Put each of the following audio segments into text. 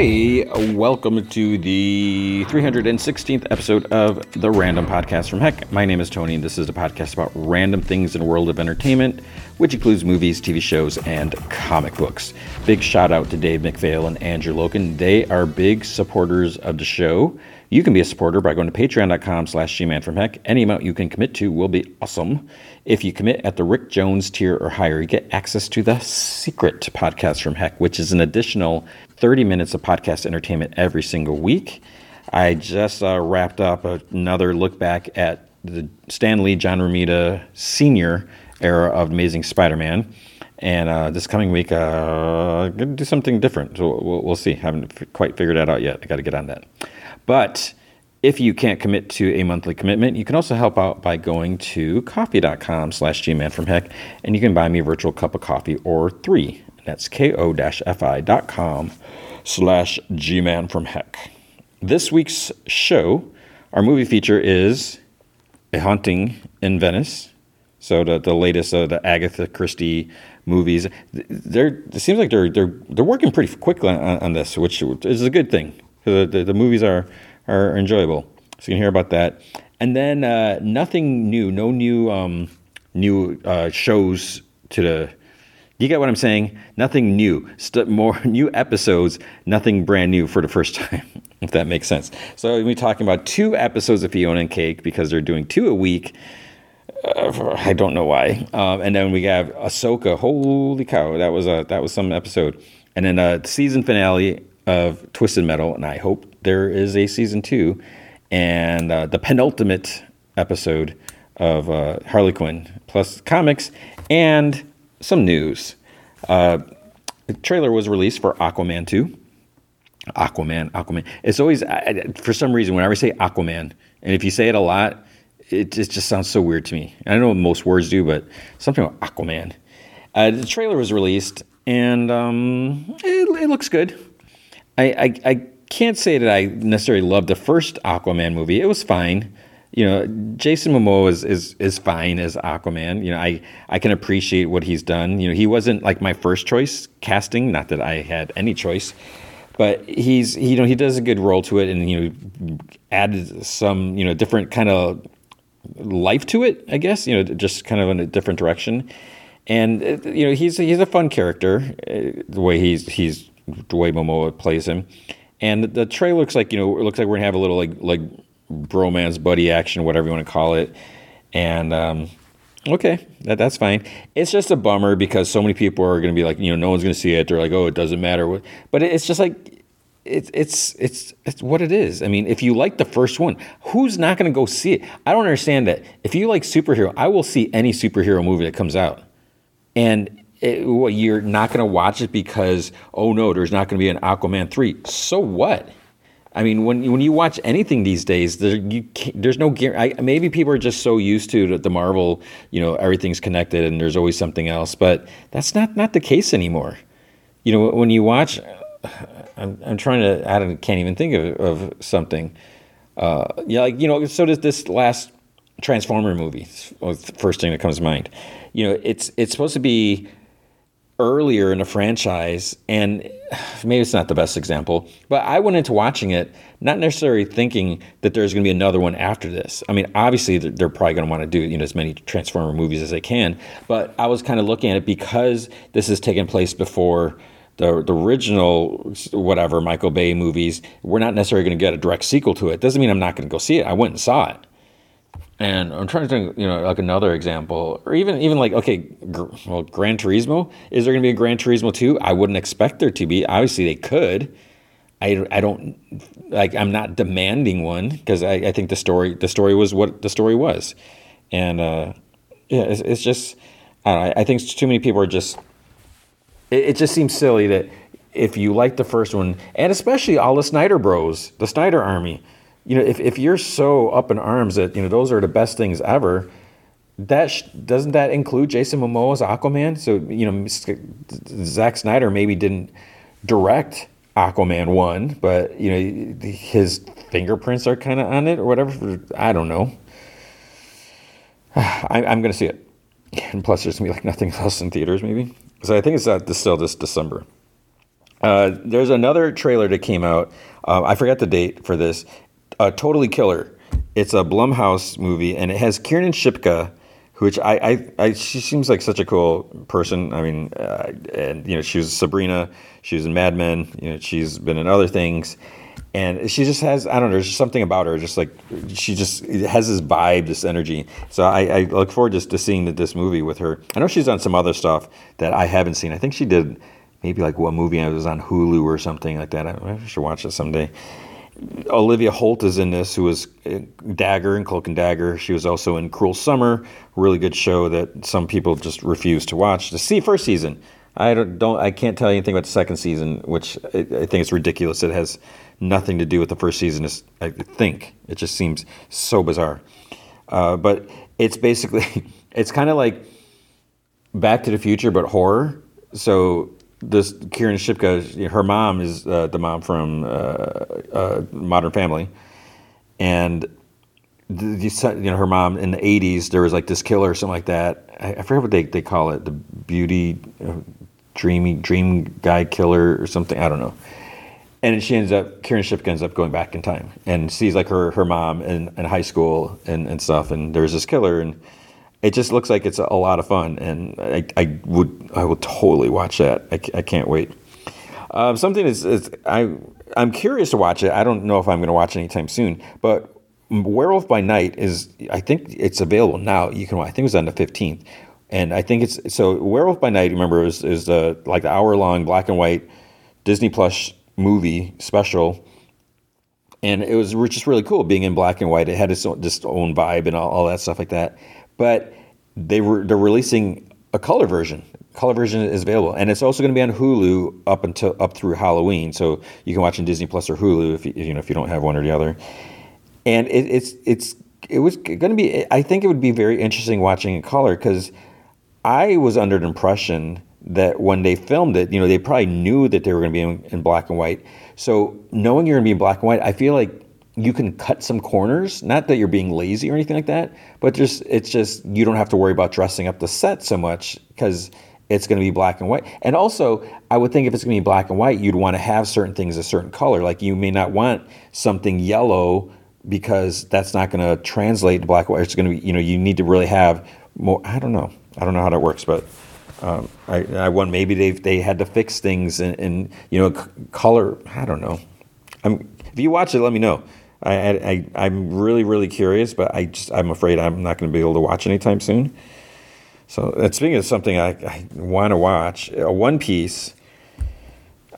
Hey, welcome to the 316th episode of the Random Podcast from Heck. My name is Tony, and this is a podcast about random things in the world of entertainment, which includes movies, TV shows, and comic books. Big shout out to Dave McPhail and Andrew Loken. They are big supporters of the show. You can be a supporter by going to patreon.com slash gman from heck. Any amount you can commit to will be awesome. If you commit at the Rick Jones tier or higher, you get access to the secret podcast from heck, which is an additional 30 minutes of podcast entertainment every single week. I just uh, wrapped up another look back at the Stan Lee, John Romita Sr. era of Amazing Spider-Man. And uh, this coming week, uh, I'm going to do something different. So we'll, we'll see. Haven't f- quite figured that out yet. I got to get on that. But if you can't commit to a monthly commitment, you can also help out by going to ko-fi.com slash gmanfromheck, and you can buy me a virtual cup of coffee or three. That's ko-fi.com slash gman from heck. This week's show, our movie feature is A Haunting in Venice. So the, the latest of the Agatha Christie movies, they're it seems like they're they're they're working pretty quickly on, on this, which is a good thing. The, the, the movies are are enjoyable. So you can hear about that. And then uh, nothing new, no new um, new uh, shows to the. You get what I'm saying? Nothing new. St- more new episodes. Nothing brand new for the first time, if that makes sense. So we're talking about two episodes of Fionna and Cake because they're doing two a week. Uh, I don't know why. Um, and then we have Ahsoka. Holy cow, that was a that was some episode. And then a season finale of Twisted Metal, and I hope there is a season two, and uh, the penultimate episode of uh, Harley Quinn, plus comics and some news. Uh, the trailer was released for Aquaman 2. Aquaman, Aquaman. It's always, for some reason, whenever I say Aquaman, and if you say it a lot, it just, just sounds so weird to me. I know most words do, but something about Aquaman. Uh, the trailer was released, and um, it, it, looks good. I, I, I can't say that I necessarily loved the first Aquaman movie. It was fine. You know, Jason Momoa is, is is fine as Aquaman. You know, I I can appreciate what he's done. You know, he wasn't like my first choice casting. Not that I had any choice, but he's you know he does a good role to it, and you know added some you know different kind of life to it. I guess you know just kind of in a different direction. And you know he's he's a fun character uh, the way he's he's the way Momoa plays him. And the trailer looks like you know it looks like we're gonna have a little like like bromance buddy action, whatever you want to call it. And um, okay, that that's fine. It's just a bummer because so many people are gonna be like, you know, no one's gonna see it. They're like, oh, it doesn't matter. But it's just like it's it's it's it's what it is. I mean, if you like the first one, who's not going to go see it? I don't understand that. If you like superhero, I will see any superhero movie that comes out. And it, well, you're not going to watch it because oh no, there's not going to be an Aquaman three. So what? I mean, when when you watch anything these days, there, there's no I, maybe people are just so used to the Marvel, you know, everything's connected and there's always something else, but that's not not the case anymore. You know, when you watch, I'm I'm trying to I can't even think of, of something. Uh, yeah, like you know, so does this last Transformer movie. First thing that comes to mind. You know, it's it's supposed to be earlier in the franchise, and maybe it's not the best example, but I went into watching it not necessarily thinking that there's going to be another one after this. I mean, obviously they're probably going to want to do you know as many Transformer movies as they can, but I was kind of looking at it because this is taking place before the, the original whatever Michael Bay movies. We're not necessarily going to get a direct sequel to it. Doesn't mean I'm not going to go see it. I went and saw it. And I'm trying to think, you know, like another example, or even even like, okay, well, Gran Turismo. Is there going to be a Gran Turismo two? I wouldn't expect there to be. Obviously, they could. I, I don't like. I'm not demanding one because I, I think the story the story was what the story was, and uh, yeah, it's, it's just I don't know, I think too many people are just. It, it just seems silly that if you like the first one, and especially all the Snyder Bros, the Snyder Army you know, if, if you're so up in arms that, you know, those are the best things ever, that sh- doesn't that include Jason Momoa's Aquaman? So, you know, Zack Snyder maybe didn't direct Aquaman 1, but, you know, his fingerprints are kind of on it or whatever. I don't know. I, am going to see it. And plus, there's going to be like nothing else in theaters, maybe. So I think it's uh, still this December. Uh, there's another trailer that came out. Uh, I forgot the date for this. Uh, totally Killer. It's a Blumhouse movie, and it has Kiernan Shipka, which I, I, I she seems like such a cool person. I mean, uh, and you know, she was Sabrina. She was in Mad Men. You know, she's been in other things, and she just has I don't know. There's just something about her. Just like she just has this vibe, this energy. So I, I look forward just to seeing this movie with her. I know she's done some other stuff that I haven't seen. I think she did maybe like what movie it was on Hulu or something like that. I should watch it someday. Olivia Holt is in this, who was uh, Dagger and Cloak and Dagger. She was also in Cruel Summer, really good show that some people just refuse to watch. The see first season, I don't, don't, I can't tell you anything about the second season, which I, I think it's ridiculous. It has nothing to do with the first season. Is I think it just seems so bizarre. Uh, but it's basically, it's kind of like Back to the Future, but horror. So this Kieran Shipka, her mom is uh, the mom from uh, uh, Modern Family, and you know her mom in the '80s there was like this killer or something like that. I, I forget what they, they call it, the beauty, uh, dreamy dream guy killer or something. I don't know. And she ends up, kieran Shipka ends up going back in time and sees like her her mom in, in high school and, and stuff. And there's this killer and it just looks like it's a, lot of fun, and I, I would I will totally watch that. I, I can't wait. Um, something is, is I I'm curious to watch it. I don't know if I'm going to watch it anytime soon, but Werewolf by Night is I think it's available now. You can I think it was on the 15th, and I think it's so Werewolf by Night. Remember is is the like the hour long black and white Disney Plus movie special. And it was just really cool being in black and white. It had its own, just own vibe and all, all that stuff like that but they were they're releasing a color version. Color version is available, and it's also going to be on Hulu up until up through Halloween. So you can watch in Disney Plus or Hulu if you, you know if you don't have one or the other. And it, it's it's it was going to be. I think it would be very interesting watching in color because I was under the impression that when they filmed it, you know, they probably knew that they were going to be in, in black and white. So knowing you're going to be in black and white, I feel like you can cut some corners. Not that you're being lazy or anything like that, but just it's just you don't have to worry about dressing up the set so much because it's going to be black and white. And also, I would think if it's going to be black and white, you'd want to have certain things a certain color. Like you may not want something yellow because that's not going to translate to black and white. It's going to be, you know, you need to really have more. I don't know. I don't know how that works, but um, I, I won. Maybe they they had to fix things and, and you know, c- color. I don't know. I'm, if you watch it, let me know. I, I am really really curious, but I just I'm afraid I'm not going to be able to watch anytime soon. So speaking of something I, I want to watch, uh, One Piece.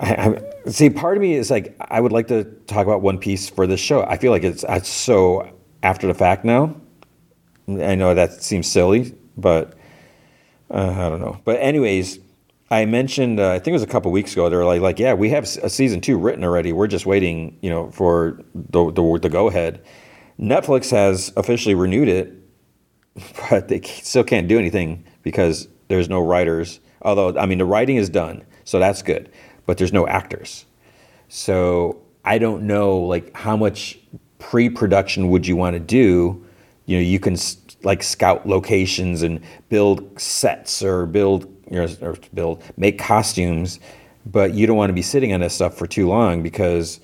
I, I, see, part of me is like I would like to talk about One Piece for this show. I feel like it's, it's so after the fact now. I know that seems silly, but uh, I don't know. But anyways, I mentioned, uh, I think it was a couple weeks ago. They were like, like, yeah, we have a season two written already. We're just waiting, you know, for the the, the go ahead. Netflix has officially renewed it, but they still can't do anything because there's no writers. Although, I mean, the writing is done, so that's good, but there's no actors. So I don't know, like, how much pre-production would you want to do? You know, you can like scout locations and build sets or build you know, or build make costumes, but you don't want to be sitting on this stuff for too long because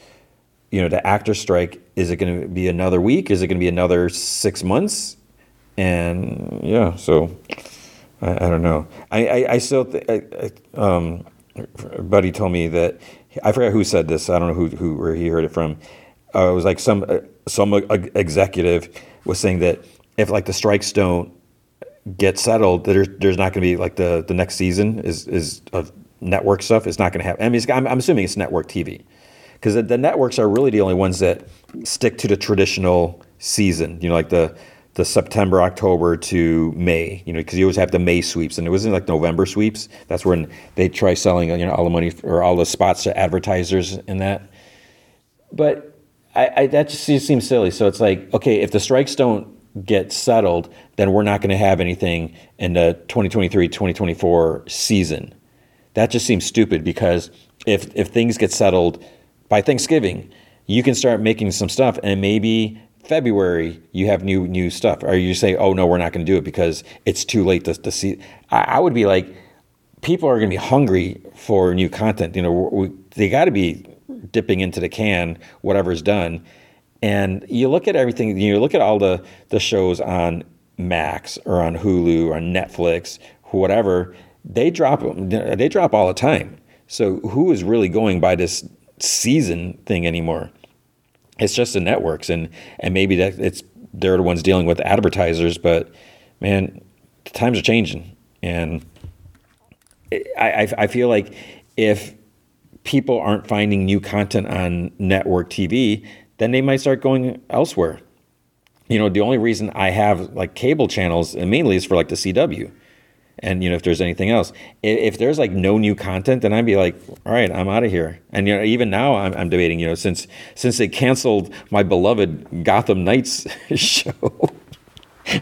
you know the actor strike is it going to be another week? Is it going to be another six months? And yeah, so I, I don't know. I I, I still th- I, um, buddy told me that I forget who said this. I don't know who who where he heard it from. Uh, it was like some uh, some uh, executive was saying that if like the strikes don't get settled, there's there's not going to be like the the next season is is of network stuff. It's not going to happen. I mean, I'm, I'm assuming it's network TV because the, the, networks are really the only ones that stick to the traditional season. You know, like the the September October to May. You know, because you always have the May sweeps, and it wasn't like November sweeps. That's when they try selling you know all the money or all the spots to advertisers and that. But I, I that just seems silly. So it's like okay, if the strikes don't get settled, then we're not going to have anything in the 2023 2024 season. That just seems stupid because if, if things get settled by Thanksgiving, you can start making some stuff and maybe February you have new new stuff. Or you say, oh no, we're not going to do it because it's too late to, to see. I, I would be like, people are going to be hungry for new content. You know, we, they got to be dipping into the can whatever's done. And you look at everything. You look at all the the shows on Max or on Hulu or Netflix, whatever. They drop they drop all the time. So who is really going by this season thing anymore? It's just the networks, and and maybe that it's they're the ones dealing with advertisers. But man, the times are changing, and I, I feel like if people aren't finding new content on network TV, then they might start going elsewhere. You know, the only reason I have like cable channels mainly is for like the CW. And you know, if there's anything else, if, there's like no new content, then I'd be like, all right, I'm out of here. And you know, even now I'm, I'm debating. You know, since since they canceled my beloved Gotham Knights show,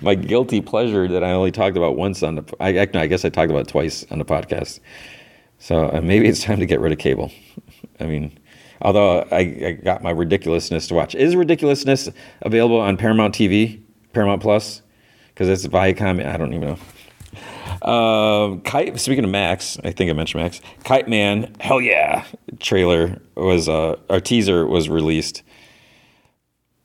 my guilty pleasure that I only talked about once on the. I, I guess I talked about twice on the podcast. So uh, maybe it's time to get rid of cable. I mean, although I, I, got my ridiculousness to watch. Is ridiculousness available on Paramount TV, Paramount Plus? Because it's Viacom. I don't even know. Uh, Kite. Speaking of Max, I think I mentioned Max. Kite Man. Hell yeah! Trailer was uh, our teaser was released.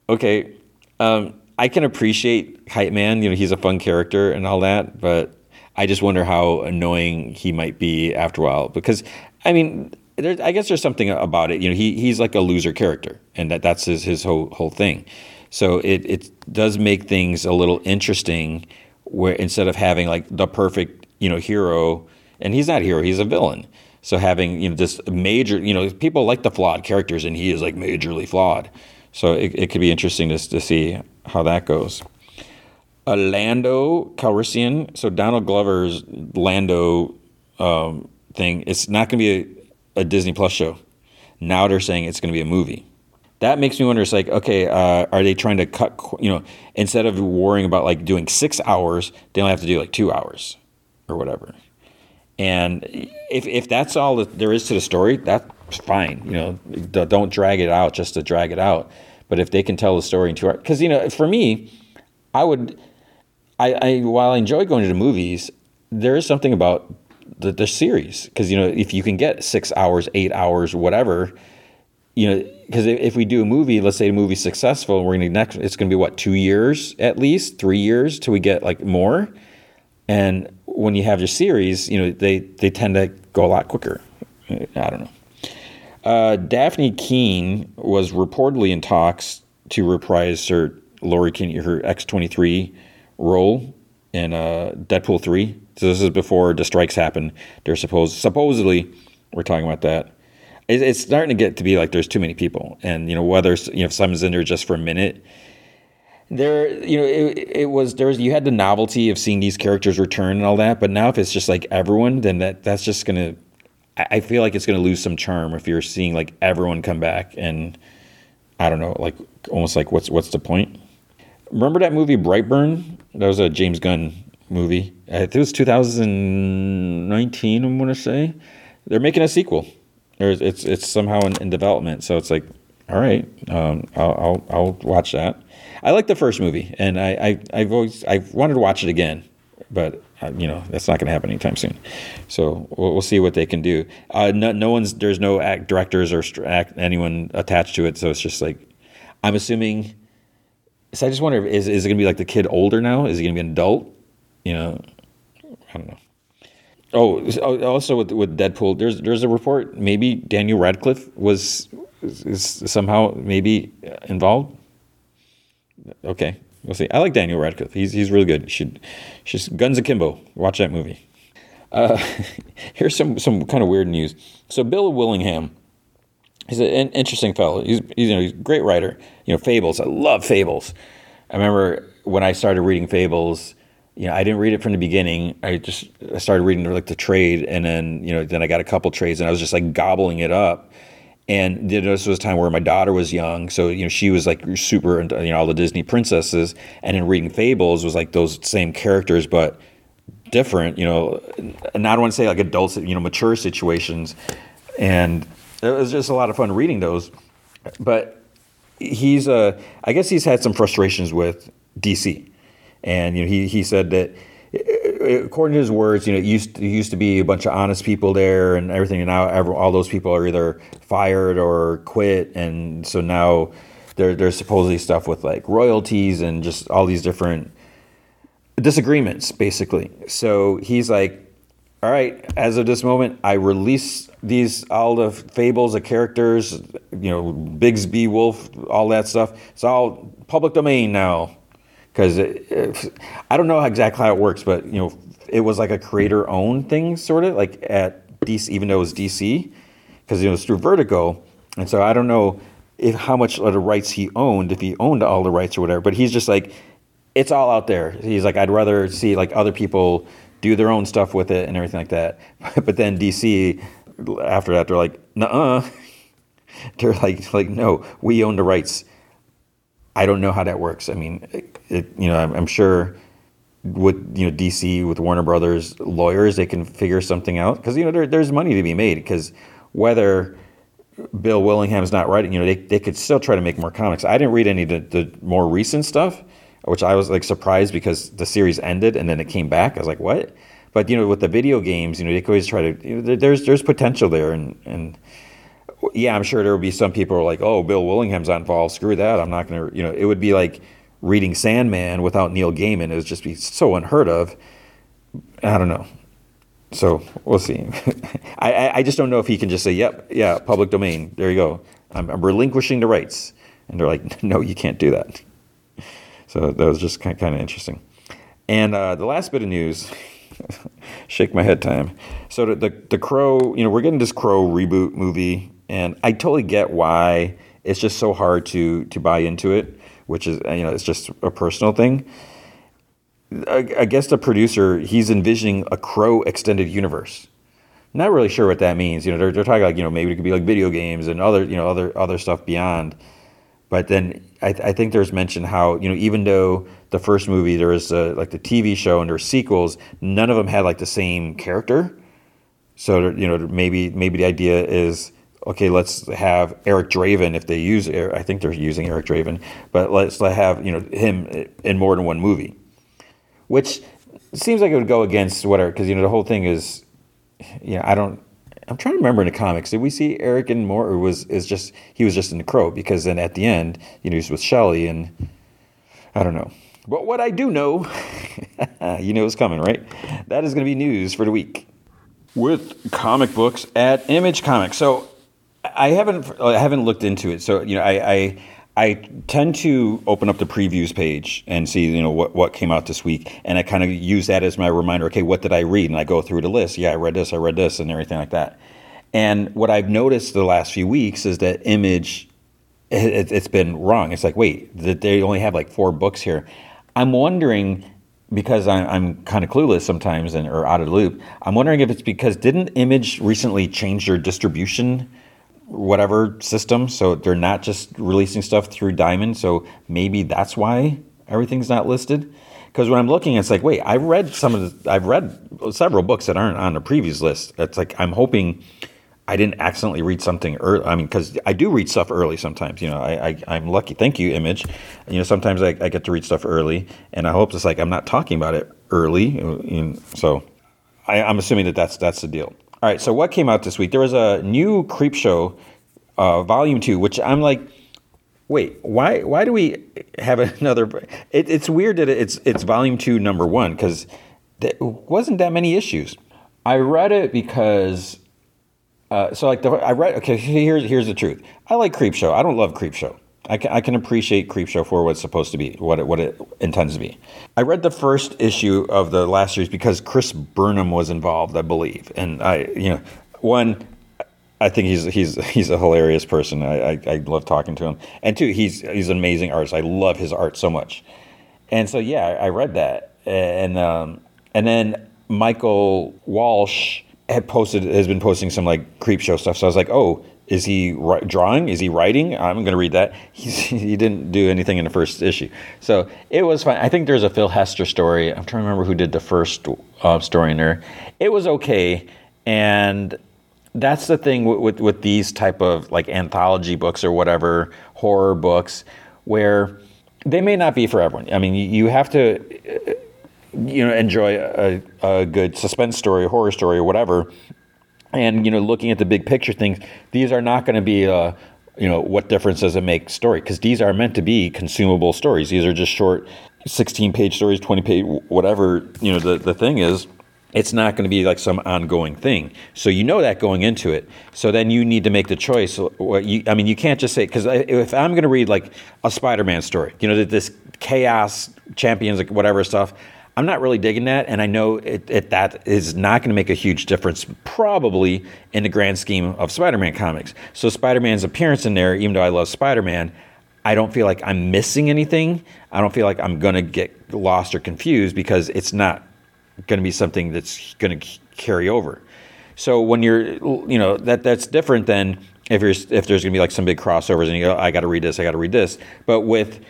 Okay, um, I can appreciate Kite Man. You know, he's a fun character and all that, but I just wonder how annoying he might be after a while. Because, I mean, there, I guess there's something about it. You know, he he's like a loser character, and that that's his his whole whole thing. So it it does make things a little interesting, where instead of having like the perfect you know hero, and he's not a hero, he's a villain. So having you know this major, you know, people like the flawed characters, and he is like majorly flawed. So it, it could be interesting to, to see how that goes. A Lando Calrissian, so Donald Glover's Lando um, thing, it's not going to be a, a, Disney Plus show. Now they're saying it's going to be a movie. That makes me wonder. It's like, okay, uh, are they trying to cut? You know, instead of worrying about like doing six hours, they only have to do like two hours or whatever. And if if that's all that there is to the story, that's fine. You know, don't drag it out just to drag it out. But if they can tell the story in two hours, because you know, for me, I would, I, I while I enjoy going to the movies, there is something about the, the series because you know if you can get six hours, eight hours, whatever, you know, because if we do a movie, let's say a movie's successful, we're gonna next, it's gonna be what two years at least, three years till we get like more, and when you have your series, you know, they they tend to go a lot quicker. I don't know. Uh, Dafne Keen was reportedly in talks to reprise her Laura Kinney, her X twenty three role in uh, Deadpool three. So this is before the strikes happen. They're supposed supposedly we're talking about that. It, it's starting to get to be like there's too many people, and you know whether you know if someone's in there just for a minute. There, you know, it, it was there you had the novelty of seeing these characters return and all that, but now if it's just like everyone, then that that's just gonna I feel like it's to lose some charm if you're seeing like everyone come back and I don't know, like almost like what's what's the point? Remember that movie Brightburn? That was a James Gunn movie. I think it was 2019. I'm to say they're making a sequel. It's it's somehow in, in, development. So it's like, all right, um, I'll, I'll, I'll watch that. I like the first movie, and I, I I've always I've wanted to watch it again, but uh, you know that's not going to happen anytime soon. So we'll, we'll, see what they can do. Uh, no, no, one's there's no act directors or act, anyone attached to it, so it's just like I'm assuming. So I just wonder is is it going to be like the kid older now? Is he going to be an adult? You know, I don't know. Oh, oh, also with with Deadpool, there's there's a report maybe Daniel Radcliffe was is somehow maybe involved. Okay, We'll see. I like Daniel Radcliffe. He's he's really good. You should just Guns Akimbo. Watch that movie. Uh, here's some some kind of weird news. So Bill Willingham, he's an interesting fellow. He's, he's you know he's a great writer. You know Fables. I love Fables. I remember when I started reading Fables. You know, I didn't read it from the beginning. I just I started reading like the trade, and then you know, then I got a couple trades, and I was just like gobbling it up and this was a time where my daughter was young, so you know she was like super into you know all the Disney princesses, and in reading Fables was like those same characters but different. You know, and I don't want to say like adults, you know, mature situations, and it was just a lot of fun reading those. But he's uh, I guess he's had some frustrations with DC, and you know he he said that eh, eh, according to his words, you know, it used to, it used to be a bunch of honest people there and everything, and now every, all those people are either fired or quit, and so now there, there's supposedly stuff with like royalties and just all these different disagreements, basically. So he's like, all right, as of this moment, I release these all the fables of characters, you know, Bigby Wolf, all that stuff. It's all public domain now because I don't know exactly how it works, but you know, it was like a creator owned thing, sort of like at DC, even though it was DC, because it was through Vertigo, and so I don't know if how much of the rights he owned, if he owned all the rights or whatever. But he's just like, it's all out there. He's like, I'd rather see like other people do their own stuff with it and everything like that. But then DC, after that, they're like, nah, they're like, like no, we own the rights I don't know how that works. I mean, it, you know, I'm, I'm, sure with you know DC with Warner Brothers lawyers, they can figure something out because you know there, there's money to be made. Because whether Bill Willingham's not writing, you know, they, they could still try to make more comics. I didn't read any of the, the more recent stuff, which I was like surprised because the series ended and then it came back. I was like, what? But you know, with the video games, you know, they could always try to. You know, there's there's potential there, and and yeah, I'm sure there would be some people who are like, oh, Bill Willingham's not involved. Screw that. I'm not going to, you know, it would be like reading Sandman without Neil Gaiman. It would just be so unheard of. I don't know. So we'll see. I, I just don't know if he can just say, yep, yeah, public domain. There you go. I'm, I'm relinquishing the rights. And they're like, no, you can't do that. So that was just kind of, kind of interesting. And uh, the last bit of news, shake my head time. So the, the, the Crow, you know, we're getting this Crow reboot movie and I totally get why it's just so hard to to buy into it, which is you know it's just a personal thing. I, I guess the producer he's envisioning a Crow extended universe. Not really sure what that means. You know, they're, they're talking like you know maybe it could be like video games and other you know other other stuff beyond. But then I, I think there's mention how you know even though the first movie there was a, like the TV show and there's sequels, none of them had like the same character. So you know maybe maybe the idea is okay, let's have Eric Draven if they use. I think they're using Eric Draven, but let's have you know him in more than one movie, which seems like it would go against whatever because you know the whole thing is, you know, I don't. I'm trying to remember in the comics, did we see Eric in more, or was is just he was just in the Crow? Because then at the end, you know, he's with Shelley, and I don't know. But what I do know, you know, is coming, right? That is going to be news for the week with comic books at Image Comics. So I haven't I haven't looked into it. So you know, I, I I tend to open up the previews page and see, you know, what, what came out this week. And I kind of use that as my reminder. Okay, what did I read? And I go through the list. Yeah, I read this, I read this, and everything like that. And what I've noticed the last few weeks is that Image, it, has been wrong. It's like, wait, they only have like four books here. I'm wondering because I'm, I'm kind of clueless sometimes and or out of the loop. I'm wondering if it's because didn't Image recently change their distribution whatever system. So they're not just releasing stuff through Diamond. So maybe that's why everything's not listed. Because when I'm looking, it's like, wait, I've read some of the, I've read several books that aren't on the previous list. It's like I'm hoping I didn't accidentally read something early. I mean, because I do read stuff early sometimes. You know, I, I am lucky. Thank you, Image. You know, sometimes I, I get to read stuff early, and I hope it's like I'm not talking about it early. So I, I'm assuming that that's that's the deal. All right, so what came out this week? There was a new Creepshow, uh, Volume Two, which I'm like, wait, why? Why do we have another? It, it's weird that it's it's Volume Two, Number One, because there wasn't that many issues. I read it because, uh, so like the I read. Okay, here's here's the truth. I like Creepshow. I don't love Creepshow. I can, I can appreciate Creepshow for what it's supposed to be, what it, what it intends to be. I read the first issue of the last series because Chris Burnham was involved, I believe, and I, you know, one, I think he's he's he's a hilarious person. I, I, I love talking to him, and two, he's he's an amazing artist. I love his art so much, and so yeah, I read that, and um, and then Michael Walsh had posted has been posting some like Creepshow stuff. So I was like, oh, is he drawing? Is he writing? I'm going to read that. He's, he didn't do anything in the first issue. So it was fine. I think there's a Phil Hester story. I'm trying to remember who did the first uh, story in there. It was okay. And that's the thing with, with, with these type of like anthology books or whatever, horror books, where they may not be for everyone. I mean, you have to you know enjoy a, a good suspense story, horror story, or whatever. And you know, looking at the big picture things, these are not going to be a you know what difference does it make story because these are meant to be consumable stories. These are just short, sixteen page stories, twenty page, whatever you know the the thing is it's not going to be like some ongoing thing. So you know that going into it. So then you need to make the choice. What you, I mean, you can't just say because if I'm going to read like a Spider-Man story, you know, this chaos champions, like whatever stuff. I'm not really digging that, and I know it, it, that is not going to make a huge difference, probably in the grand scheme of Spider-Man comics. So Spider-Man's appearance in there, even though I love Spider-Man, I don't feel like I'm missing anything. I don't feel like I'm going to get lost or confused because it's not going to be something that's going to carry over. So when you're, you know, that that's different than if you're if there's going to be like some big crossovers and you go, I got to read this, I got to read this. But with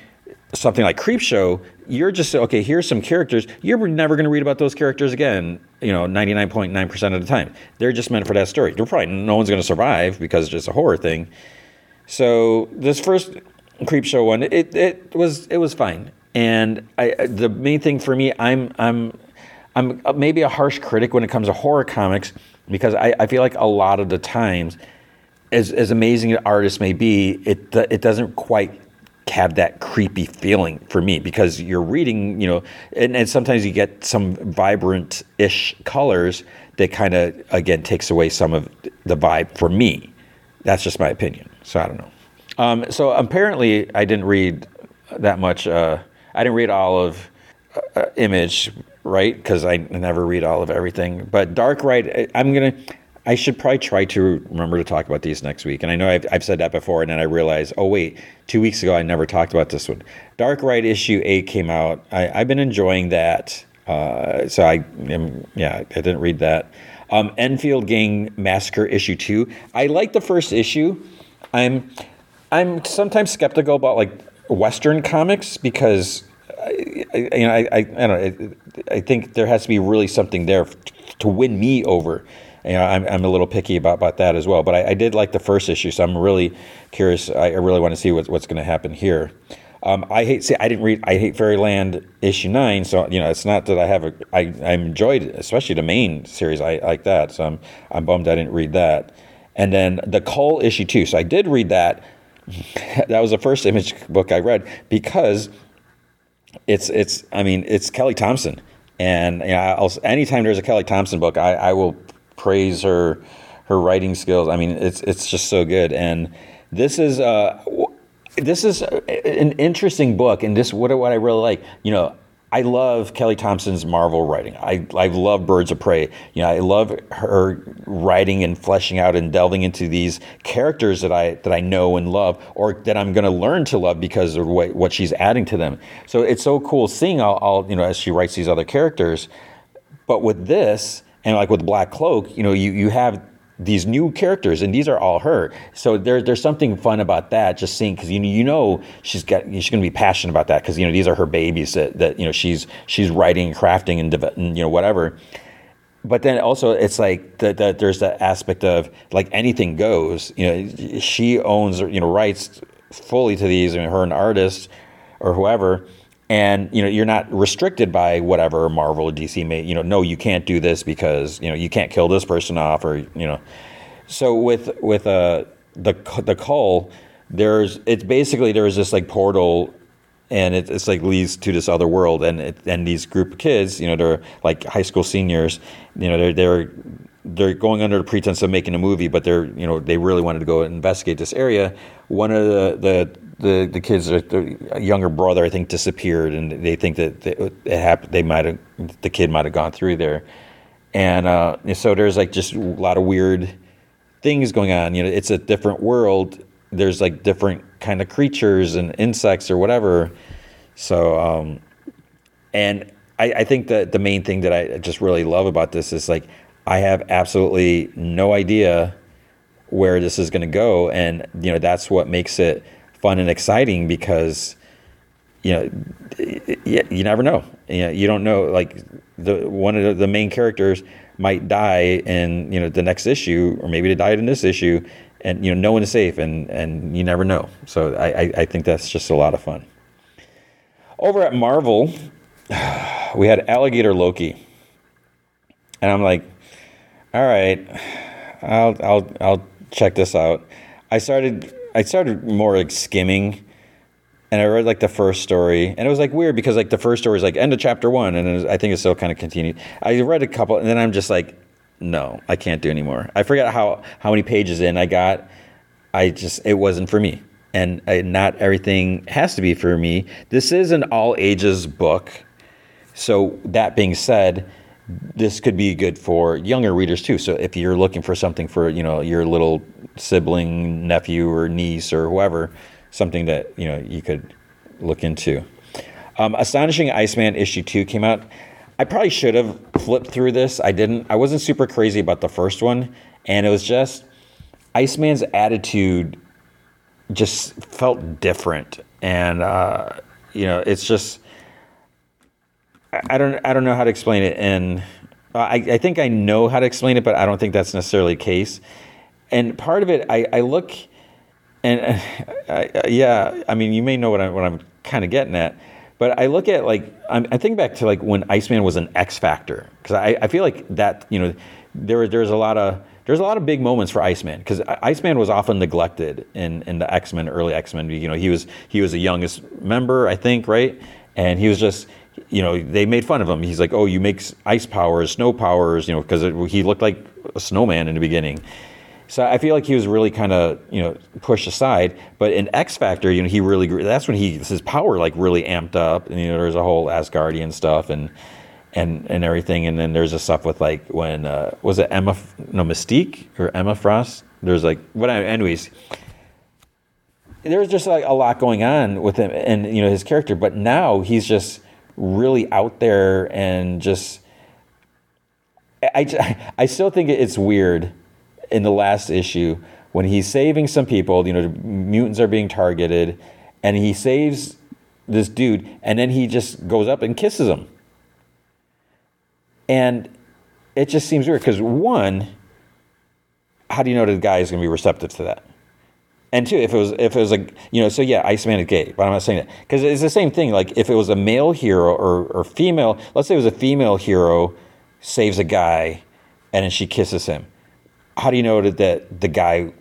something like Creepshow, you're just okay. Here's some characters. You're never going to read about those characters again. You know, 99.9 percent of the time, they're just meant for that story. They're probably no one's going to survive because it's just a horror thing. So this first Creepshow one, it it was it was fine. And I, the main thing for me, I'm I'm I'm maybe a harsh critic when it comes to horror comics because I, I feel like a lot of the times, as, as amazing an artist may be, it it doesn't quite have that creepy feeling for me because you're reading, you know, and, and sometimes you get some vibrant ish colors that kind of again takes away some of the vibe for me. That's just my opinion. So I don't know. Um, so apparently, I didn't read that much. Uh, I didn't read all of uh, Image right? Because I never read all of everything. But Dark Ride, I'm gonna. I should probably try to remember to talk about these next week. And I know I've, I've said that before, and then I realized, oh wait, two weeks ago I never talked about this one. Dark Ride issue eight came out. I, have been enjoying that. Uh, so I, am, yeah, I didn't read that. Um, Enfield Gang Massacre issue two. I like the first issue. I'm, I'm sometimes skeptical about like Western comics because I, you know, I, I, I don't know. I think there has to be really something there to win me over. You know, I'm, I'm a little picky about, about that as well. But I, I did like the first issue, so I'm really curious. I, I really want to see what, what's going to happen here. Um, I hate see I didn't read I hate Fairyland issue nine, so you know it's not that I have a I I enjoyed especially the main series I like that, so I'm I'm bummed I didn't read that. And then the Cull issue two, so I did read that. that was the first image book I read because it's it's I mean it's Kelly Thompson, and you know, I'll, anytime there's a Kelly Thompson book, I, I will praise her her writing skills. I mean, it's it's just so good, and this is uh this is an interesting book, and this what what I really like. You know, I love Kelly Thompson's Marvel writing. I I love Birds of Prey. You know, I love her writing and fleshing out and delving into these characters that I that I know and love, or that I'm going to learn to love because of what, what she's adding to them. So it's so cool seeing all, all you know as she writes these other characters. But with this, and like with Black Cloak, you know, you you have these new characters, and these are all her. So there, there's something fun about that. Just seeing because you you know she's got she's going to be passionate about that because you know these are her babies that, that you know she's she's writing and crafting and, and you know whatever. But then also it's like that the, there's that aspect of like anything goes. You know, she owns you know rights fully to these. I mean, her an artist or whoever and you know you're not restricted by whatever Marvel or DC may you know no you can't do this because you know you can't kill this person off or you know. So with with uh the the Cull there's it's basically there's this like portal and it, it's like leads to this other world and it, and these group of kids you know they're like high school seniors you know they're they're they're going under the pretense of making a movie but they're you know they really wanted to go investigate this area. One of the the the the kids, the younger brother, I think, disappeared, and they think that it happened. They might have the kid might have gone through there, and uh, so there's like just a lot of weird things going on. You know, it's a different world. There's like different kind of creatures and insects or whatever. So, um, and I, I think that the main thing that I just really love about this is like I have absolutely no idea where this is going to go, and you know that's what makes it fun and exciting because you know you, you never know. You, know, you don't know like the one of the main characters might die in you know the next issue or maybe they died in this issue and you know no one is safe and and you never know. So I, I, I think that's just a lot of fun. Over at marvel we had Alligator Loki, and I'm like, all right, I'll I'll I'll check this out. I started I started more like skimming, and I read like the first story, and it was like weird because like the first story is like end of chapter one, and was, I think it's still kind of continued. I read a couple, and then I'm just like, no, I can't do anymore. I forgot how how many pages in I got. I just it wasn't for me, and I, not everything has to be for me. This is an all ages book, so that being said this could be good for younger readers too. So if you're looking for something for you know your little sibling, nephew, or niece, or whoever, something that you know you could look into. Um, Astonishing Iceman issue two came out. I probably should have flipped through this. I didn't. I wasn't super crazy about the first one, and it was just Iceman's attitude just felt different, and uh, you know, it's just I don't I don't know how to explain it, and I, I think I know how to explain it, but I don't think that's necessarily the case. And part of it, I, I look, and uh, I, yeah, I mean, you may know what I'm what I'm kind of getting at, but I look at like I'm, I think back to like when Iceman was an X Factor because I, I feel like that you know there was there's a lot of there's a lot of big moments for Iceman because Iceman was often neglected in, in the X Men, early X Men. You know, he was he was the youngest member, I think, right? And he was just you know, they made fun of him. He's like, "Oh, you make ice powers, snow powers," you know, because he looked like a snowman in the beginning. So I feel like he was really kind of you know pushed aside. But in X Factor, you know, he really that's when he his power like really amped up. And you know, there's a whole Asgardian stuff and and and everything. And then there's a stuff with like when uh, was it Emma no Mystique or Emma Frost? There's like what anyways. There's just like a lot going on with him and you know his character, but now he's just really out there and just I, I still think it's weird in the last issue when he's saving some people, you know, mutants are being targeted, and he saves this dude, and then he just goes up and kisses him. And it just seems weird because one, how do you know the guy is going to be receptive to that? And two, if it was if it was like you know, so yeah, Iceman is gay, but I'm not saying that because it's the same thing. Like if it was a male hero or or female, let's say it was a female hero saves a guy, and then she kisses him. How do you know that, the guy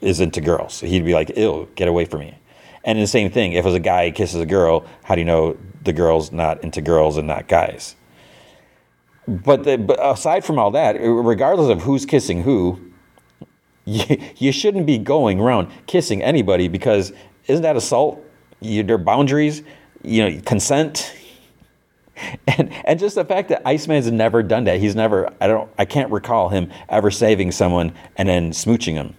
is into girls? He'd be like, "Ew, get away from me." And the same thing, if was a guy kisses a girl, how do you know the girl's not into girls and not guys? But, the, but aside from all that, regardless of who's kissing who, you, you shouldn't be going around kissing anybody because isn't that assault? You, there are boundaries, you know, consent. And, and just the fact that Iceman's never done that. He's never, I don't, I can't recall him ever saving someone and then smooching them.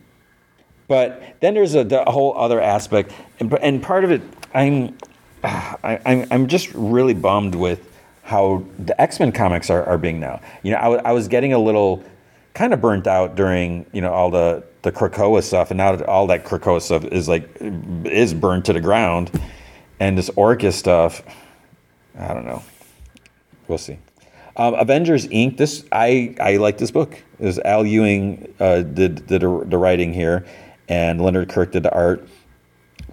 But then there's a, whole other aspect. And, and part of it, I'm, I, I'm, I'm just really bummed with how the X Men comics are, are being now. You know, I, I was getting a little kind of burnt out during you know all the the Krakoa stuff, and now all that Krakoa stuff is like is burned to the ground, and this Orchis stuff, I don't know. We'll see. Um, Avengers Inc. This I I like this book. Is Al Ewing uh, did, did the, the writing here, and Leonard Kirk did the art.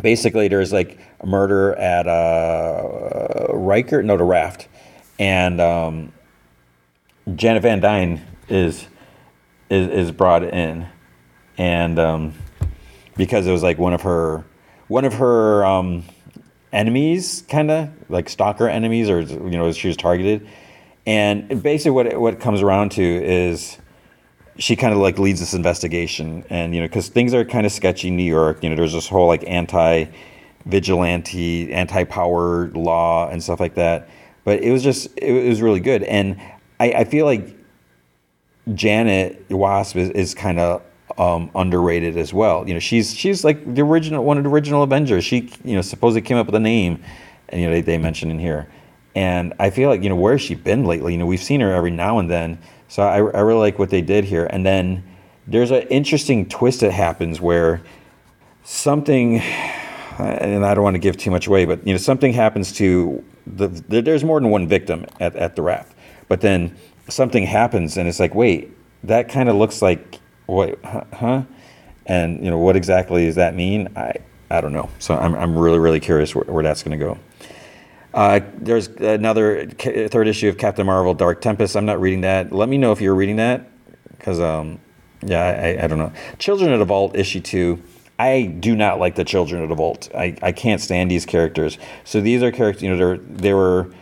Basically, there's like a murder at uh, Ryker, no, the Raft, and um, Janet Van Dyne is is, is brought in, and um, because it was like one of her one of her um, enemies, kind of like stalker enemies, or you know, she was targeted. And basically, what it, what it comes around to is she kind of like leads this investigation, and you know, because things are kind of sketchy in New York. You know, there's this whole like anti vigilante, anti power law and stuff like that. But it was just it was really good, and I, I feel like Janet Wasp is, is kind of um, underrated as well. You know, she's she's like the original one of the original Avengers. She you know supposedly came up with a name, and you know they, they mentioned in here. And I feel like you know where has she been lately? You know, we've seen her every now and then. So I, I really like what they did here. And then there's an interesting twist that happens where something, and I don't want to give too much away, but you know something happens to the, there's more than one victim at, at the raft, but then something happens and it's like, wait, that kind of looks like what, huh? And you know, what exactly does that mean? I I don't know. So I'm I'm really really curious where, where that's going to go. Uh, there's another third issue of Captain Marvel: Dark Tempest. I'm not reading that. Let me know if you're reading that, because um, yeah, I, I don't know. Children of the Vault issue two. I do not like the Children of the Vault. I, I can't stand these characters. So these are characters. You know, they're they were.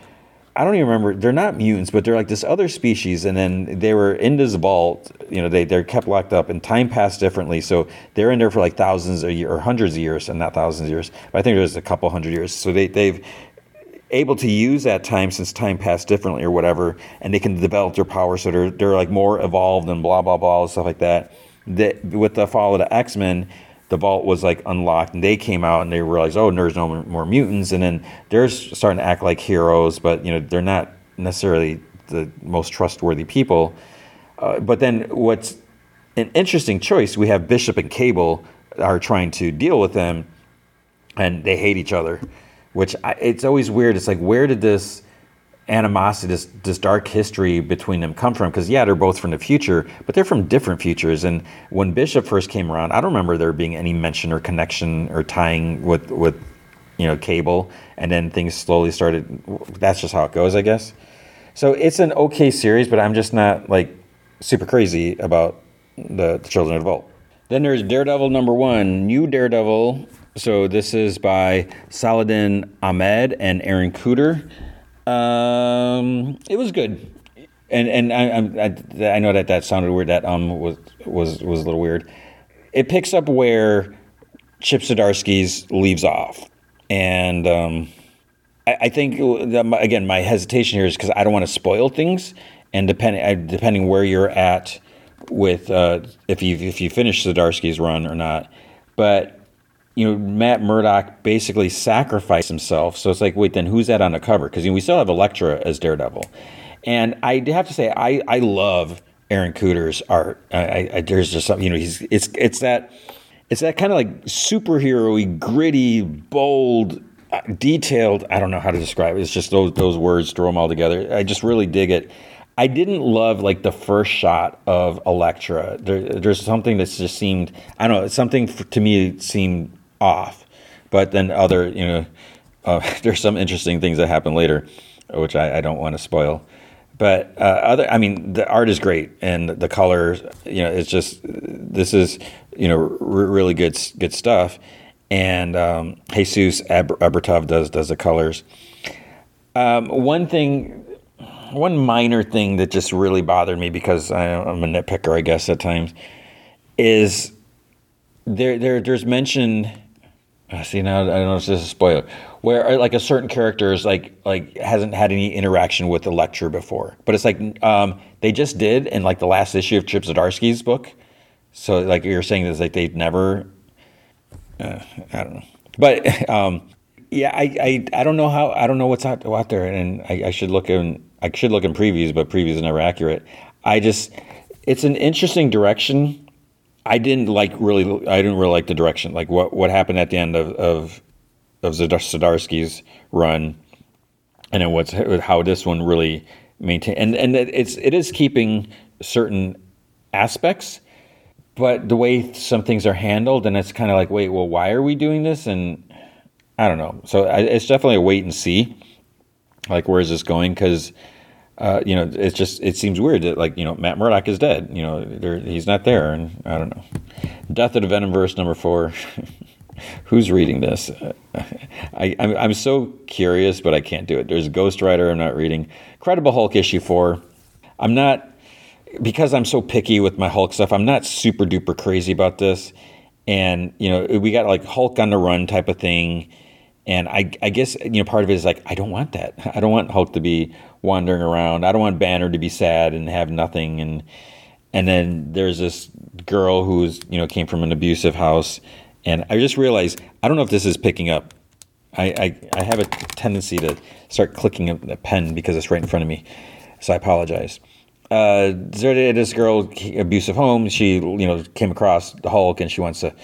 I don't even remember. They're not mutants, but they're like this other species, and then they were in this vault. You know, they they're kept locked up, and time passed differently. So they're in there for like thousands of years or hundreds of years, and not thousands of years. But I think was a couple hundred years. So they they've able to use that time since time passed differently or whatever, and they can develop their power so they're they're like more evolved and blah blah blah stuff like that. That with the fall of the X Men, the vault was like unlocked, and they came out and they realized, oh, there's no more mutants, and then they're starting to act like heroes, but you know they're not necessarily the most trustworthy people. Uh, but then what's an interesting choice? We have Bishop and Cable are trying to deal with them, and they hate each other which I, it's always weird. It's like, where did this animosity, this, this dark history between them come from? Because, yeah, they're both from the future, but they're from different futures. And when Bishop first came around, I don't remember there being any mention or connection or tying with, with you know, cable. And then things slowly started. That's just how it goes, I guess. So it's an okay series, but I'm just not like super crazy about the, the Children of the Vault. Then there's Daredevil number one, new Daredevil so this is by Saladin Ahmed and Aaron Kuder. Um, it was good, and and I, I, I know that that sounded weird. That um was was was a little weird. It picks up where Chip Zdarsky's leaves off, and um, I, I think again my hesitation here is because I don't want to spoil things, and depending depending where you're at with uh, if you if you finish Zdarsky's run or not, but you know, Matt Murdock basically sacrificed himself. So it's like, wait, then who's that on the cover? Because you know, we still have Elektra as Daredevil, and I have to say, I I love Aaron Kuder's art. I, I, there's just something, you know, he's it's it's that it's that kind of like superhero gritty, bold, uh, detailed. I don't know how to describe it. It's just those those words, throw them all together. I just really dig it. I didn't love like the first shot of Elektra. There, there's something that just seemed I don't know. Something to me seemed off. But then other, you know, uh, there's some interesting things that happen later, which I, I don't want to spoil. But uh, other, I mean, the art is great, and the colors, you know, it's just this is, you know, r- really good good stuff. And um, Jesus Aber- Aburtov does does the colors. Um, one thing, one minor thing that just really bothered me because I, I'm a nitpicker, I guess, at times, is there there there's mention see now I don't know if this is a spoiler. Where uh, like a certain character is like like hasn't had any interaction with Elektra before, but it's like um, they just did in like the last issue of Chip Zdarsky's book. So like you're saying is like they've never. Uh, I don't know, but um, yeah, I, I I don't know how I don't know what's out, out there, and I, I should look in I should look in previews, but previews are never accurate. I just it's an interesting direction I didn't like really. I didn't really like the direction. Like what what happened at the end of of of Zdarsky's run, and then what's how this one really maintain and and it's it is keeping certain aspects, but the way some things are handled, and it's kind of like, wait, well, why are we doing this? And I don't know. So I, it's definitely a wait and see. Like, where is this going? Because uh, you know, it's just it seems weird that like you know Matt Murdock is dead. You know, he's not there, and I don't know. Death of the Venomverse number four. Who's reading this? I, I'm, I'm so curious, but I can't do it. There's Ghost Rider. I'm not reading. Credible Hulk issue four. I'm not because I'm so picky with my Hulk stuff. I'm not super duper crazy about this, and you know we got like Hulk on the run type of thing and I, I guess you know part of it is like I don't want that. I don't want Hulk to be wandering around. I don't want Banner to be sad and have nothing. And and then there's this girl who's you know came from an abusive house, and I just realized I don't know if this is picking up. I I, I have a tendency to start clicking a pen because it's right in front of me, so I apologize. Uh, this girl, abusive home. She you know came across the Hulk, and she wants to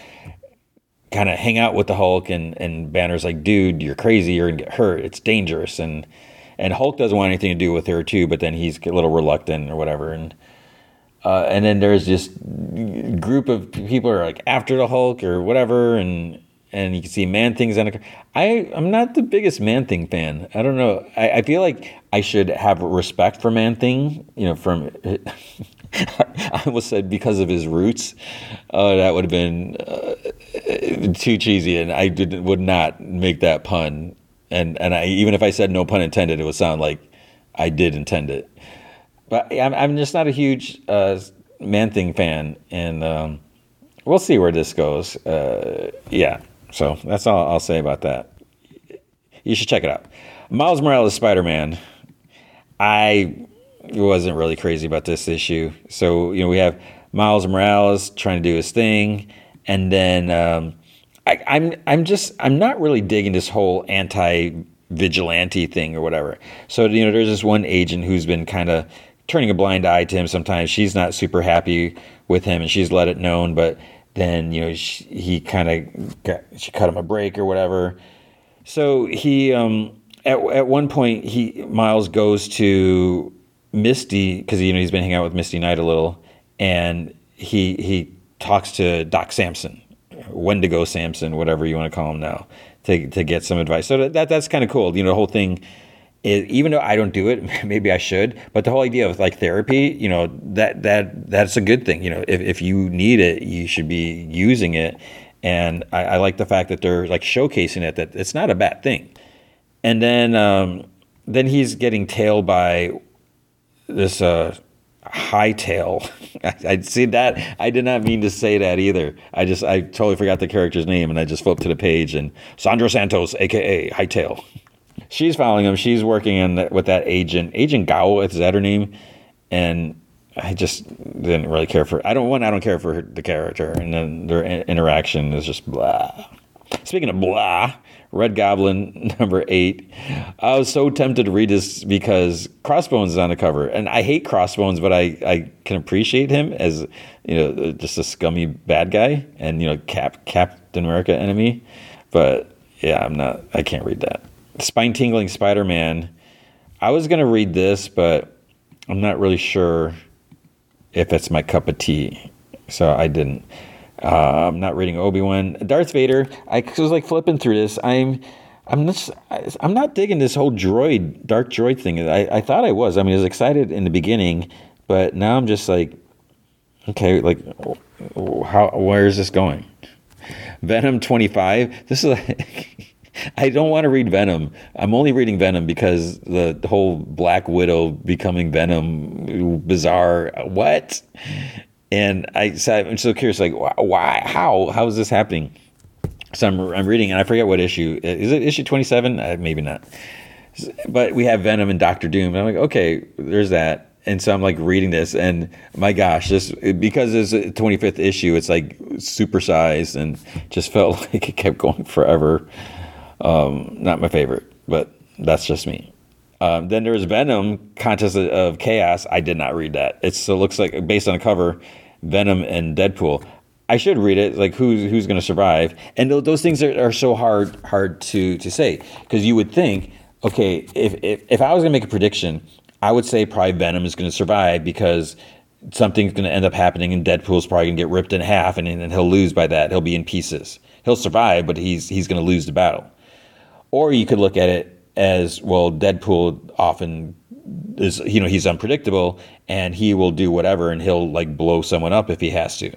kind of hang out with the Hulk, and and Banner's like, dude, you're crazy, you're gonna get hurt, it's dangerous, and and Hulk doesn't want anything to do with her too, but then he's a little reluctant or whatever, and uh, and then there's this group of people are like after the Hulk or whatever, and and you can see Man Thing's on a. I I'm not the biggest Man Thing fan. I don't know. I, I feel like I should have respect for Man Thing. You know, from I almost said because of his roots. Oh, that would have been uh, too cheesy, and I did would not make that pun. And and I even if I said no pun intended, it would sound like I did intend it. But I'm I'm just not a huge uh, Man Thing fan, and um, we'll see where this goes. Uh, yeah, so that's all I'll say about that. You should check it out. Miles Morales Spider Man. I wasn't really crazy about this issue. So you know we have Miles Morales trying to do his thing, and then um, I, I'm I'm just I'm not really digging this whole anti vigilante thing or whatever. So you know there's this one agent who's been kind of turning a blind eye to him sometimes. She's not super happy with him, and she's let it known, but then you know she, he kind of got she cut him a break or whatever. So he um, at at one point he Miles goes to Misty because you know he's been hanging out with Misty Knight a little, and he he talks to Doc Samson, Wendigo Samson, whatever you want to call him now, to to get some advice. So that that's kind of cool. You know, the whole thing. Even though I don't do it, maybe I should. But the whole idea of like therapy, you know, that that that's a good thing. You know, if if you need it, you should be using it. And I, I like the fact that they're like showcasing it that it's not a bad thing. And then um, then he's getting tailed by this uh, hightail. I, I see that. I did not mean to say that either. I just I totally forgot the character's name, and I just flipped to the page and Sandra Santos, aka Hightail. She's following him. She's working in with that agent, Agent Gao. Is that her name? And I just didn't really care for. I don't one. I don't care for the character, and then their interaction is just blah. Speaking of blah, Red Goblin number eight. I was so tempted to read this because Crossbones is on the cover, and I hate Crossbones, but I, I can appreciate him as you know uh, just a scummy bad guy, and you know Cap Captain America enemy. But yeah, I'm not. I can't read that. Spine tingling Spider Man. I was gonna read this, but I'm not really sure if it's my cup of tea, so I didn't. Uh, I'm not reading Obi Wan. Darth Vader. I was like flipping through this. I'm, I'm just, I'm not digging this whole droid, dark droid thing. I, I thought I was. I mean, I was excited in the beginning, but now I'm just like, okay, like, how? Where is this going? Venom 25. This is like. I don't want to read Venom. I'm only reading Venom because the, the whole Black Widow becoming Venom bizarre. What? And I said, I'm so curious, like, why, how, how is this happening? So I'm, I'm reading, and I forget what issue is it. Issue 27? Uh, maybe not. But we have Venom and Doctor Doom. And I'm like, okay, there's that. And so I'm like reading this, and my gosh, this because it's a 25th issue, it's like supersized, and just felt like it kept going forever. Um, not my favorite, but that's just me. Um, then there's Venom, Contest of Chaos. I did not read that. It's, it looks like based on the cover, Venom and Deadpool. I should read it. Like who's who's going to survive? And th- those things are, are so hard hard to to say because you would think, okay, if, if if I was going to make a prediction, I would say probably Venom is going to survive because something's going to end up happening and Deadpool's probably going to get ripped in half and, and he'll lose by that. He'll be in pieces. He'll survive, but he's he's going to lose the battle. Or you could look at it as well Deadpool often is you know he's unpredictable and he will do whatever and he'll like blow someone up if he has to.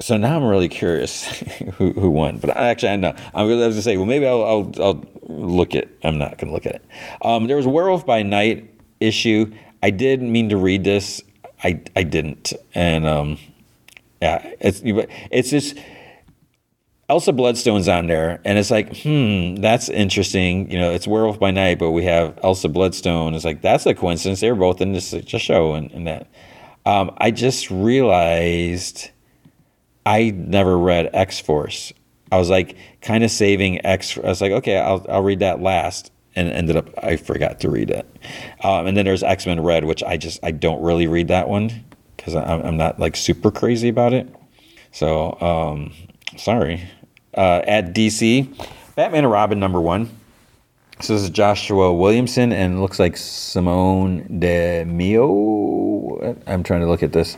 So now I'm really curious who, who won, but actually I know I'm going to say well maybe I'll, I'll, I'll look at I'm not going to look at it. Um, there was Werewolf by Night issue. I did mean to read this. I I didn't, and um, yeah, it's it's just Elsa Bloodstone's on there, and it's like, hmm, that's interesting. You know, it's Werewolf by Night, but we have Elsa Bloodstone. It's like that's a coincidence. They were both in this show, and, and that. Um, I just realized I never read X Force. I was like kind of saving X. I was like, okay, I'll I'll read that last, and ended up I forgot to read it. Um, and then there's X Men Red, which I just I don't really read that one because I'm, I'm not like super crazy about it. So um, sorry uh, at DC. Batman and Robin number one. So this is Joshua Williamson and looks like Simone Di Meo. I'm trying to look at this.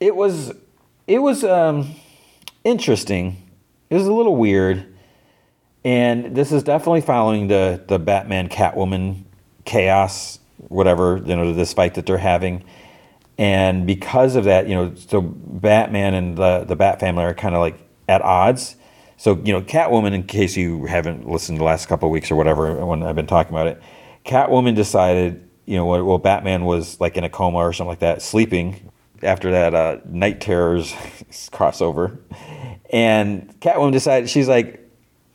It was it was um, interesting. it was a little weird. And this is definitely following the the Batman Catwoman chaos, whatever you know, this fight that they're having. And because of that, you know, so Batman and the the Bat family are kind of like at odds. So you know, Catwoman. In case you haven't listened the last couple of weeks or whatever, when I've been talking about it, Catwoman decided, you know, well, Batman was like in a coma or something like that, sleeping after that uh, Night Terrors crossover, and Catwoman decided she's like,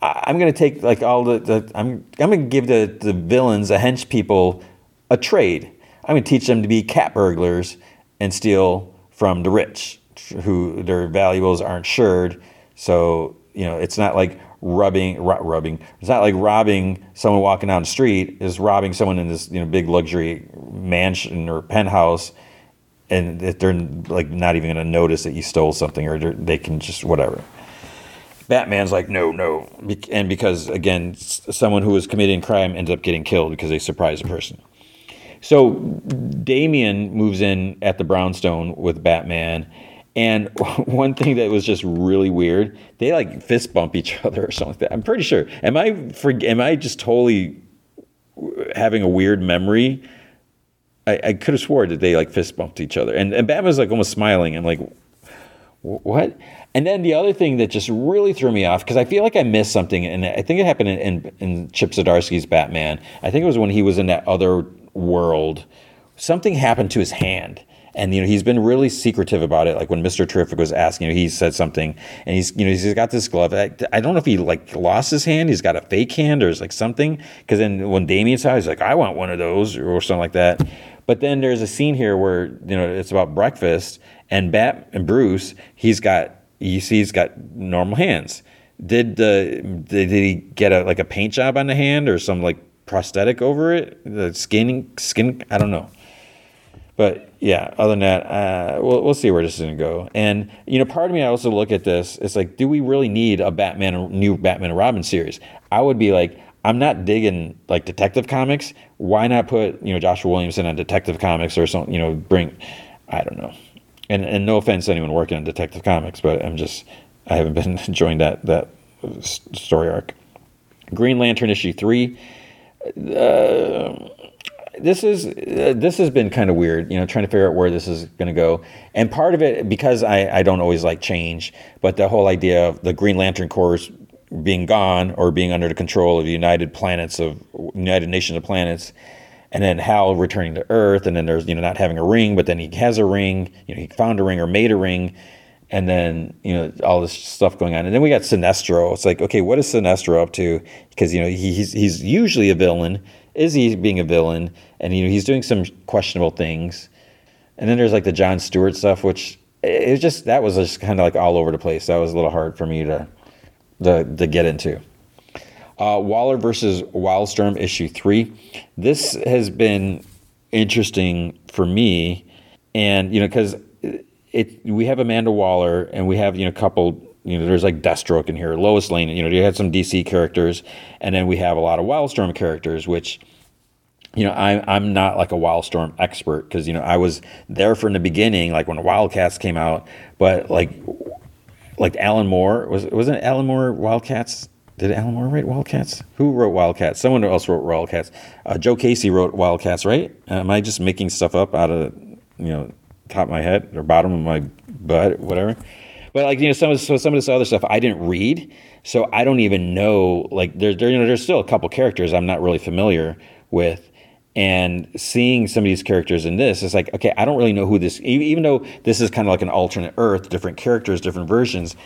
I'm gonna take like all the, the I'm I'm gonna give the the villains, the hench people, a trade. I'm gonna teach them to be cat burglars and steal from the rich, who their valuables aren't insured. So you know, it's not like rubbing rubbing. It's not like robbing someone walking down the street. Is robbing someone in this you know big luxury mansion or penthouse, and they're like not even gonna notice that you stole something, or they can just whatever. Batman's like, no, no. And because, again, someone who was committing crime ends up getting killed because they surprise a person. So Damian moves in at the brownstone with Batman. And one thing that was just really weird, they like fist bump each other or something like that. I'm pretty sure. Am I for, am I just totally having a weird memory? I, I could have swore that they like fist bumped each other. And, and Batman's like almost smiling. I'm like, what? And then the other thing that just really threw me off because I feel like I missed something, and I think it happened in, in, in Chip Zdarsky's Batman. I think it was when he was in that other world. Something happened to his hand, and you know he's been really secretive about it. Like when Mister Terrific was asking, you know, he said something, and he's you know he's got this glove. I, I don't know if he like lost his hand, he's got a fake hand, or it's like something. Because then when Damian saw, he's like, I want one of those, or something like that. But then there's a scene here where you know it's about breakfast, and Bat and Bruce, he's got you see he's got normal hands. Did the did he get a like a paint job on the hand or some like prosthetic over it? The skin skin I don't know. But yeah, other than that, uh, we'll we'll see where this is gonna go. And you know, part of me I also look at this. It's like, do we really need a Batman a new Batman and Robin series? I would be like, I'm not digging like Detective Comics. Why not put you know Joshua Williamson on Detective Comics or something? You know, bring I don't know and and no offense to anyone working on Detective Comics, but I'm just I haven't been enjoying that that story arc. Green Lantern issue three. Uh, this is uh, this has been kind of weird, you know, trying to figure out where this is going to go. And part of it because I I don't always like change, but the whole idea of the Green Lantern Corps being gone or being under the control of the United Planets of United Nations of Planets and then Hal returning to Earth, and then there's you know not having a ring, but then he has a ring. You know, he found a ring or made a ring, and then you know all this stuff going on. And then we got Sinestro. It's like, okay, what is Sinestro up to? Because you know he's he's usually a villain. Is he being a villain? And you know he's doing some questionable things. And then there's like the John Stewart stuff, which it was just that was just kind of like all over the place. That was a little hard for me to to, to get into. Uh, Waller versus Wildstorm issue three. This has been interesting for me, and you know because it we have Amanda Waller and we have you know a couple you know there's like Deathstroke in here, Lois Lane. You know you had some DC characters, and then we have a lot of Wildstorm characters, which you know, I'm I'm not like a Wildstorm expert because, you know, I was there from the beginning, like when Wildcats came out, but like, like Alan Moore was, wasn't Alan Moore Wildcats? Did Alan Moore write Wildcats? Who wrote Wildcats? Someone else wrote Wildcats. Uh, Joe Casey wrote Wildcats, right? Am I just making stuff up out of you know top of my head or bottom of my butt, whatever? But like you know, some of so some of this other stuff I didn't read, so I don't even know. Like there, there you know, there's still a couple characters I'm not really familiar with, and seeing some of these characters in this is like, okay, I don't really know who this. Even though this is kind of like an alternate Earth, different characters, different versions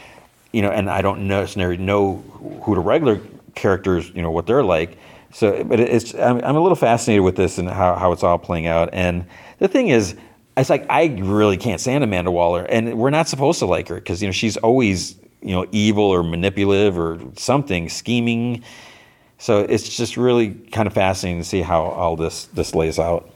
you know, and I don't necessarily know who the regular characters, you know, what they're like. So, but it's I'm, I'm a little fascinated with this and how, how it's all playing out. And the thing is, it's like I really can't stand Amanda Waller, and we're not supposed to like her because you know she's always you know evil or manipulative or something, scheming. So it's just really kind of fascinating to see how all this this lays out.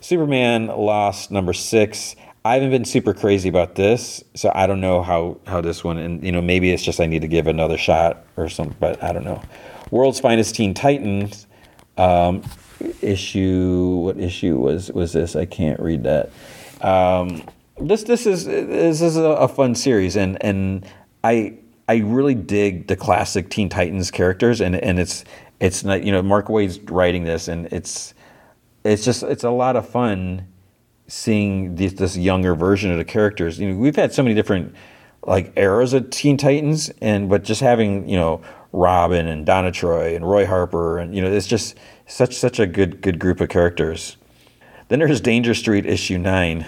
Superman Lost number six. I haven't been super crazy about this, so I don't know how how this one. And you know, maybe it's just I need to give another shot or something, but I don't know. World's Finest Teen Titans um, issue. What issue was was this? I can't read that. Um, this this is this is a, fun series, and and I I really dig the classic Teen Titans characters, and and it's it's not you know Mark Waid's writing this, and it's it's just it's a lot of fun seeing this, this younger version of the characters. You know, we've had so many different like eras of Teen Titans, and but just having you know Robin and Donna Troy and Roy Harper, and you know it's just such such a good good group of characters. Then there's Danger Street issue nine.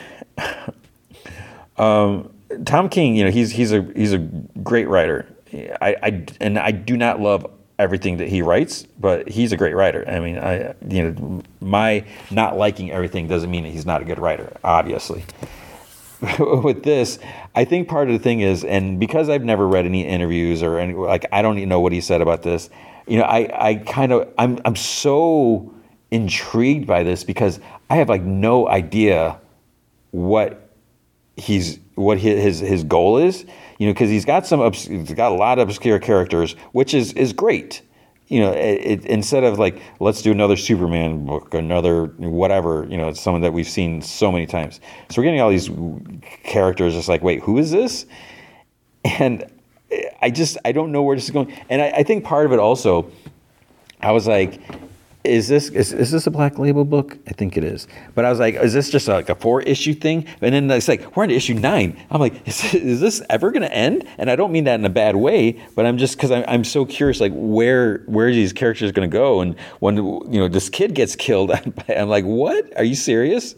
um, Tom King, you know, he's he's a he's a great writer. I, I and I do not love everything that he writes, but he's a great writer. I mean, I you know, my not liking everything doesn't mean that he's not a good writer, obviously. With this, I think part of the thing is, and because I've never read any interviews or any, like I don't even know what he said about this. You know, I I kind of I'm I'm so intrigued by this because I have like no idea what he's what his his goal is. You know, because he's got some he's got a lot of obscure characters, which is is great. You know, it, it, instead of like let's do another Superman book, another whatever. You know, it's someone that we've seen so many times. So we're getting all these characters. Just like, wait, who is this? And I just I don't know where this is going. And I, I think part of it also, I was like, is this is, is this a black label book? I think it is. But I was like, is this just like a four issue thing? And then it's like we're on issue nine. I'm like, is, is this ever going to end? And I don't mean that in a bad way, but I'm just because I'm, I'm so curious, like where where these characters going to go? And when you know this kid gets killed, I'm like, what? Are you serious?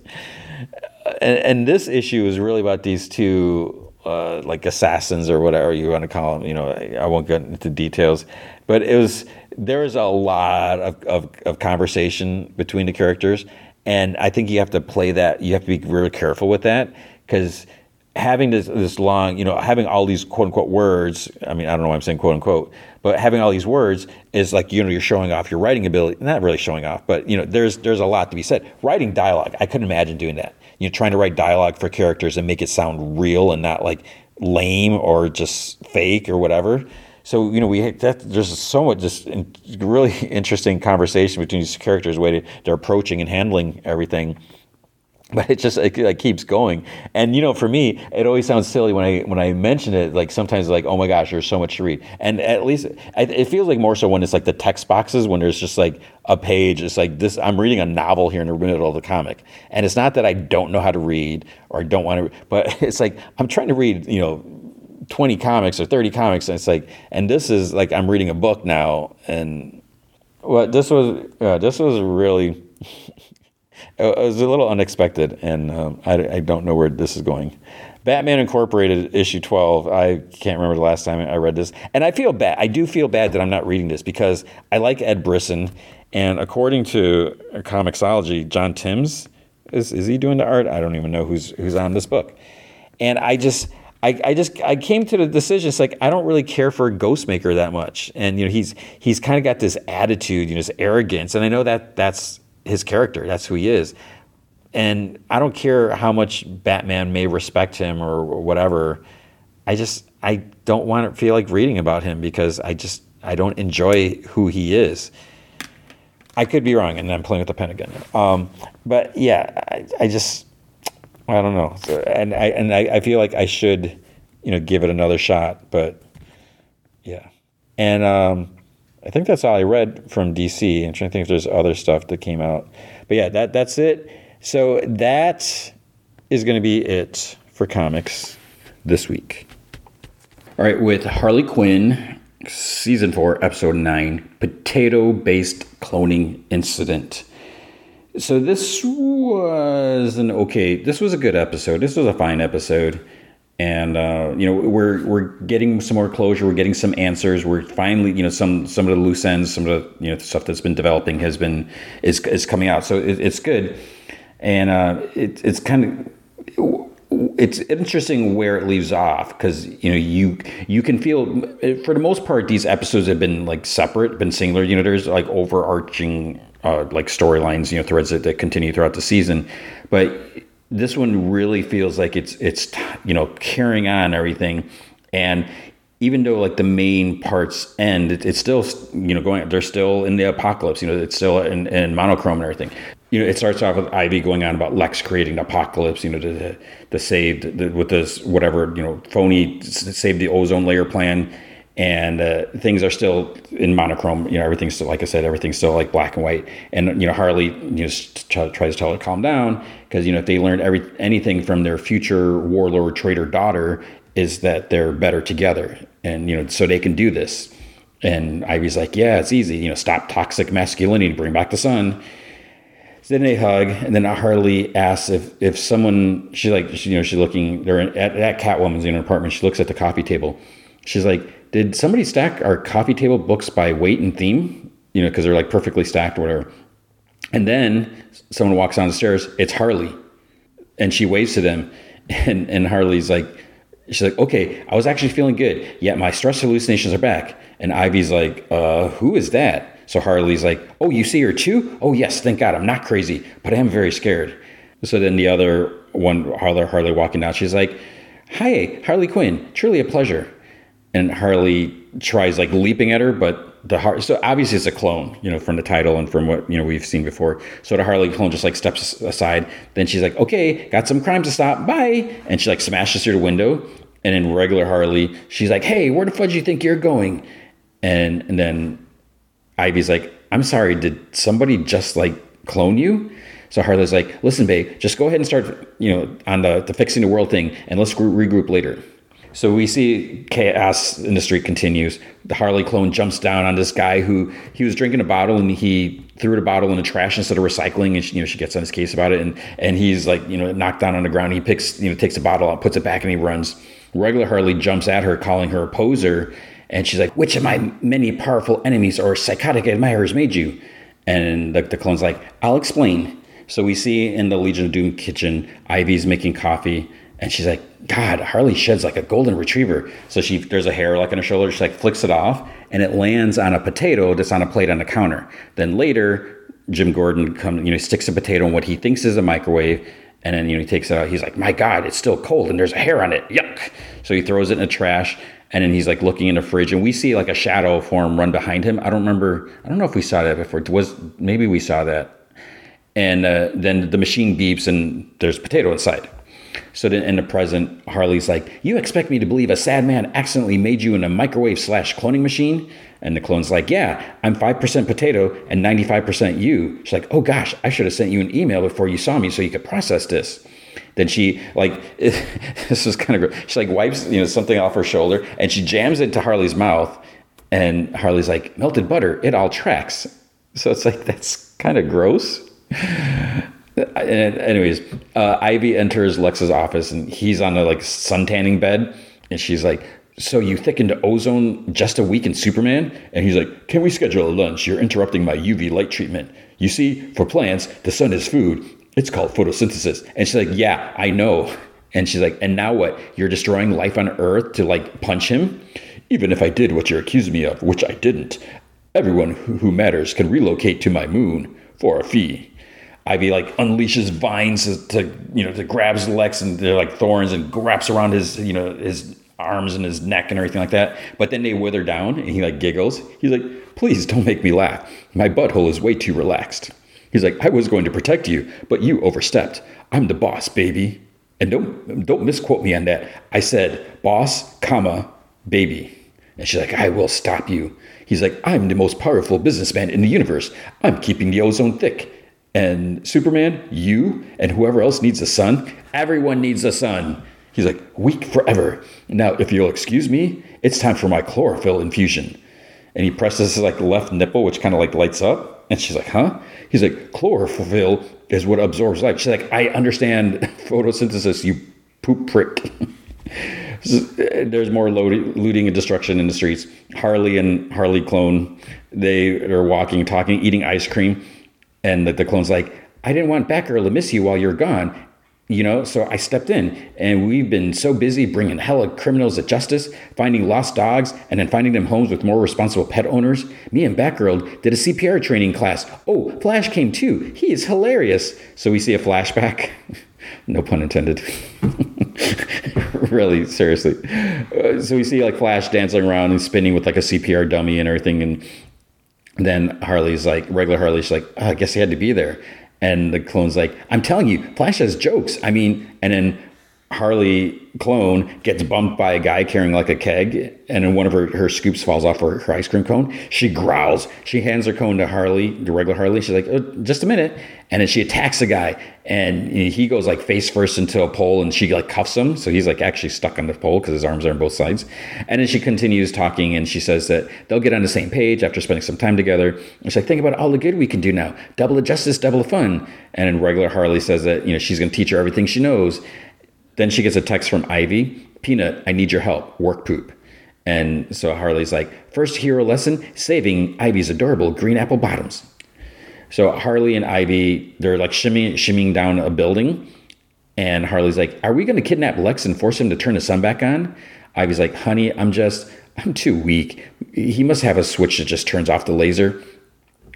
And, and this issue is really about these two uh, like assassins or whatever you want to call them. You know, I won't get into details, but it was there is a lot of, of, of, conversation between the characters, and I think you have to play that. You have to be really careful with that because having this this long, you know, having all these quote unquote words. I mean, I don't know why I'm saying quote unquote, but having all these words is like you know you're showing off your writing ability. Not really showing off, but you know, there's there's a lot to be said. Writing dialogue, I couldn't imagine doing that you know trying to write dialogue for characters and make it sound real and not like lame or just fake or whatever. So you know we that there's so much just really interesting conversation between these characters, the way they're approaching and handling everything. But it just it, like keeps going. And you know for me it always sounds silly when i when i mention it like sometimes like oh my gosh there's so much to read. And at least it feels like more so when it's like the text boxes when there's just like a page it's like this i'm reading a novel here in the middle of the comic. And it's not that i don't know how to read or i don't want to but it's like i'm trying to read you know 20 comics or 30 comics and it's like and this is like i'm reading a book now and well this was uh, this was really it was a little unexpected, and um, I, I, don't know where this is going. Batman Incorporated issue 12. I can't remember the last time I read this. And I feel bad. I do feel bad that I'm not reading this because I like Ed Brisson. And according to Comixology, John Timms, is, is he doing the art? I don't even know who's, who's on this book. And I just, I, I just I came to the decision. It's like I don't really care for Ghostmaker that much, and you know he's he's kind of got this attitude, you know, this arrogance, and I know that that's his character. That's who he is. And I don't care how much Batman may respect him or, or whatever. I just I don't want to feel like reading about him because I just I don't enjoy who he is. I could be wrong, and I'm playing with the pen again. Um, but yeah, I, I, just I don't know, and I and I, I feel like I should, you know, give it another shot. But yeah, and um, I think that's all I read from DC. I'm trying to think if there's other stuff that came out. But yeah, that that's it. So that is going to be it for comics this week. All right, with Harley Quinn, season 4, episode 9, potato based cloning incident. So this was an okay, this was a good episode. This was a fine episode and uh, you know we're we're getting some more closure. We're getting some answers. We're finally you know some some of the loose ends, some of the you know stuff that's been developing has been is is coming out. So it, it's good, and uh, it, it's kind of it's interesting where it leaves off because you know you you can feel for the most part these episodes have been like separate, been singular. You know, there's like overarching uh, like storylines, you know, threads that, that continue throughout the season, but this one really feels like it's it's you know carrying on everything. And even though like the main parts end it, it's still you know going they're still in the apocalypse you know it's still in, in monochrome and everything. You know it starts off with ivy going on about lex creating the apocalypse you know to, to save the, with this whatever you know phony save the ozone layer plan and uh, things are still in monochrome. You know, everything's still, like I said, everything's still like black and white. And you know, Harley you know tries to tell her to calm down because you know if they learned every anything from their future warlord traitor daughter is that they're better together, and you know, so they can do this. And Ivy's like, yeah, it's easy. You know, stop toxic masculinity, and bring back the sun. So then they hug, and then Harley asks if if someone she's like she, you know she's looking they're at, at Catwoman's in her apartment. She looks at the coffee table. She's like, did somebody stack our coffee table books by weight and theme? You know, because they're like perfectly stacked or whatever. And then someone walks down the stairs. It's Harley, and she waves to them, and and Harley's like, she's like, okay, I was actually feeling good, yet my stress hallucinations are back. And Ivy's like, uh, who is that? So Harley's like, oh, you see her too? Oh yes, thank God, I'm not crazy, but I am very scared. So then the other one, Harley, Harley walking down, she's like, hi, Harley Quinn, truly a pleasure and Harley tries like leaping at her, but the heart so obviously it's a clone, you know, from the title and from what you know we've seen before. So the Harley clone just like steps aside. Then she's like, "Okay, got some crime to stop. Bye!" And she like smashes through the window. And in regular Harley, she's like, "Hey, where the fudge do you think you're going?" And and then Ivy's like, "I'm sorry, did somebody just like clone you?" So Harley's like, "Listen, babe, just go ahead and start, you know, on the the fixing the world thing, and let's regroup later." So we see chaos in the street continues. The Harley clone jumps down on this guy who he was drinking a bottle and he threw the bottle in the trash instead of recycling. And she, you know she gets on his case about it and and he's like you know knocked down on the ground. He picks you know takes the bottle out, puts it back, and he runs. Regular Harley jumps at her, calling her a poser, and she's like, "Which of my many powerful enemies or psychotic admirers made you?" And the, the clone's like, "I'll explain." So we see in the Legion of Doom kitchen, Ivy's making coffee and she's like, God, Harley sheds like a golden retriever. So she there's a hair like on her shoulder. She like flicks it off, and it lands on a potato that's on a plate on the counter. Then later, Jim Gordon comes, you know, sticks a potato in what he thinks is a microwave, and then you know he takes it out. He's like, My God, it's still cold, and there's a hair on it. Yuck! So he throws it in the trash, and then he's like looking in the fridge, and we see like a shadow form run behind him. I don't remember. I don't know if we saw that before. It was maybe we saw that. And uh, then the machine beeps, and there's potato inside. So then in the present, Harley's like, You expect me to believe a sad man accidentally made you in a microwave slash cloning machine? And the clone's like, Yeah, I'm 5% potato and 95% you. She's like, Oh gosh, I should have sent you an email before you saw me so you could process this. Then she like this is kind of gross. She like wipes you know something off her shoulder and she jams it to Harley's mouth. And Harley's like, melted butter, it all tracks. So it's like that's kind of gross. Anyways, uh, Ivy enters Lex's office and he's on a like sun tanning bed, and she's like, "So you thickened ozone just a week in Superman?" And he's like, "Can we schedule a lunch? You're interrupting my UV light treatment. You see, for plants, the sun is food. It's called photosynthesis." And she's like, "Yeah, I know." And she's like, "And now what? You're destroying life on Earth to like punch him?" Even if I did what you're accusing me of, which I didn't, everyone who matters can relocate to my moon for a fee. Ivy like unleashes vines to you know to grabs Lex and they're like thorns and wraps around his you know his arms and his neck and everything like that. But then they wither down and he like giggles. He's like, please don't make me laugh. My butthole is way too relaxed. He's like, I was going to protect you, but you overstepped. I'm the boss, baby. And don't don't misquote me on that. I said boss, comma, baby. And she's like, I will stop you. He's like, I'm the most powerful businessman in the universe. I'm keeping the ozone thick and Superman, you, and whoever else needs a sun, everyone needs a sun. He's like, weak forever. Now, if you'll excuse me, it's time for my chlorophyll infusion. And he presses his like left nipple, which kind of like lights up. And she's like, huh? He's like, chlorophyll is what absorbs light. She's like, I understand photosynthesis, you poop prick. Eh, there's more looting and destruction in the streets. Harley and Harley clone, they are walking, talking, eating ice cream and the, the clone's like, I didn't want Batgirl to miss you while you're gone. You know, so I stepped in, and we've been so busy bringing hella criminals to justice, finding lost dogs, and then finding them homes with more responsible pet owners. Me and Batgirl did a CPR training class. Oh, Flash came too. He is hilarious. So we see a flashback. no pun intended. really, seriously. Uh, so we see like Flash dancing around and spinning with like a CPR dummy and everything, and then Harley's like, regular Harley's like, oh, I guess he had to be there. And the clone's like, I'm telling you, Flash has jokes. I mean, and then Harley clone gets bumped by a guy carrying like a keg, and then one of her, her scoops falls off her, her ice cream cone. She growls. She hands her cone to Harley, the regular Harley. She's like, oh, just a minute. And then she attacks the guy, and he goes like face first into a pole, and she like cuffs him. So he's like actually stuck on the pole because his arms are on both sides. And then she continues talking, and she says that they'll get on the same page after spending some time together. And she's like, think about all the good we can do now. Double the justice, double the fun. And then regular Harley says that, you know, she's going to teach her everything she knows. Then she gets a text from Ivy Peanut, I need your help. Work poop. And so Harley's like, first hero lesson saving Ivy's adorable green apple bottoms. So Harley and Ivy, they're like shimmying, shimmying down a building. And Harley's like, Are we going to kidnap Lex and force him to turn the sun back on? Ivy's like, Honey, I'm just, I'm too weak. He must have a switch that just turns off the laser.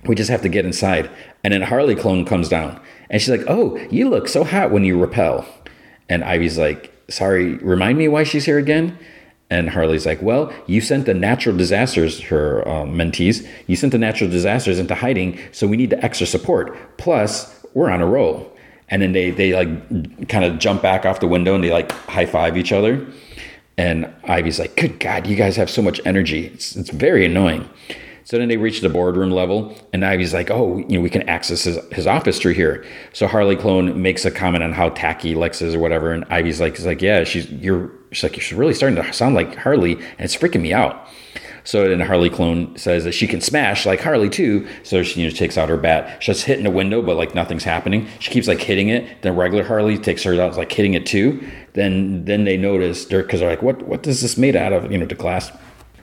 We just have to get inside. And then Harley clone comes down. And she's like, Oh, you look so hot when you repel. And Ivy's like, sorry, remind me why she's here again? And Harley's like, well, you sent the natural disasters, her um, mentees, you sent the natural disasters into hiding, so we need the extra support. Plus, we're on a roll. And then they, they like kind of jump back off the window and they like high five each other. And Ivy's like, good God, you guys have so much energy. It's, it's very annoying. So then they reach the boardroom level, and Ivy's like, "Oh, you know, we can access his, his office through here." So Harley Clone makes a comment on how tacky Lex is or whatever, and Ivy's like, "Is like, yeah, she's you're she's like you're really starting to sound like Harley, and it's freaking me out." So then Harley Clone says that she can smash like Harley too. So she you know, takes out her bat. She's hitting the window, but like nothing's happening. She keeps like hitting it. Then regular Harley takes her out like hitting it too. Then then they notice they're because they're like, what what is this made out of? You know, to class.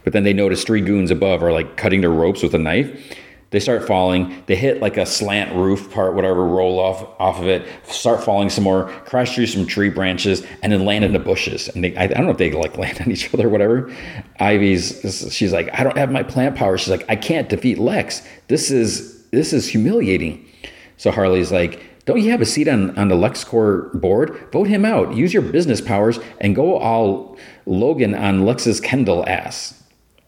But then they notice three goons above are like cutting their ropes with a knife. They start falling. They hit like a slant roof part, whatever, roll off off of it, start falling some more, crash through some tree branches, and then land in the bushes. And they, I, I don't know if they like land on each other or whatever. Ivy's, she's like, I don't have my plant power. She's like, I can't defeat Lex. This is this is humiliating. So Harley's like, don't you have a seat on, on the LexCorp board? Vote him out. Use your business powers and go all Logan on Lex's Kendall ass.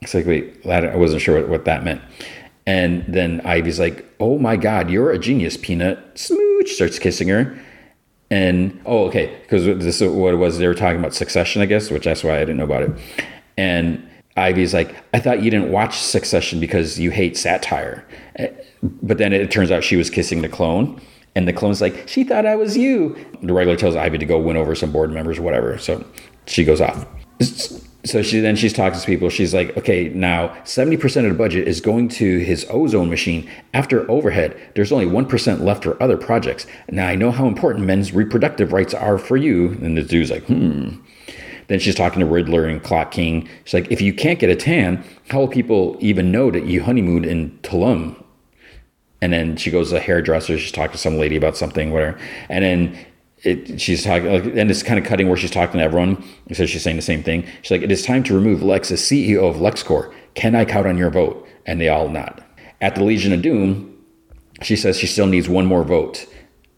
It's like, wait, I wasn't sure what, what that meant. And then Ivy's like, oh my God, you're a genius, Peanut. Smooch starts kissing her. And, oh, okay, because this is what it was. They were talking about Succession, I guess, which that's why I didn't know about it. And Ivy's like, I thought you didn't watch Succession because you hate satire. Eh, but then it turns out she was kissing the clone. And the clone's like, she thought I was you. The regular tells Ivy to go win over some board members, whatever. So she goes off so she then she's talking to people. She's like, okay, now 70% of the budget is going to his ozone machine. After overhead, there's only 1% left for other projects. Now I know how important men's reproductive rights are for you. And the dude's like, hmm. Then she's talking to Riddler and Clock King. She's like, if you can't get a tan, how will people even know that you honeymooned in Tulum? And then she goes to a hairdresser. She's talking to some lady about something, whatever. And then it, she's talking, like, and it's kind of cutting where she's talking to everyone. So she's saying the same thing. She's like, "It is time to remove Lex as CEO of LexCorp. Can I count on your vote?" And they all nod. At the Legion of Doom, she says she still needs one more vote,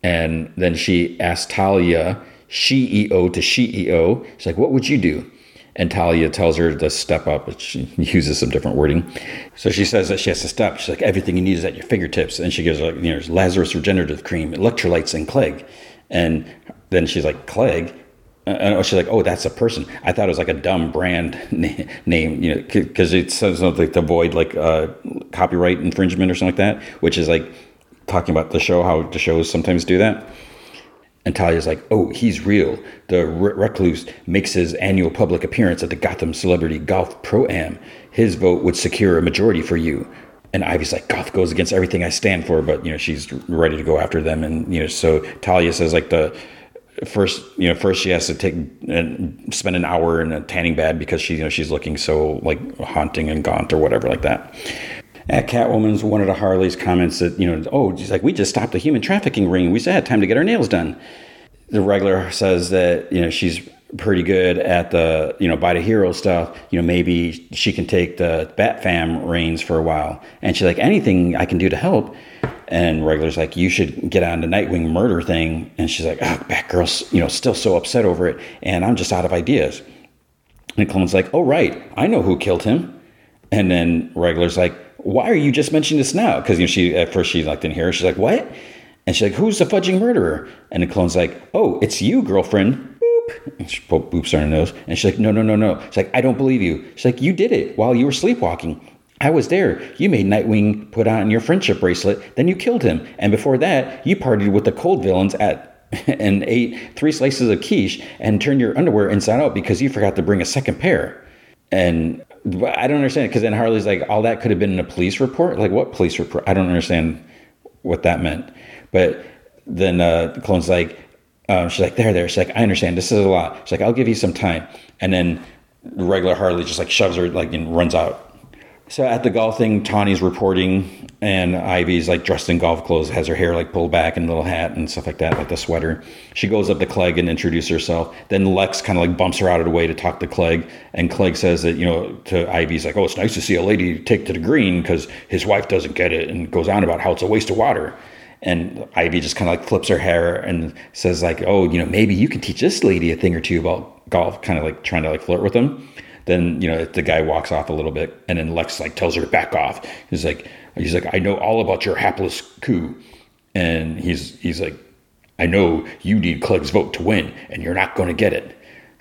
and then she asks Talia, CEO to CEO. She's like, "What would you do?" And Talia tells her to step up, she uses some different wording. So she says that she has to step. She's like, everything you need is at your fingertips. And she gives her, you know, Lazarus regenerative cream, electrolytes, and Clegg. And then she's like, Clegg? And she's like, oh, that's a person. I thought it was like a dumb brand name, you know, because it says something to avoid like uh, copyright infringement or something like that, which is like talking about the show, how the shows sometimes do that. And Talia's like, oh, he's real. The recluse makes his annual public appearance at the Gotham Celebrity Golf Pro Am. His vote would secure a majority for you and Ivy's like, Goth goes against everything I stand for, but you know, she's ready to go after them. And you know, so Talia says like the first, you know, first she has to take and spend an hour in a tanning bed because she, you know, she's looking so like haunting and gaunt or whatever like that. At Catwoman's, one of the Harley's comments that, you know, oh, she's like, we just stopped a human trafficking ring. We had time to get our nails done. The regular says that, you know, she's pretty good at the you know by the hero stuff you know maybe she can take the bat fam reins for a while. And she's like anything i can do to help. And regular's like you should get on the nightwing murder thing. And she's like oh batgirl's you know still so upset over it and i'm just out of ideas. And clone's like oh right i know who killed him. And then regular's like why are you just mentioning this now? Because you know she at first she like didn't hear. She's like what? And she's like who's the fudging murderer? And the clone's like oh it's you girlfriend. And she boops on her nose. And she's like, no, no, no, no. She's like, I don't believe you. She's like, you did it while you were sleepwalking. I was there. You made Nightwing put on your friendship bracelet, then you killed him. And before that, you partied with the cold villains at and ate three slices of quiche and turned your underwear inside out because you forgot to bring a second pair. And I don't understand because then Harley's like, all that could have been in a police report. Like, what police report? I don't understand what that meant. But then uh, Clone's like, um, she's like, there, there. She's like, I understand. This is a lot. She's like, I'll give you some time. And then regular Harley just like shoves her, like, and runs out. So at the golf thing, Tawny's reporting, and Ivy's like dressed in golf clothes, has her hair like pulled back and a little hat and stuff like that, like the sweater. She goes up to Clegg and introduces herself. Then Lex kind of like bumps her out of the way to talk to Clegg, and Clegg says that you know to Ivy's like, "Oh, it's nice to see a lady take to the green because his wife doesn't get it," and goes on about how it's a waste of water. And Ivy just kind of like flips her hair and says like, "Oh, you know, maybe you can teach this lady a thing or two about golf," kind of like trying to like flirt with him. Then you know the guy walks off a little bit, and then Lex like tells her to back off. He's like, he's like, I know all about your hapless coup, and he's he's like, I know you need Clegg's vote to win, and you're not going to get it.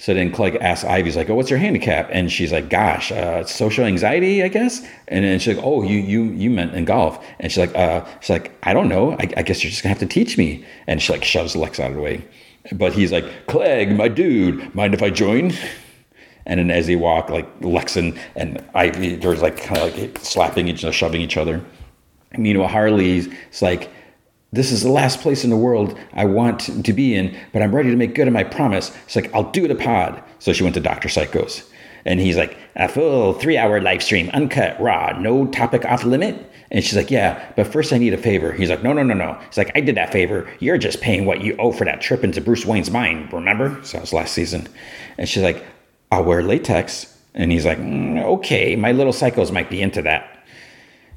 So then Clegg asks Ivy, he's like, "Oh, what's your handicap?" And she's like, "Gosh, uh, social anxiety, I guess." And then she's like, "Oh, you you you meant in golf?" And she's like, uh, "She's like, I don't know. I, I guess you're just gonna have to teach me." And she like shoves Lex out of the way. But he's like, "Clegg, my dude, mind if I join?" And then as they walk, like Lex and and Ivy, there's like kind of like slapping each other, shoving each other. Meanwhile, Harley's like, this is the last place in the world I want to be in, but I'm ready to make good on my promise. It's like, I'll do the pod. So she went to Dr. Psychos. And he's like, a full three hour live stream, uncut, raw, no topic off limit. And she's like, yeah, but first I need a favor. He's like, no, no, no, no. He's like, I did that favor. You're just paying what you owe for that trip into Bruce Wayne's mind, remember? So that was last season. And she's like, I'll wear latex. And he's like, mm, okay, my little psychos might be into that.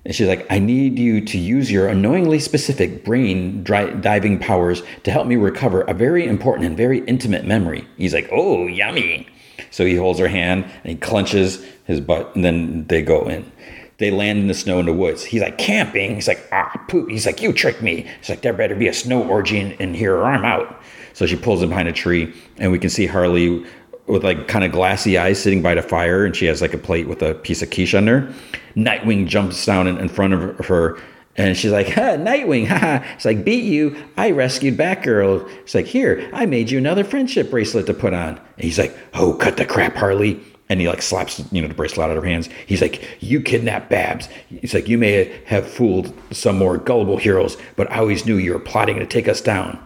And she's like, I need you to use your annoyingly specific brain dri- diving powers to help me recover a very important and very intimate memory. He's like, oh, yummy. So he holds her hand and he clenches his butt, and then they go in. They land in the snow in the woods. He's like, camping. He's like, ah, poop. He's like, you tricked me. He's like, there better be a snow orgy in, in here or I'm out. So she pulls him behind a tree, and we can see Harley with like kind of glassy eyes sitting by the fire and she has like a plate with a piece of quiche there. Nightwing jumps down in, in front of her and she's like, ha, Nightwing, haha. It's like, beat you. I rescued Batgirl. It's like, here, I made you another friendship bracelet to put on. And he's like, oh, cut the crap, Harley. And he like slaps, you know, the bracelet out of her hands. He's like, you kidnapped Babs. He's like, you may have fooled some more gullible heroes, but I always knew you were plotting to take us down.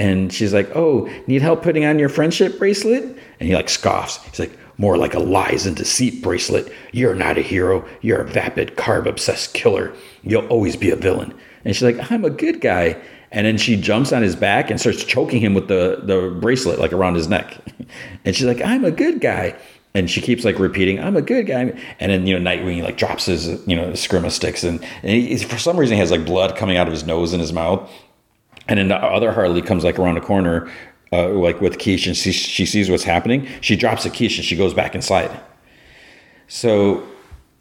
And she's like, Oh, need help putting on your friendship bracelet? And he like scoffs. He's like, More like a lies and deceit bracelet. You're not a hero. You're a vapid, carb obsessed killer. You'll always be a villain. And she's like, I'm a good guy. And then she jumps on his back and starts choking him with the, the bracelet like around his neck. and she's like, I'm a good guy. And she keeps like repeating, "I'm a good guy," and then you know Nightwing like drops his you know escrima sticks, and, and he, for some reason he has like blood coming out of his nose and his mouth, and then the other Harley comes like around the corner, uh, like with Quiche, and she, she sees what's happening. She drops the Quiche and she goes back inside. So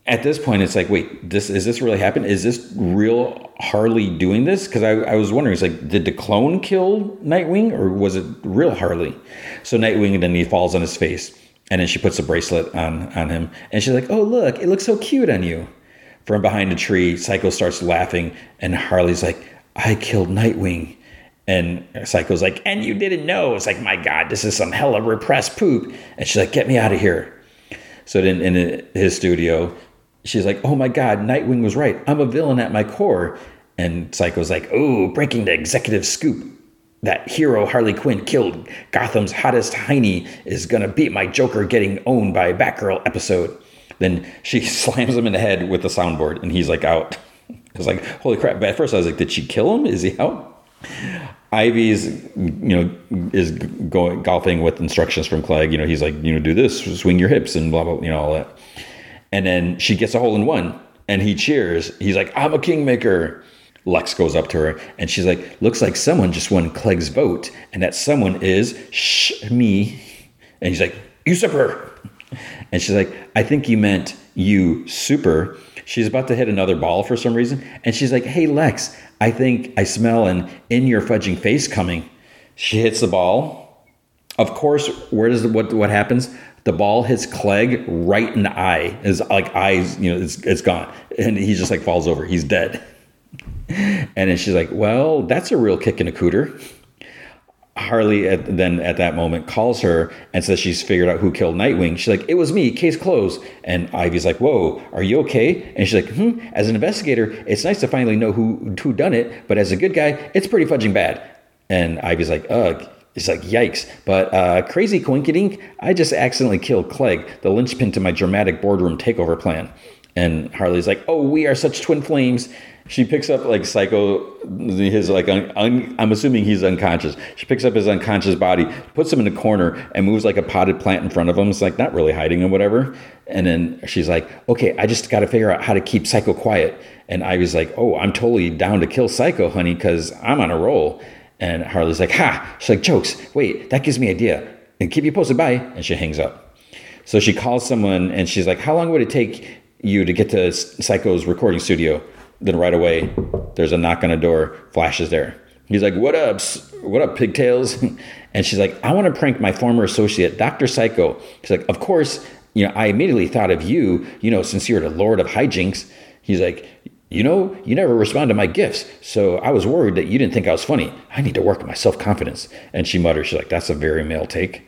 at this point, it's like, wait, this is this really happen? Is this real Harley doing this? Because I, I was wondering, it's like, did the clone kill Nightwing or was it real Harley? So Nightwing, then he falls on his face, and then she puts a bracelet on on him, and she's like, oh look, it looks so cute on you. From behind a tree, Psycho starts laughing, and Harley's like, I killed Nightwing. And Psycho's like, and you didn't know. It's like, my God, this is some hella repressed poop. And she's like, get me out of here. So then in his studio, she's like, oh my God, Nightwing was right. I'm a villain at my core. And Psycho's like, oh, breaking the executive scoop. That hero Harley Quinn killed Gotham's hottest Heiny is gonna beat my Joker getting owned by Batgirl episode. Then she slams him in the head with the soundboard and he's like out. I was like, holy crap. But at first I was like, did she kill him? Is he out? Ivy's, you know, is going golfing with instructions from Clegg. You know, he's like, you know, do this, swing your hips, and blah blah, you know, all that. And then she gets a hole in one, and he cheers. He's like, I'm a kingmaker. Lex goes up to her, and she's like, looks like someone just won Clegg's vote, and that someone is shh me. And he's like, usurper. And she's like, I think you meant you super. She's about to hit another ball for some reason, and she's like, Hey Lex, I think I smell an in your fudging face coming. She hits the ball. Of course, where does what what happens? The ball hits Clegg right in the eye. His like eyes, you know, it's, it's gone, and he just like falls over. He's dead. And then she's like, "Well, that's a real kick in a cooter." Harley at, then at that moment calls her and says she's figured out who killed Nightwing. She's like, "It was me. Case closed." And Ivy's like, "Whoa, are you okay?" And she's like, "Hmm." As an investigator, it's nice to finally know who who done it, but as a good guy, it's pretty fudging bad. And Ivy's like, "Ugh." It's like, yikes. But uh, crazy coinkydink, I just accidentally killed Clegg, the linchpin to my dramatic boardroom takeover plan. And Harley's like, oh, we are such twin flames. She picks up like Psycho, his like, un, un, I'm assuming he's unconscious. She picks up his unconscious body, puts him in a corner, and moves like a potted plant in front of him. It's like not really hiding him, whatever. And then she's like, okay, I just got to figure out how to keep Psycho quiet. And Ivy's like, oh, I'm totally down to kill Psycho, honey, because I'm on a roll. And Harley's like, ha! She's like, jokes. Wait, that gives me an idea. And keep you posted. Bye. And she hangs up. So she calls someone and she's like, how long would it take you to get to Psycho's recording studio? Then right away, there's a knock on the door. Flash is there. He's like, what up? What up, pigtails? and she's like, I want to prank my former associate, Dr. Psycho. He's like, of course, you know, I immediately thought of you, you know, since you're the Lord of Hijinks. He's like, you know, you never respond to my gifts. So I was worried that you didn't think I was funny. I need to work on my self confidence. And she mutters, she's like, that's a very male take.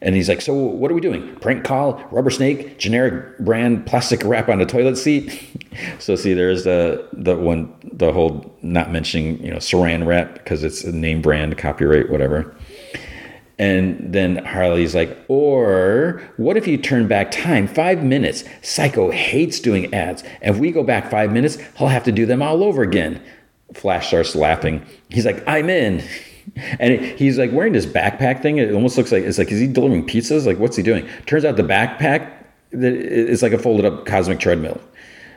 And he's like, so what are we doing? Prank call, rubber snake, generic brand plastic wrap on a toilet seat. so see, there's the the one, the whole not mentioning, you know, saran wrap because it's a name brand, copyright, whatever. And then Harley's like, or what if you turn back time five minutes? Psycho hates doing ads. If we go back five minutes, he'll have to do them all over again. Flash starts laughing. He's like, I'm in. And he's like wearing this backpack thing. It almost looks like it's like, is he delivering pizzas? Like, what's he doing? Turns out the backpack is like a folded up cosmic treadmill.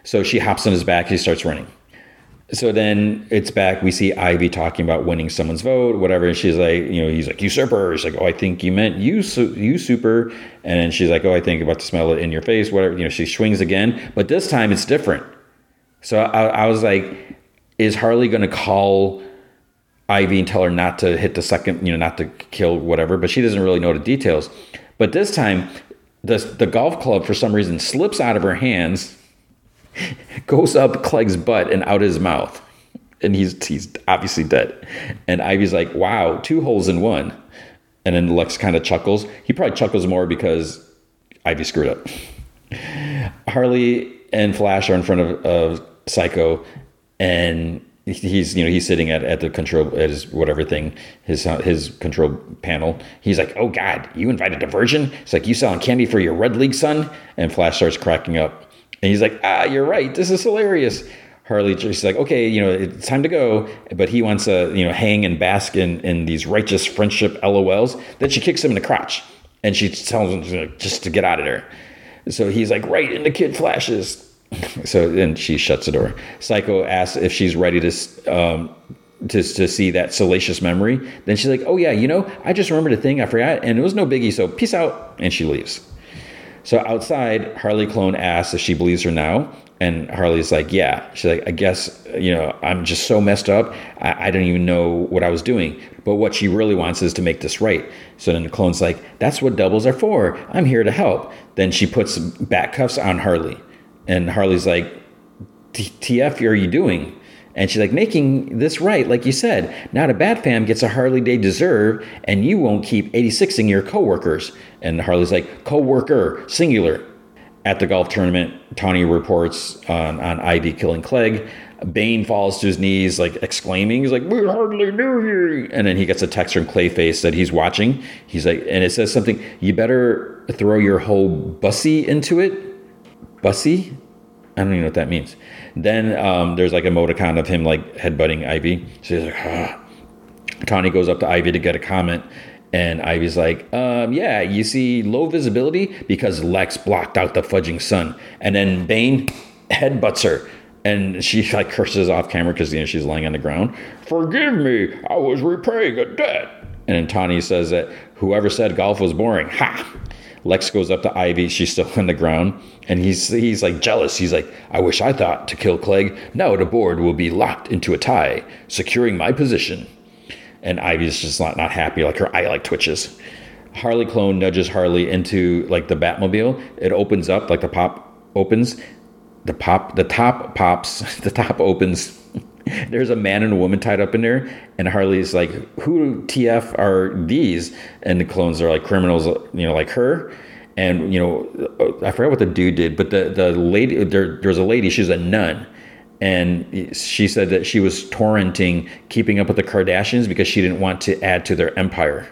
So she hops on his back. He starts running so then it's back. We see Ivy talking about winning someone's vote, whatever. And she's like, you know, he's like, usurper. She's like, oh, I think you meant you, you super. And then she's like, oh, I think about to smell it in your face, whatever. You know, she swings again, but this time it's different. So I, I was like, is Harley going to call Ivy and tell her not to hit the second, you know, not to kill whatever? But she doesn't really know the details. But this time, the the golf club for some reason slips out of her hands goes up Clegg's butt and out his mouth. And he's he's obviously dead. And Ivy's like, wow, two holes in one. And then Lex kind of chuckles. He probably chuckles more because Ivy screwed up. Harley and Flash are in front of, of Psycho, and he's you know he's sitting at, at the control at his whatever thing his his control panel he's like oh god you invited virgin it's like you selling candy for your red league son and flash starts cracking up and he's like, ah, you're right. This is hilarious. Harley, she's like, okay, you know, it's time to go. But he wants to, you know, hang and bask in, in these righteous friendship LOLs. Then she kicks him in the crotch and she tells him just to get out of there. So he's like, right, and the kid flashes. So then she shuts the door. Psycho asks if she's ready to, um, to, to see that salacious memory. Then she's like, oh, yeah, you know, I just remembered a thing I forgot and it was no biggie. So peace out. And she leaves. So outside, Harley Clone asks if she believes her now. And Harley's like, yeah. She's like, I guess, you know, I'm just so messed up. I, I don't even know what I was doing. But what she really wants is to make this right. So then the clone's like, that's what doubles are for. I'm here to help. Then she puts back cuffs on Harley. And Harley's like, TF, are you doing? And she's like, making this right, like you said. Not a Bat fam gets a Harley they deserve, and you won't keep 86ing your coworkers. And Harley's like, coworker, singular. At the golf tournament, Tawny reports on, on Ivy killing Clegg. Bane falls to his knees, like exclaiming, he's like, We hardly knew you. And then he gets a text from Clayface that he's watching. He's like, and it says something, you better throw your whole bussy into it. Bussy? I don't even know what that means. Then um, there's like a emoticon of him like headbutting Ivy. So he's like, ah. Tawny goes up to Ivy to get a comment. And Ivy's like, um, yeah, you see low visibility because Lex blocked out the fudging sun. And then Bane headbutts her. And she like curses off camera because you know she's lying on the ground. Forgive me, I was repaying a debt. And then Tawny says that whoever said golf was boring, ha, Lex goes up to Ivy. She's still on the ground, and he's he's like jealous. He's like, "I wish I thought to kill Clegg. Now the board will be locked into a tie, securing my position." And Ivy's just not not happy. Like her eye like twitches. Harley clone nudges Harley into like the Batmobile. It opens up, like the pop opens. The pop, the top pops, the top opens. There's a man and a woman tied up in there, and Harley's like, "Who TF are these?" And the clones are like criminals, you know, like her. And you know, uh, I forgot what the dude did, but the the lady there, there's a lady. She's a nun, and she said that she was torrenting keeping up with the Kardashians because she didn't want to add to their empire.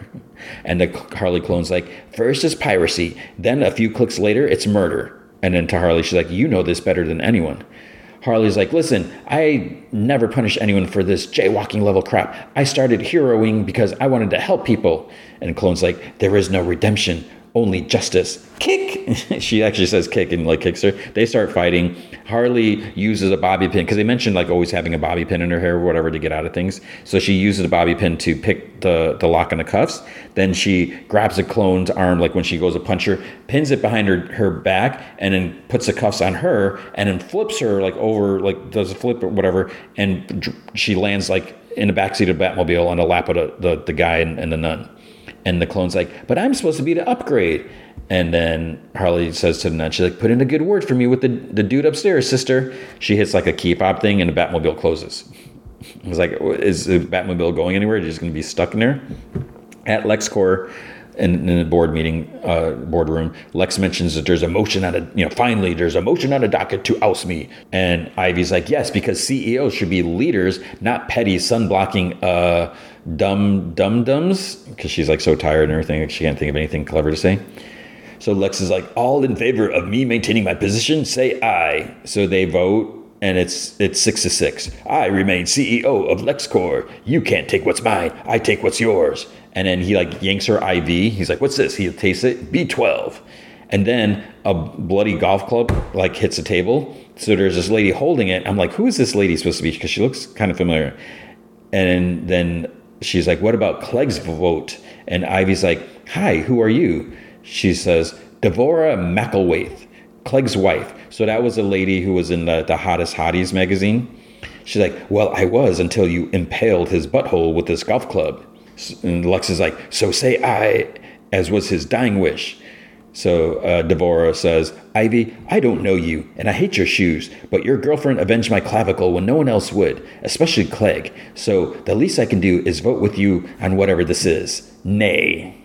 And the Harley clone's like, first is piracy, then a few clicks later, it's murder. And then to Harley, she's like, you know this better than anyone. Harley's like, listen, I never punish anyone for this jaywalking level crap. I started heroing because I wanted to help people. And Clone's like, there is no redemption only justice. Kick. she actually says kick and like kicks her. They start fighting. Harley uses a bobby pin because they mentioned like always having a bobby pin in her hair or whatever to get out of things. So she uses a bobby pin to pick the the lock on the cuffs. Then she grabs a clone's arm like when she goes to punch her, pins it behind her her back, and then puts the cuffs on her, and then flips her like over like does a flip or whatever, and she lands like in the backseat of Batmobile on the lap of the the, the guy and, and the nun. And the clone's like, but I'm supposed to be the upgrade. And then Harley says to the nun, she's like, put in a good word for me with the, the dude upstairs, sister. She hits like a key pop thing and the Batmobile closes. I was like, is the Batmobile going anywhere? You're just going to be stuck in there? At LexCorp, in, in the board meeting, uh, boardroom, Lex mentions that there's a motion on a, you know, finally there's a motion on a docket to oust me. And Ivy's like, yes, because CEOs should be leaders, not petty sun blocking, uh, dumb dum dums because she's like so tired and everything. She can't think of anything clever to say. So Lex is like, all in favor of me maintaining my position, say aye. So they vote, and it's it's six to six. I remain CEO of LexCorp. You can't take what's mine. I take what's yours. And then he like yanks her IV. He's like, what's this? He tastes it. B12. And then a bloody golf club like hits a table. So there's this lady holding it. I'm like, who is this lady supposed to be? Because she looks kind of familiar. And then she's like, What about Clegg's vote? And Ivy's like, Hi, who are you? She says, Devora McElwaith, Clegg's wife. So that was a lady who was in the, the Hottest Hotties magazine. She's like, Well, I was until you impaled his butthole with this golf club. And Lex is like, So say I, as was his dying wish. So uh, says, Ivy, I don't know you, and I hate your shoes, but your girlfriend avenged my clavicle when no one else would, especially Clegg. So the least I can do is vote with you on whatever this is. Nay.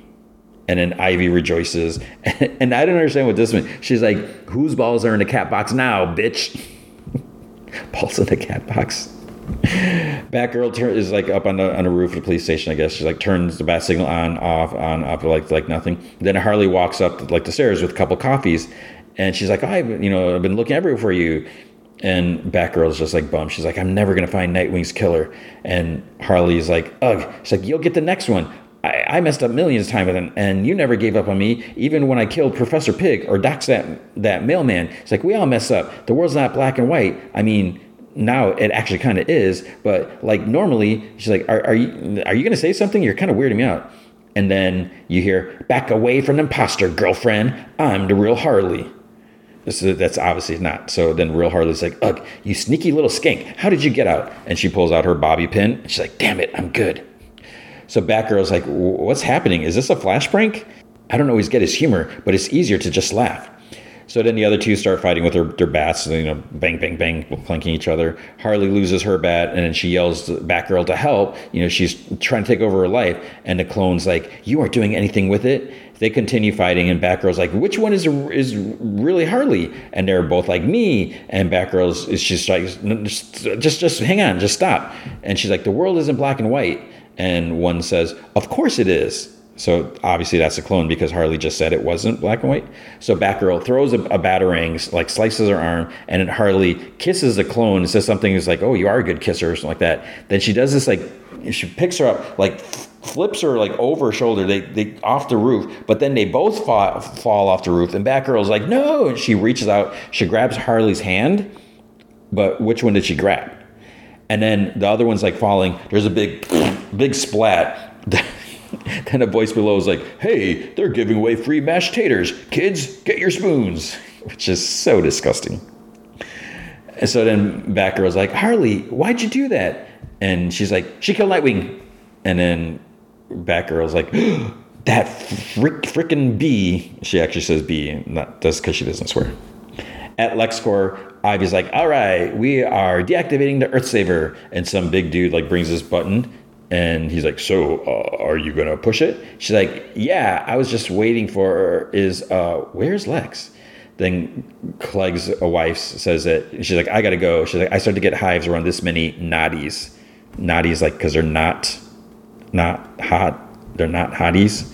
And then Ivy rejoices. And I don't understand what this means. She's like, whose balls are in the cat box now, bitch? balls in the cat box. Batgirl is like up on the on the roof of the police station. I guess she like turns the bat signal on, off, on, off, like like nothing. Then Harley walks up like the stairs with a couple coffees, and she's like, "I've you know I've been looking everywhere for you." And Batgirl's just like bummed. She's like, "I'm never gonna find Nightwing's killer." And Harley's like, "Ugh." She's like, "You'll get the next one." I, I messed up millions of times with him, and you never gave up on me, even when I killed Professor Pig or doxed that that mailman. It's like we all mess up. The world's not black and white. I mean, now it actually kind of is, but like normally she's like, are, are you are you gonna say something? You're kind of weirding me out. And then you hear, back away from the imposter, girlfriend. I'm the real Harley. So that's obviously not. So then real Harley's like, ugh, you sneaky little skank. How did you get out? And she pulls out her bobby pin. And she's like, damn it, I'm good. So Batgirl's like, what's happening? Is this a flash prank? I don't always get his humor, but it's easier to just laugh. So then the other two start fighting with their, their bats, you know, bang, bang, bang, planking each other. Harley loses her bat, and then she yells to Batgirl to help. You know, she's trying to take over her life, and the clone's like, "You aren't doing anything with it." They continue fighting, and Batgirl's like, "Which one is is really Harley?" And they're both like, "Me." And Batgirl's is just like, "Just, just hang on, just stop." And she's like, "The world isn't black and white." And one says, "Of course it is." So obviously that's a clone because Harley just said it wasn't black and white. So Batgirl throws a, a batarang, like slices her arm, and then Harley kisses the clone and says something is like, "Oh, you are a good kisser" or something like that. Then she does this like she picks her up, like flips her like over her shoulder, they they off the roof, but then they both fall, fall off the roof. And Batgirl's like, "No!" And she reaches out, she grabs Harley's hand, but which one did she grab? And then the other one's like falling. There's a big, big splat. then a voice below is like, hey, they're giving away free mashed taters. Kids, get your spoons. Which is so disgusting. And so then Batgirl's like, Harley, why'd you do that? And she's like, she killed Nightwing. And then Batgirl's like, that frick, frickin' bee, she actually says bee, not just because she doesn't swear. At LexCorp, Ivy's like, all right, we are deactivating the Earth Saver. And some big dude like brings this button and he's like, so uh, are you to push it? She's like, yeah, I was just waiting for, is, uh, where's Lex? Then Clegg's wife says that she's like, I got to go. She's like, I started to get hives around this many naughties. Naughties like, cause they're not, not hot. They're not hotties.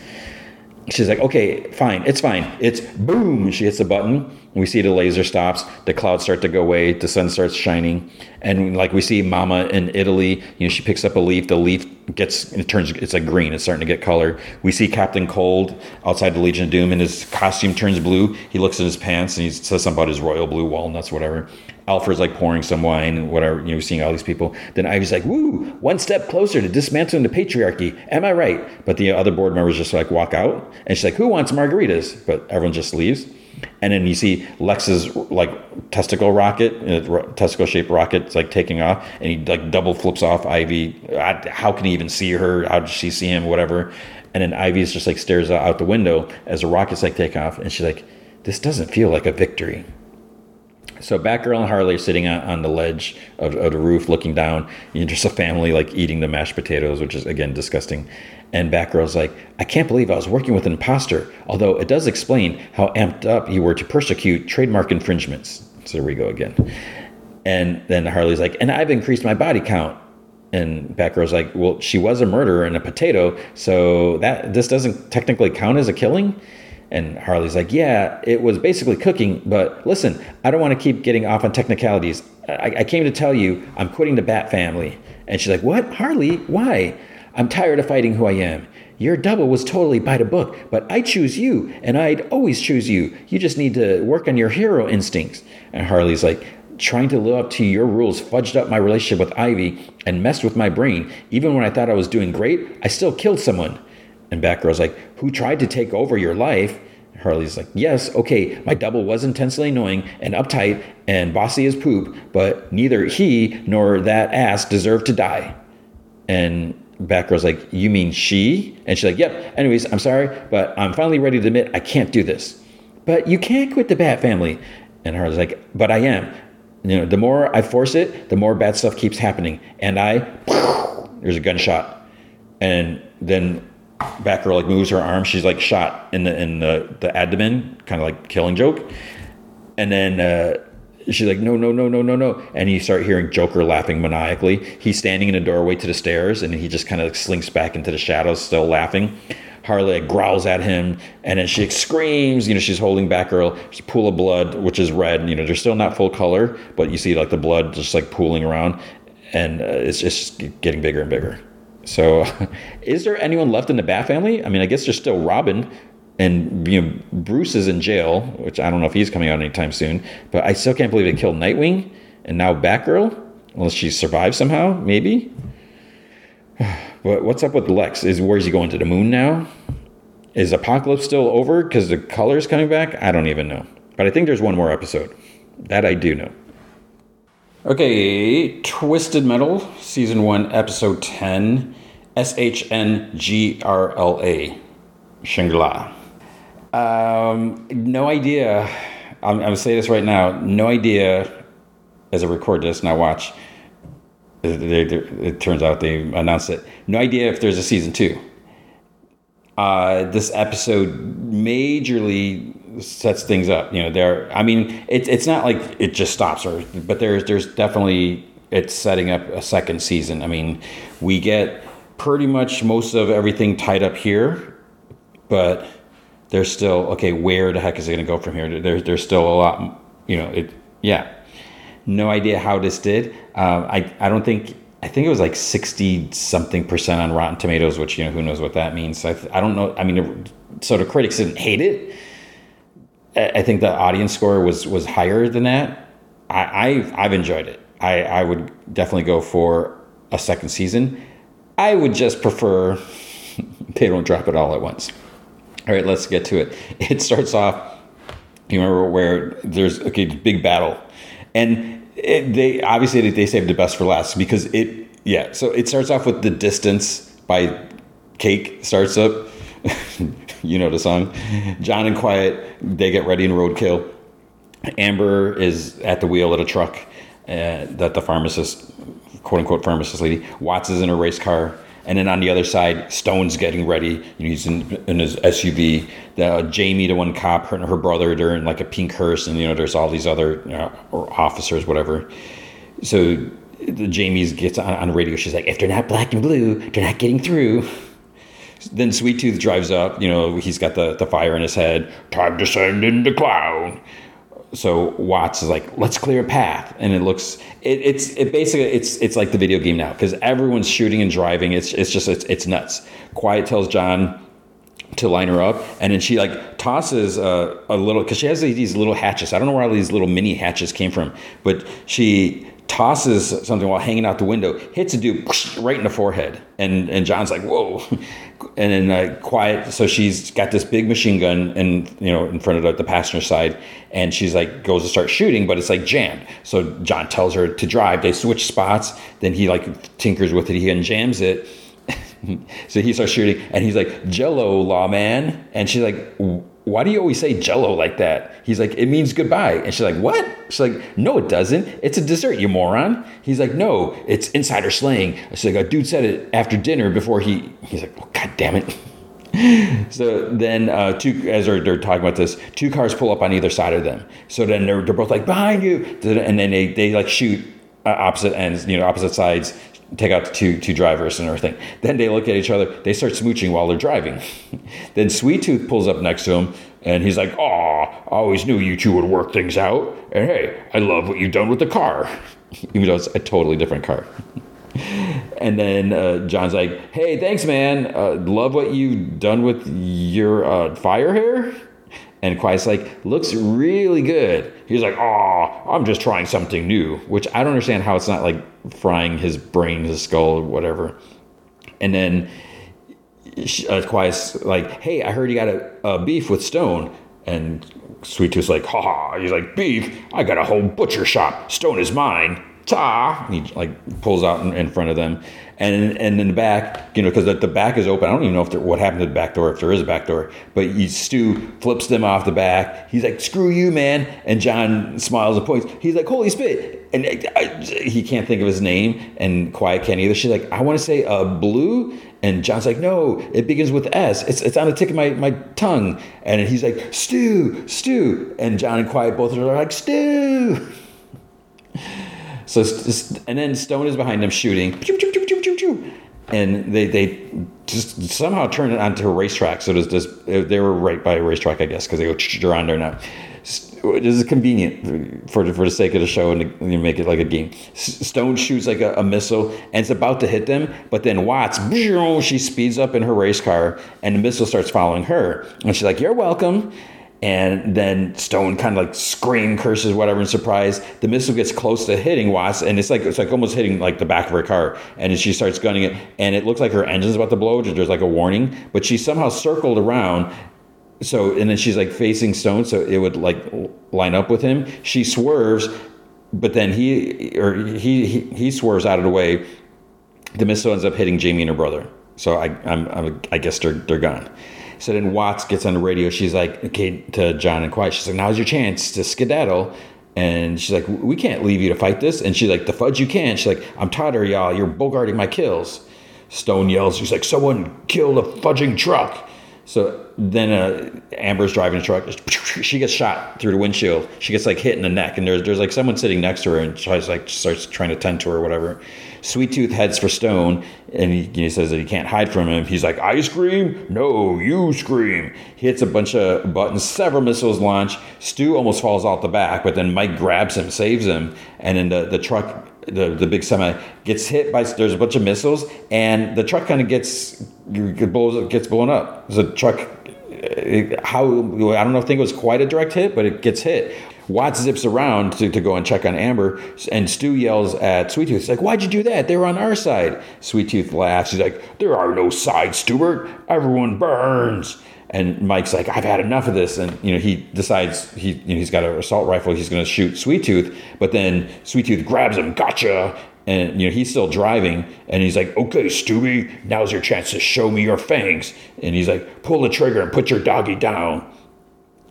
She's like, okay, fine. It's fine. It's boom. She hits the button we see the laser stops, the clouds start to go away, the sun starts shining, and like we see Mama in Italy, you know, she picks up a leaf, the leaf gets it turns it's like green, it's starting to get color. We see Captain Cold outside the Legion of Doom, and his costume turns blue. He looks at his pants and he says something about his royal blue walnuts, whatever. Alfred's like pouring some wine and whatever, you know, seeing all these people. Then Ivy's like, woo, one step closer to dismantling the patriarchy. Am I right? But the other board members just like walk out and she's like, who wants margaritas? But everyone just leaves and then you see Lex's like testicle rocket, uh, testicle shaped rocket, it's like taking off, and he like double flips off Ivy. How can he even see her? How does she see him? Whatever. And then Ivy's just like stares out the window as the rockets like take off, and she's like, "This doesn't feel like a victory." So Batgirl and Harley are sitting on, the ledge of, of, the roof, looking down. You just a family like eating the mashed potatoes, which is again disgusting. And Batgirl's like, I can't believe I was working with an imposter, although it does explain how amped up you were to persecute trademark infringements. So there we go again. And then Harley's like, and I've increased my body count. And Batgirl's like, well, she was a murderer and a potato, so that this doesn't technically count as a killing. And Harley's like, yeah, it was basically cooking, but listen, I don't want to keep getting off on technicalities. I, I came to tell you I'm quitting the Bat family. And she's like, what? Harley? Why? I'm tired of fighting who I am. Your double was totally by the book, but I choose you, and I'd always choose you. You just need to work on your hero instincts. And Harley's like, trying to live up to your rules fudged up my relationship with Ivy and messed with my brain. Even when I thought I was doing great, I still killed someone. And Batgirl's like, who tried to take over your life? Harley's like, yes, okay, my double was intensely annoying and uptight and bossy as poop, but neither he nor that ass deserve to die. And Batgirl's like, You mean she? And she's like, Yep. Anyways, I'm sorry, but I'm finally ready to admit I can't do this. But you can't quit the Bat family. And Harley's like, But I am. You know, the more I force it, the more bad stuff keeps happening. And I, there's a gunshot. And then Batgirl like moves her arm. She's like shot in the in the, the abdomen, kind of like killing joke. And then uh, she's like, no, no, no, no, no, no. And you start hearing Joker laughing maniacally. He's standing in a doorway to the stairs and he just kind of slinks back into the shadows, still laughing. Harley like, growls at him and then she screams. You know, she's holding Batgirl. There's a pool of blood, which is red. You know, they're still not full color, but you see like the blood just like pooling around and uh, it's just getting bigger and bigger. So, is there anyone left in the Bat family? I mean, I guess there's still Robin, and you know Bruce is in jail, which I don't know if he's coming out anytime soon. But I still can't believe they killed Nightwing and now Batgirl, unless she survived somehow, maybe. But what's up with Lex? Is where's he going to the moon now? Is Apocalypse still over because the color's coming back? I don't even know. But I think there's one more episode. That I do know. Okay, Twisted Metal, Season 1, Episode 10, S H N G R L A, Shangri-La. Um, no idea. I'm, I'm gonna say this right now. No idea. As I record this, now watch. They, they, it turns out they announced it. No idea if there's a season two. Uh, this episode majorly sets things up. You know, there. I mean, it's it's not like it just stops, or but there's there's definitely it's setting up a second season. I mean, we get pretty much most of everything tied up here, but there's still okay. Where the heck is it going to go from here? There's there's still a lot. You know, it. Yeah, no idea how this did. Um, I I don't think I think it was like sixty something percent on Rotten Tomatoes, which you know who knows what that means. So I, I don't know. I mean, so the critics didn't hate it. I think the audience score was was higher than that. I, I've I've enjoyed it. I I would definitely go for a second season. I would just prefer they don't drop it all at once. All right, let's get to it. It starts off. You remember where there's okay, big battle, and it, they obviously they saved the best for last because it yeah. So it starts off with the distance by Cake starts up, you know the song. John and Quiet, they get ready in roadkill. Amber is at the wheel of a truck uh, that the pharmacist, quote unquote pharmacist lady, Watts is in a race car. And then on the other side, Stone's getting ready. He's in, in his SUV. The, uh, Jamie, the one cop, her and her brother, they're in like a pink hearse, and you know, there's all these other you know, officers, whatever. So the Jamie's gets on, on the radio. She's like, "If they're not black and blue, they're not getting through." Then Sweet Tooth drives up. You know, he's got the, the fire in his head. Time to send in the clown so Watts is like, let's clear a path, and it looks it, it's it basically it's it's like the video game now because everyone's shooting and driving. It's it's just it's, it's nuts. Quiet tells John to line her up, and then she like tosses a, a little because she has these little hatches. I don't know where all these little mini hatches came from, but she tosses something while hanging out the window, hits a dude right in the forehead, and and John's like, whoa, and then uh, quiet. So she's got this big machine gun, and you know, in front of the, the, passenger side, and she's like goes to start shooting, but it's like jammed. So John tells her to drive. They switch spots. Then he like tinkers with it. He unjams it. so he starts shooting, and he's like, "Jello, lawman," and she's like why do you always say jello like that? He's like, it means goodbye. And she's like, what? She's like, no, it doesn't. It's a dessert, you moron. He's like, no, it's insider slang. She's like, a dude said it after dinner before he, he's like, oh, God damn it. so then uh, two as they're, they're, talking about this two cars pull up on either side of them so then they're, they're both like behind you and then they, they like shoot uh, opposite ends you know opposite sides take out the two two drivers and everything. Then they look at each other. They start smooching while they're driving. then Sweet Tooth pulls up next to him, and he's like, "Aw, I always knew you two would work things out. And hey, I love what you've done with the car, even though it's a totally different car." and then uh, John's like, "Hey, thanks, man. Uh, love what you've done with your uh, fire hair." And Quiet's like, looks really good. He's like, oh, I'm just trying something new, which I don't understand how it's not like frying his brain, his skull, whatever. And then uh, Quiet's like, hey, I heard you got a, a beef with Stone. And Sweet Tooth's like, ha ha. He's like, beef? I got a whole butcher shop. Stone is mine. Ta! he like pulls out in, in front of them and and in the back, you know, because the, the, back is open. I don't even know if there, what happened to the back door, if there is a back door. But you, Stu flips them off the back. He's like, "Screw you, man!" And John smiles and points. He's like, "Holy spit!" And I, he can't think of his name, and Quiet can't either. She's like, "I want to say uh, blue." And John's like, no, it begins with S. It's, it's on the tip of my, my tongue. And he's like, Stu, Stu. And John and Quiet both of them are like, Stu. So, and then Stone is behind them shooting and they they just somehow turn it onto a racetrack. So there's this uh, they were right by a racetrack, I guess, because they go around there now. This is convenient for for the sake of the show and you make it like a game. Stone shoots like a, a, missile and it's about to hit them, but then Watts, she speeds up in her race car and the missile starts following her, and she's like, "You're welcome." And then Stone kind of like scream, curses, whatever, in surprise. The missile gets close to hitting Watts, and it's like it's like almost hitting like the back of her car. And she starts gunning it, and it looks like her engine's about to blow. There's like a warning, but she somehow circled around. So and then she's like facing Stone, so it would like line up with him. She swerves, but then he or he he, he swerves out of the way. The missile ends up hitting Jamie and her brother. So I I'm, I'm I guess they're they're gone. So then Watts gets on the radio. She's like, okay, to John and Quiet. She's like, now's your chance to skedaddle. And she's like, we can't leave you to fight this. And she's like, the fudge you can. She's like, I'm tired of y'all. You're bogarting my kills. Stone yells. She's like, someone killed a fudging truck. So then uh, Amber's driving a truck. She gets shot through the windshield. She gets like hit in the neck, and there's there's like someone sitting next to her, and tries like starts trying to tend to her or whatever. Sweet Tooth heads for Stone, and he, he, says that he can't hide from him. He's like, I scream? No, you scream. He hits a bunch of buttons, several missiles launch. Stu almost falls off the back, but then Mike grabs him, saves him, and then the, the truck, the, the big semi, gets hit by, there's a bunch of missiles, and the truck kind of gets, blows, gets blown up. The truck uh, how I don't know if think it was quite a direct hit, but it gets hit. Watts zips around to, to go and check on Amber, and Stu yells at Sweet Tooth. He's like, Why'd you do that? They were on our side. Sweet Tooth laughs. He's like, There are no sides, Stuart. Everyone burns. And Mike's like, I've had enough of this. And, you know, he decides he, you know, he's got an assault rifle. He's going to shoot Sweet Tooth. But then Sweet Tooth grabs him, gotcha. and you know he's still driving and he's like okay stewie now's your chance to show me your fangs and he's like pull the trigger and put your doggy down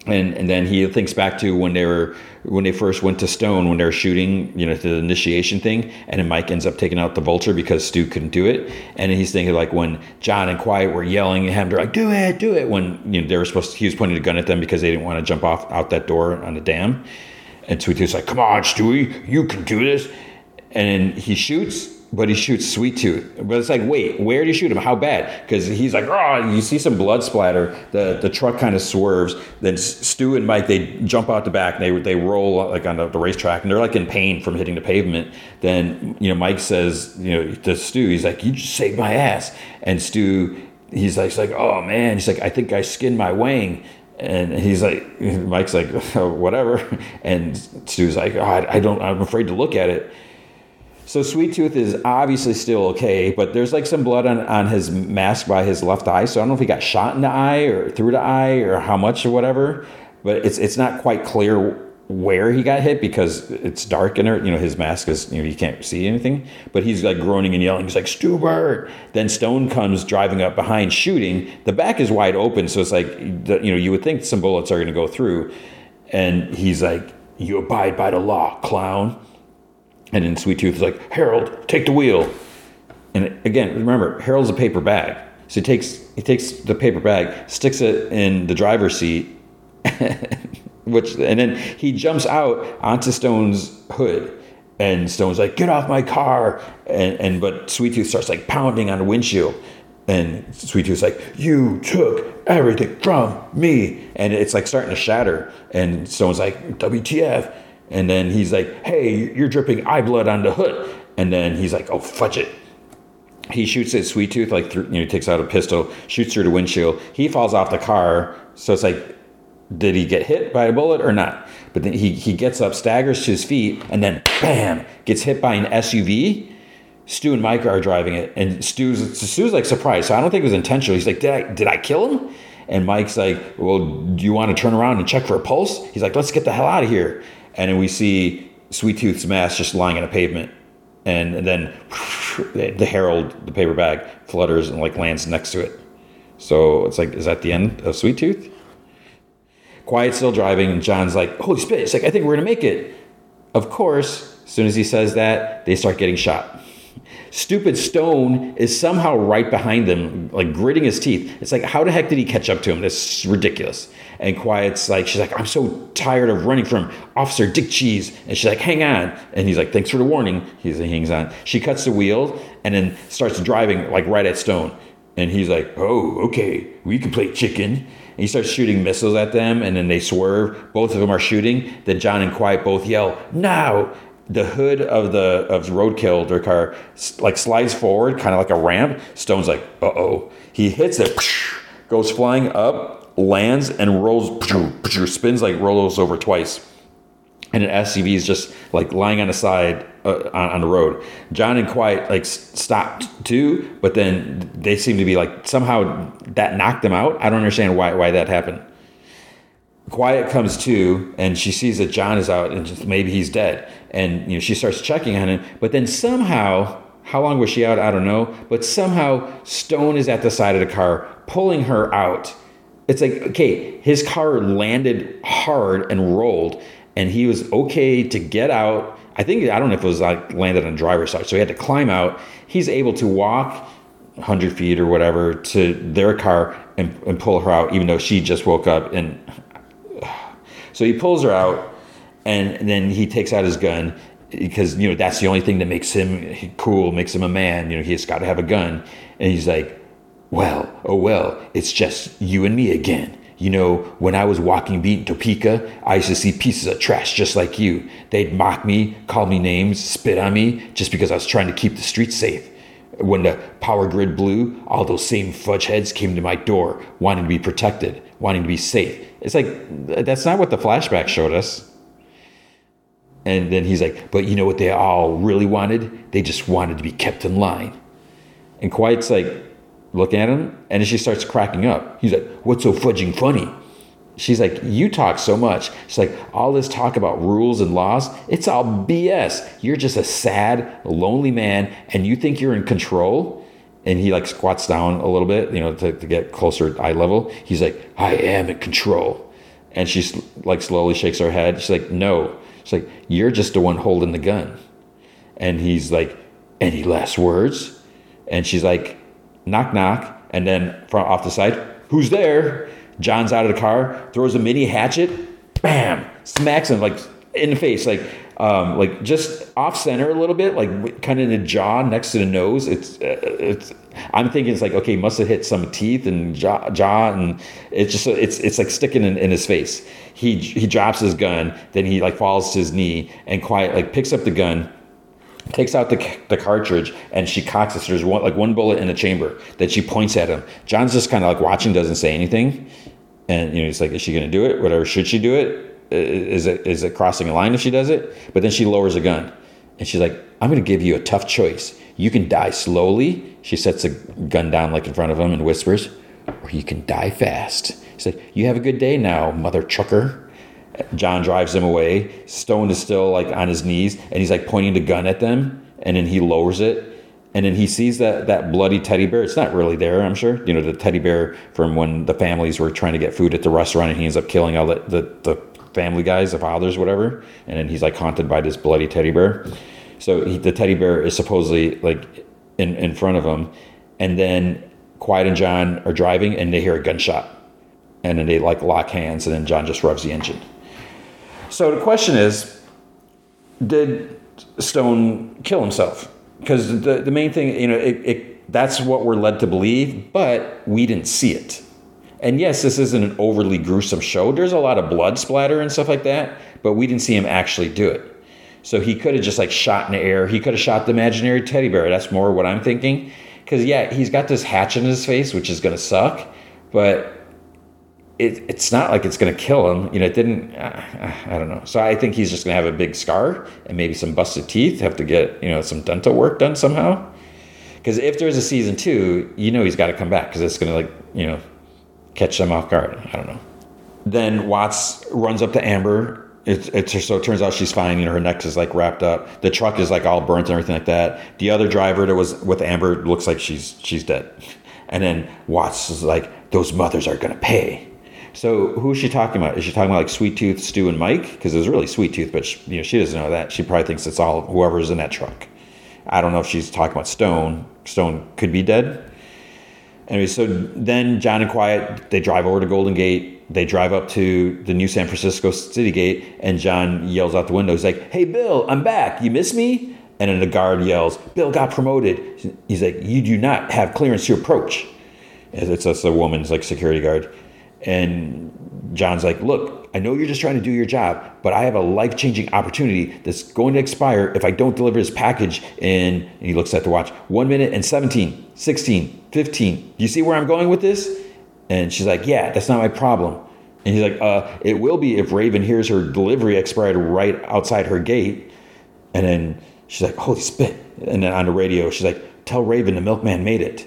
and and then he thinks back to when they were when they first went to stone when they were shooting you know the initiation thing and then mike ends up taking out the vulture because stu couldn't do it and then he's thinking like when john and quiet were yelling at him they're like do it do it when you know they were supposed to he was pointing a gun at them because they didn't want to jump off out that door on the dam and Tooth's like, come on, Stewie, you can do this. And he shoots, but he shoots Sweet Tooth. But it's like, wait, where did he shoot him? How bad? Because he's like, oh, you see some blood splatter. The the truck kind of swerves. Then Stu and Mike, they jump out the back. And they they roll like on the, the racetrack, and they're like in pain from hitting the pavement. Then you know Mike says, you know, to Stu, he's like, you just saved my ass. And Stu, he's like, he's like, oh man, he's like, I think I skinned my wang and he's like, Mike's like, oh, whatever. And Stu's like, oh, I, I, don't, I'm afraid to look at it. So Sweet Tooth is obviously still okay, but there's like some blood on, on his mask by his left eye. So I don't know if he got shot in the eye or through the eye or how much or whatever. But it's it's not quite clear where he got hit because it's dark in there. You know, his mask is, you know, you can't see anything. But he's like groaning and yelling. He's like, Stubert. Then Stone comes driving up behind shooting. The back is wide open. So it's like, you know, you would think some bullets are going to go through. And he's like, You abide by the law, clown. And then Sweet Tooth is like, Harold, take the wheel. And again, remember, Harold's a paper bag. So he takes he takes the paper bag, sticks it in the driver's seat, which and then he jumps out onto Stone's hood. And Stone's like, "Get off my car!" And and but Sweet Tooth starts like pounding on the windshield, and Sweet Tooth's like, "You took everything from me," and it's like starting to shatter. And Stone's like, "WTF?" And then he's like, "Hey, you're dripping eye blood on the hood." And then he's like, "Oh, fudge it." He shoots at Sweet Tooth, like through, you know, he takes out a pistol, shoots through the windshield. He falls off the car, so it's like did he get hit by a bullet or not? But then he, he gets up, staggers to his feet, and then bam, gets hit by an SUV. Stu and Mike are driving it, and Stu's Stu's like surprised. So I don't think it was intentional. He's like, "Did I did I kill him?" And Mike's like, "Well, do you want to turn around and check for a pulse?" He's like, "Let's get the hell out of here." And then we see Sweet Tooth's mask just lying on a pavement, and, and then the Harold, the paper bag, flutters and like lands next to it. So it's like, is that the end of Sweet Tooth? Quiet's still driving, and John's like, "Holy spit!" It's like, "I think we're gonna make it." Of course, as soon as he says that, they start getting shot. Stupid Stone is somehow right behind them, like gritting his teeth. It's like, how the heck did he catch up to him? That's ridiculous. And Quiet's like, she's like, I'm so tired of running from Officer Dick Cheese. And she's like, hang on. And he's like, thanks for the warning. He's, he hangs on. She cuts the wheel and then starts driving like right at Stone. And he's like, oh, okay, we can play chicken And he starts shooting missiles at them, and then they swerve. Both of them are shooting. Then John and Quiet both yell, "Now!" The hood of the of roadkill, their car, like slides forward, kind of like a ramp. Stone's like, "Uh oh!" He hits it, goes flying up, lands, and rolls, spins like rolls over twice and an SUV is just like lying on the side uh, on, on, the road. John and Quiet like stopped too, but then they seem to be like somehow that knocked them out. I don't understand why why that happened. Quiet comes to and she sees that John is out and just, maybe he's dead, and you know she starts checking on him, but then somehow. How long was she out? I don't know. But somehow Stone is at the side of the car, pulling her out. It's like, okay, his car landed hard and rolled and he was okay to get out. I think I don't know if it was like landed on driver's side, so he had to climb out. He's able to walk 100 feet or whatever to their car and, and pull her out, even though she just woke up. And so he pulls her out, and then he takes out his gun because you know that's the only thing that makes him cool, makes him a man. You know, he's got to have a gun, and he's like, "Well, oh well, it's just you and me again." You know, when I was walking beat in Topeka, I used to see pieces of trash just like you. They'd mock me, call me names, spit on me, just because I was trying to keep the streets safe. When the power grid blew, all those same fudge heads came to my door, wanting to be protected, wanting to be safe. It's like, that's not what the flashback showed us. And then he's like, but you know what they all really wanted? They just wanted to be kept in line. And Quiet's like, look at him, and she starts cracking up. He's like, What's so fudging funny? She's like, You talk so much. She's like, All this talk about rules and laws, it's all BS. You're just a sad, lonely man, and you think you're in control. And he like squats down a little bit, you know, to, to get closer eye level. He's like, I am in control. And she like slowly shakes her head. She's like, No. She's like, You're just the one holding the gun. And he's like, Any last words? And she's like, Knock, knock. And then from off the side, Who's there? John's out of the car, throws a mini hatchet, bam, smacks him like in the face, like um, like just off center a little bit, like kind of in the jaw next to the nose. It's uh, it's. I'm thinking it's like okay, must have hit some teeth and jaw, jaw and it's just it's it's like sticking in, in his face. He he drops his gun, then he like falls to his knee and quiet like picks up the gun takes out the, the cartridge and she cocks it. So there's one like one bullet in the chamber that she points at him. John's just kind of like watching, doesn't say anything, and you know he's like, "Is she going to do it? Whatever. Should she do it? Is it is it crossing a line if she does it?" But then she lowers a gun, and she's like, "I'm going to give you a tough choice. You can die slowly." She sets a gun down like in front of him and whispers, "Or you can die fast." He's like, "You have a good day now, mother trucker." John drives him away. Stone is still like on his knees and he's like pointing the gun at them. And then he lowers it. And then he sees that, that bloody teddy bear. It's not really there, I'm sure. You know, the teddy bear from when the families were trying to get food at the restaurant and he ends up killing all the, the, the family guys, the fathers, whatever. And then he's like haunted by this bloody teddy bear. So he, the teddy bear is supposedly like in, in front of him. And then Quiet and John are driving and they hear a gunshot. And then they like lock hands and then John just revs the engine. So the question is, did Stone kill himself? Because the, the main thing, you know, it, it, that's what we're led to believe, but we didn't see it. And yes, this isn't an overly gruesome show. There's a lot of blood splatter and stuff like that, but we didn't see him actually do it. So he could have just like shot in the air. He could have shot the imaginary teddy bear. That's more what I'm thinking. Because yeah, he's got this hatch in his face, which is going to suck. But it, it's not like it's going to kill him. You know, it didn't. Uh, I don't know. So I think he's just going to have a big scar and maybe some busted teeth. Have to get you know some dental work done somehow. Because if there's a season two, you know he's got to come back because it's going to like you know catch them off guard. I don't know. Then Watts runs up to Amber. It's, it's so it turns out she's fine. You know, her neck is like wrapped up. The truck is like all burnt and everything like that. The other driver that was with Amber looks like she's she's dead. And then Watts is like, those mothers are gonna pay. So who is she talking about? Is she talking about like Sweet Tooth, Stu, and Mike? Because it was really Sweet Tooth, but she, you know she doesn't know that. She probably thinks it's all whoever's in that truck. I don't know if she's talking about Stone. Stone could be dead. Anyway, so then John and Quiet they drive over to Golden Gate. They drive up to the new San Francisco City Gate, and John yells out the window. He's like, "Hey, Bill, I'm back. You miss me?" And then the guard yells, "Bill got promoted." He's like, "You do not have clearance to approach." It's, it's a woman's like security guard. And John's like, Look, I know you're just trying to do your job, but I have a life changing opportunity that's going to expire if I don't deliver this package in, and he looks at the watch, one minute and 17, 16, 15. Do you see where I'm going with this? And she's like, Yeah, that's not my problem. And he's like, uh, It will be if Raven hears her delivery expired right outside her gate. And then she's like, Holy spit. And then on the radio, she's like, Tell Raven the milkman made it.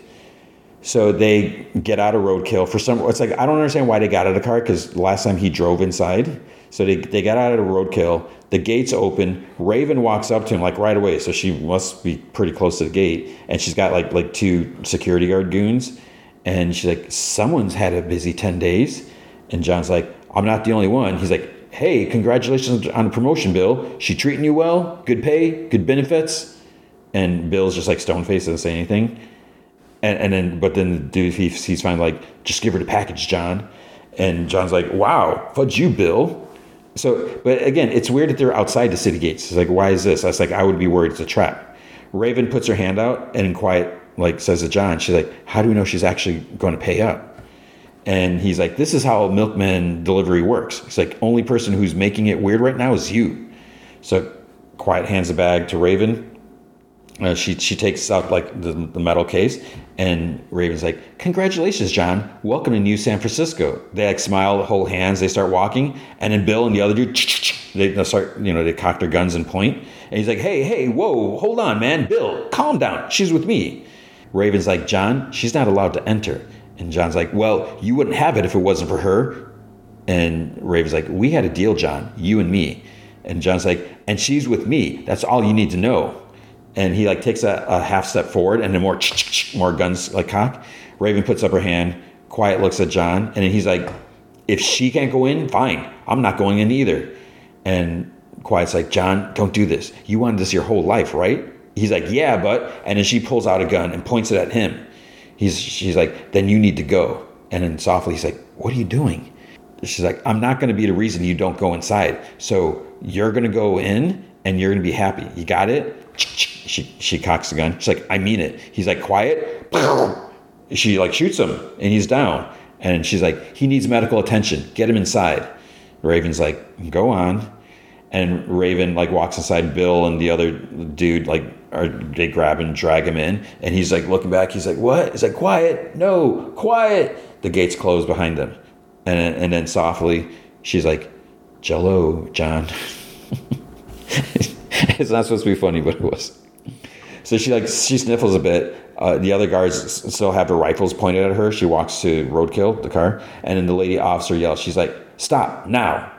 So they get out of roadkill for some. It's like I don't understand why they got out of the car because last time he drove inside. So they they got out of the roadkill. The gates open. Raven walks up to him like right away. So she must be pretty close to the gate, and she's got like like two security guard goons, and she's like, someone's had a busy ten days, and John's like, I'm not the only one. He's like, Hey, congratulations on the promotion, Bill. She treating you well? Good pay, good benefits. And Bill's just like stone faced, doesn't say anything. And, and then, but then the dude, he, he's finally like, just give her the package, John. And John's like, wow, fudge you, Bill. So, but again, it's weird that they're outside the city gates. It's like, why is this? I was like, I would be worried it's a trap. Raven puts her hand out and in quiet, like, says to John, she's like, how do we know she's actually going to pay up? And he's like, this is how milkman delivery works. It's like, only person who's making it weird right now is you. So, quiet hands the bag to Raven. Uh, she she takes out like the, the metal case and Raven's like, Congratulations, John. Welcome to New San Francisco. They like smile, hold hands, they start walking, and then Bill and the other dude they start, you know, they cock their guns and. And he's like, Hey, hey, whoa, hold on, man. Bill, calm down. She's with me. Raven's like, John, she's not allowed to enter. And John's like, Well, you wouldn't have it if it wasn't for her. And Raven's like, we had a deal, John, you and me. And John's like, and she's with me. That's all you need to know. And he like takes a, a half step forward and then more more guns like cock. Raven puts up her hand. Quiet looks at John and then he's like, if she can't go in, fine. I'm not going in either. And Quiet's like, John, don't do this. You wanted this your whole life, right? He's like, yeah, but. And then she pulls out a gun and points it at him. He's, she's like, then you need to go. And then softly, he's like, what are you doing? She's like, I'm not going to be the reason you don't go inside. So you're going to go in and you're going to be happy. You got it? She, she cocks the gun. She's like, I mean it. He's like, quiet. She like shoots him and he's down. And she's like, he needs medical attention. Get him inside. Raven's like, go on. And Raven like walks inside Bill and the other dude like are they grab and drag him in. And he's like looking back. He's like, what? He's like, quiet. No, quiet. The gates close behind them. And, and then softly, she's like, Jello, John. it's not supposed to be funny, but it was. So she like she sniffles a bit. Uh, the other guards still have their rifles pointed at her. She walks to roadkill the car, and then the lady officer yells. She's like, "Stop now!"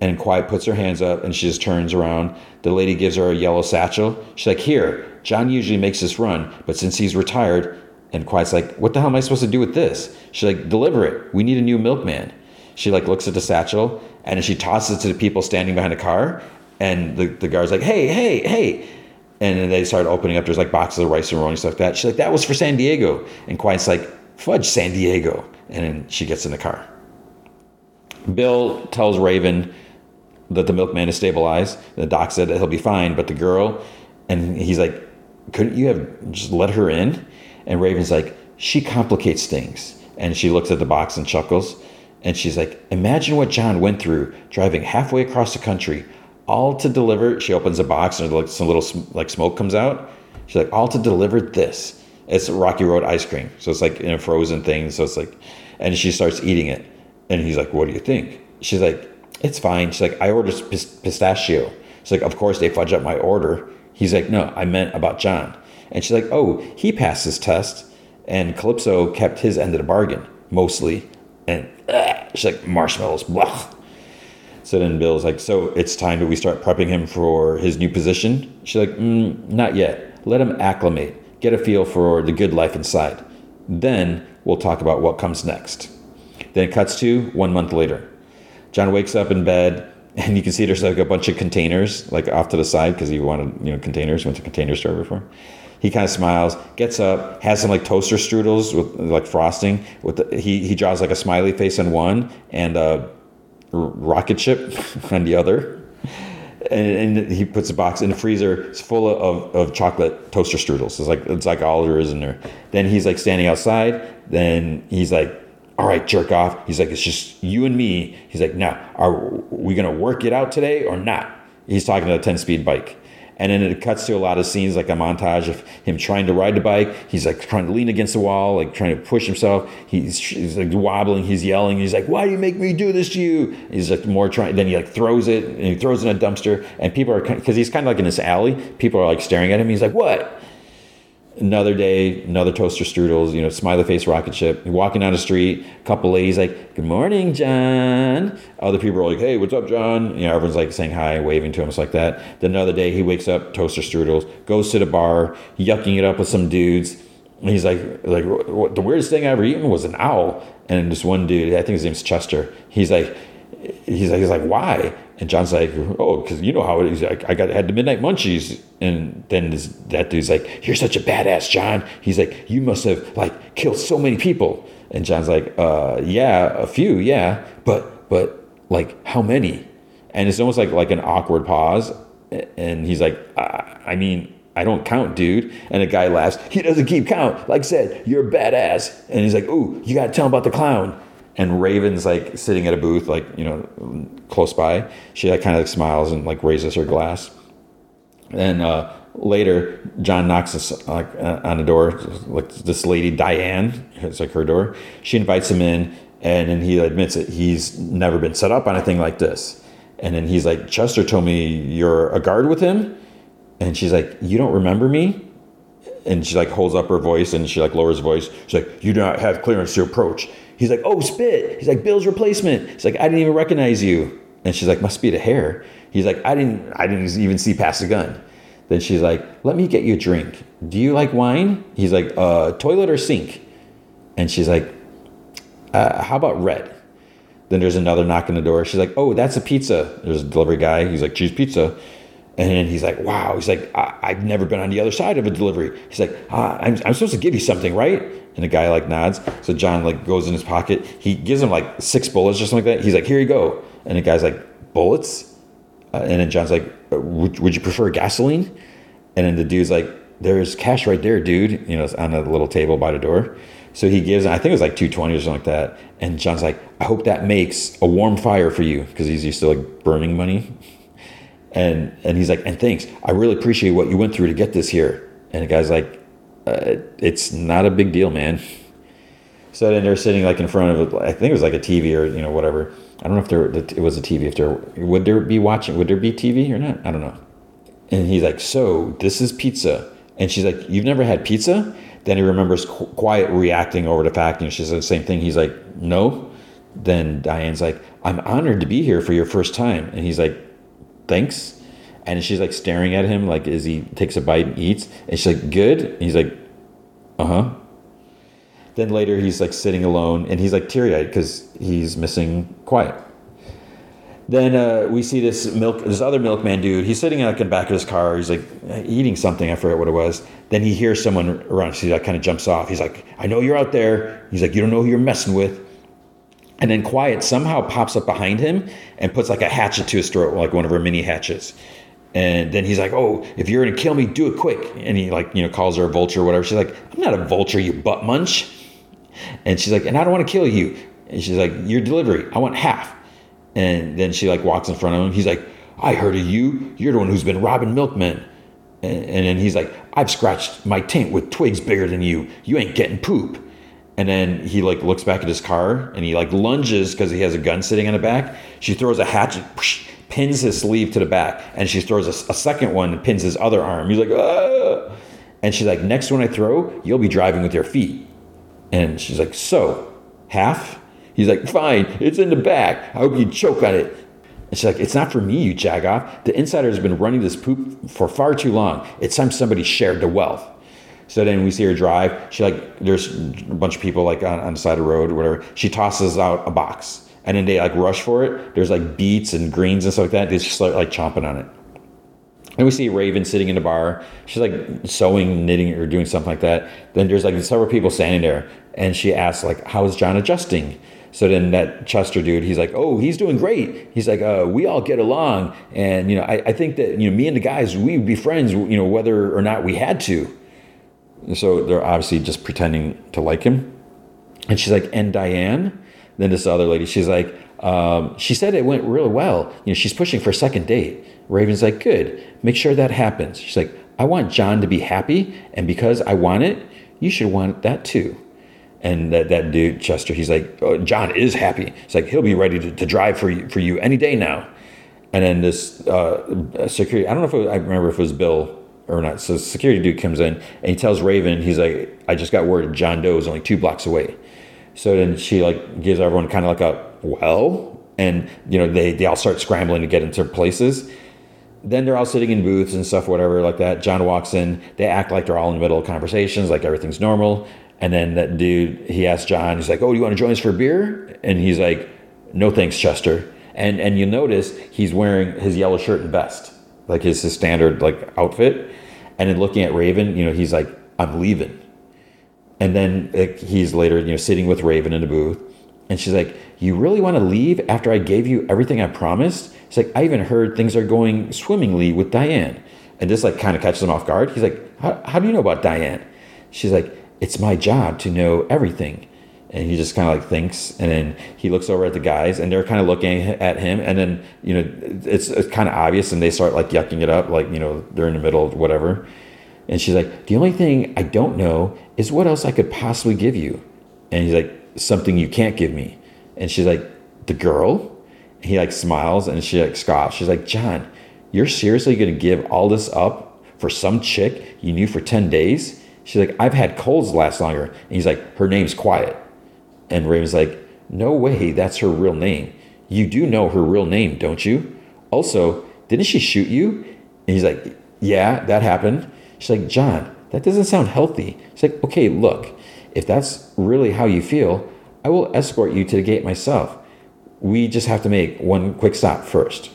And Quiet puts her hands up, and she just turns around. The lady gives her a yellow satchel. She's like, "Here, John usually makes this run, but since he's retired." And Quiet's like, "What the hell am I supposed to do with this?" She's like, "Deliver it. We need a new milkman." She like looks at the satchel, and she tosses it to the people standing behind the car. And the, the guard's like, "Hey, hey, hey!" And then they start opening up. There's like boxes of rice and rolling stuff like that. She's like, that was for San Diego. And Quiet's like, fudge San Diego. And then she gets in the car. Bill tells Raven that the milkman is stabilized. The doc said that he'll be fine, but the girl, and he's like, couldn't you have just let her in? And Raven's like, she complicates things. And she looks at the box and chuckles. And she's like, imagine what John went through driving halfway across the country all to deliver. She opens a box and like some little like smoke comes out. She's like, all to deliver this. It's Rocky Road ice cream, so it's like in a frozen thing. So it's like, and she starts eating it, and he's like, "What do you think?" She's like, "It's fine." She's like, "I ordered pistachio." She's like, "Of course they fudge up my order." He's like, "No, I meant about John." And she's like, "Oh, he passed his test, and Calypso kept his end of the bargain mostly." And uh, she's like, "Marshmallows, blah." So then Bill's like, so it's time that we start prepping him for his new position? She's like, mm, not yet. Let him acclimate, get a feel for the good life inside. Then we'll talk about what comes next. Then it cuts to one month later. John wakes up in bed and you can see there's like a bunch of containers like off to the side because he wanted, you know, containers, He went to container store before. He kind of smiles, gets up, has some like toaster strudels with like frosting. With the, he he draws like a smiley face on one and a rocket ship on the other. And, and, he puts a box in the freezer. It's full of, of chocolate toaster strudels. It's like it's like all there is in there. Then he's like standing outside. Then he's like, "All right, jerk off." He's like, "It's just you and me." He's like, "Now, are we gonna work it out today or not?" He's talking to a ten speed bike. And then it cuts to a lot of scenes, like a montage of him trying to ride the bike. He's like trying to lean against the wall, like trying to push himself. He's, he's like wobbling. He's yelling. He's like, "Why do you make me do this to you?" He's like more trying. Then he like throws it and he throws it in a dumpster. And people are because he's kind of like in this alley. People are like staring at him. He's like, "What?" Another day, another toaster strudels, you know, smiley face rocket ship. You're walking down the street, a couple ladies like, Good morning, John. Other people are like, Hey, what's up, John? You know, everyone's like saying hi, waving to him, it's like that. Then another day he wakes up, toaster strudels, goes to the bar, yucking it up with some dudes. And he's like, like the weirdest thing I ever eaten was an owl. And this one dude, I think his name's Chester. He's like, he's like, he's like, why? And John's like, oh, because you know how it is. I, got had the midnight munchies, and then this, that dude's like, you're such a badass, John. He's like, you must have like killed so many people. And John's like, uh, yeah, a few, yeah, but but like how many? And it's almost like like an awkward pause, and he's like, I, I mean, I don't count, dude. And the guy laughs. He doesn't keep count. Like I said, you're a badass. And he's like, ooh, you got to tell him about the clown and Raven's like sitting at a booth, like you know, close by. She like kind of like smiles and like raises her glass. And uh, later, John knocks us, like uh, on the door. Like this lady Diane, it's like her door. She invites him in, and then he admits it. He's never been set up on a thing like this. And then he's like, Chester told me you're a guard with him. And she's like, You don't remember me? And she like holds up her voice and she like lowers her voice. She's like, You do not have clearance to approach He's like, oh, spit. He's like, Bill's replacement. He's like, I didn't even recognize you. And she's like, must be the hair. He's like, I didn't, I didn't even see past the gun. Then she's like, let me get you a drink. Do you like wine? He's like, uh, toilet or sink? And she's like, uh, how about red? Then there's another knock on the door. She's like, oh, that's a pizza. There's a delivery guy. He's like, cheese pizza. And then he's like, wow. He's like, I- have never been on the other side of a delivery. He's like, ah, I'm, I'm supposed to give you something, right? And the guy like nods. So John like goes in his pocket. He gives him like six bullets or something like that. He's like, here you go. And the guy's like, bullets? Uh, and then John's like, uh, would, would you prefer gasoline? And then the dude's like, there's cash right there, dude. You know, it's on a little table by the door. So he gives, I think it was like 220 or something like that. And John's like, I hope that makes a warm fire for you because he's used to like burning money. And and he's like, and thanks. I really appreciate what you went through to get this here. And the guy's like, uh, it's not a big deal, man. So then they're sitting like in front of, I think it was like a TV or you know whatever. I don't know if there it was a TV. If there would there be watching, would there be TV or not? I don't know. And he's like, so this is pizza. And she's like, you've never had pizza? Then he remembers Qu- Quiet reacting over the fact, and she says the same thing. He's like, no. Then Diane's like, I'm honored to be here for your first time. And he's like, thanks. And she's like staring at him, like as he takes a bite and eats. And she's like, good. And he's like, uh huh. Then later he's like sitting alone and he's like teary eyed because he's missing Quiet. Then uh, we see this milk, this other milkman dude. He's sitting like in the back of his car. He's like eating something. I forget what it was. Then he hears someone run. So he like kind of jumps off. He's like, "I know you're out there." He's like, "You don't know who you're messing with." And then Quiet somehow pops up behind him and puts like a hatchet to his throat, like one of her mini hatchets. And then he's like, "Oh, if you're gonna kill me, do it quick." And he like you know calls her a vulture or whatever. She's like, "I'm not a vulture, you butt munch." And she's like, "And I don't want to kill you." And she's like, "Your delivery, I want half." And then she like walks in front of him. He's like, I heard of you. You're the one who's been robbing milkmen. And, and then he's like, I've scratched my taint with twigs bigger than you. You ain't getting poop. And then he like looks back at his car and he like lunges because he has a gun sitting in the back. She throws a hatchet, pins his sleeve to the back, and she throws a, a second one and pins his other arm. He's like, ah. And she's like, next one I throw, you'll be driving with your feet. And she's like, so half? He's like, fine, it's in the back. I hope you choke on it. And she's like, it's not for me, you jagoff. The insider has been running this poop for far too long. It's time somebody shared the wealth. So then we see her drive. She like, there's a bunch of people like on, on the side of the road or whatever. She tosses out a box and then they like rush for it. There's like beets and greens and stuff like that. They just start like chomping on it. And we see Raven sitting in the bar. She's like sewing, knitting, or doing something like that. Then there's like several people standing there, and she asks like, "How is John adjusting?" So then that Chester dude, he's like, oh, he's doing great. He's like, uh, we all get along, and you know, I, I think that you know, me and the guys, we would be friends, you know, whether or not we had to. So they're obviously just pretending to like him. And she's like, and Diane. Then this other lady, she's like, um, she said it went really well. You know, she's pushing for a second date. Raven's like, good. Make sure that happens. She's like, I want John to be happy, and because I want it, you should want that too. And that, that dude, Chester, he's like, oh, John is happy. It's like, he'll be ready to, to drive for you, for you any day now. And then this uh, security, I don't know if was, I remember if it was Bill or not. So security dude comes in and he tells Raven, he's like, I just got word John Doe is only two blocks away. So then she like gives everyone kind of like a, well, and you know, they, they all start scrambling to get into places. Then they're all sitting in booths and stuff, whatever, like that. John walks in. They act like they're all in the middle of conversations, like everything's normal. And then that dude, he asks John, he's like, "Oh, do you want to join us for a beer?" And he's like, "No, thanks, Chester." And and you notice he's wearing his yellow shirt and vest, like his, his standard like outfit. And then looking at Raven, you know, he's like, "I'm leaving." And then he's later, you know, sitting with Raven in the booth, and she's like, "You really want to leave after I gave you everything I promised?" He's like, "I even heard things are going swimmingly with Diane." And this like kind of catches him off guard. He's like, "How, how do you know about Diane?" She's like, it's my job to know everything. And he just kind of like thinks, and then he looks over at the guys, and they're kind of looking at him, and then you know it's, it's kind of obvious, and they start like yucking it up, like you know they're in the middle of whatever. And she's like, the only thing I don't know is what else I could possibly give you. And he's like, something you can't give me. And she's like, the girl. He like smiles, and she like scoffs. She's like, John, you're seriously gonna give all this up for some chick you knew for ten days? She's like, I've had colds last longer. And he's like, her name's Quiet. And Raven's like, no way, that's her real name. You do know her real name, don't you? Also, didn't she shoot you? And he's like, yeah, that happened. She's like, John, that doesn't sound healthy. She's like, okay, look, if that's really how you feel, I will escort you to the gate myself. We just have to make one quick stop first.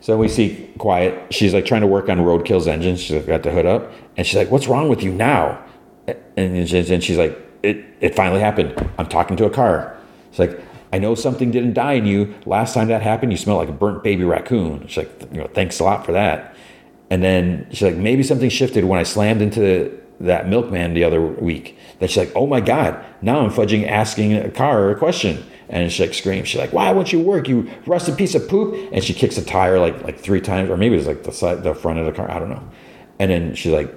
So we see Quiet. She's like trying to work on Roadkill's engine. She's like, got the hood up. And she's like, what's wrong with you now? And then she's like, it, it finally happened. I'm talking to a car. It's like, I know something didn't die in you. Last time that happened, you smelled like a burnt baby raccoon. She's like, you know, thanks a lot for that. And then she's like, maybe something shifted when I slammed into that milkman the other week. That she's like, oh my God, now I'm fudging asking a car a question. And she like screams. She's like, why won't you work, you rusted piece of poop? And she kicks a tire like like three times, or maybe it's like the side, the front of the car. I don't know. And then she's like,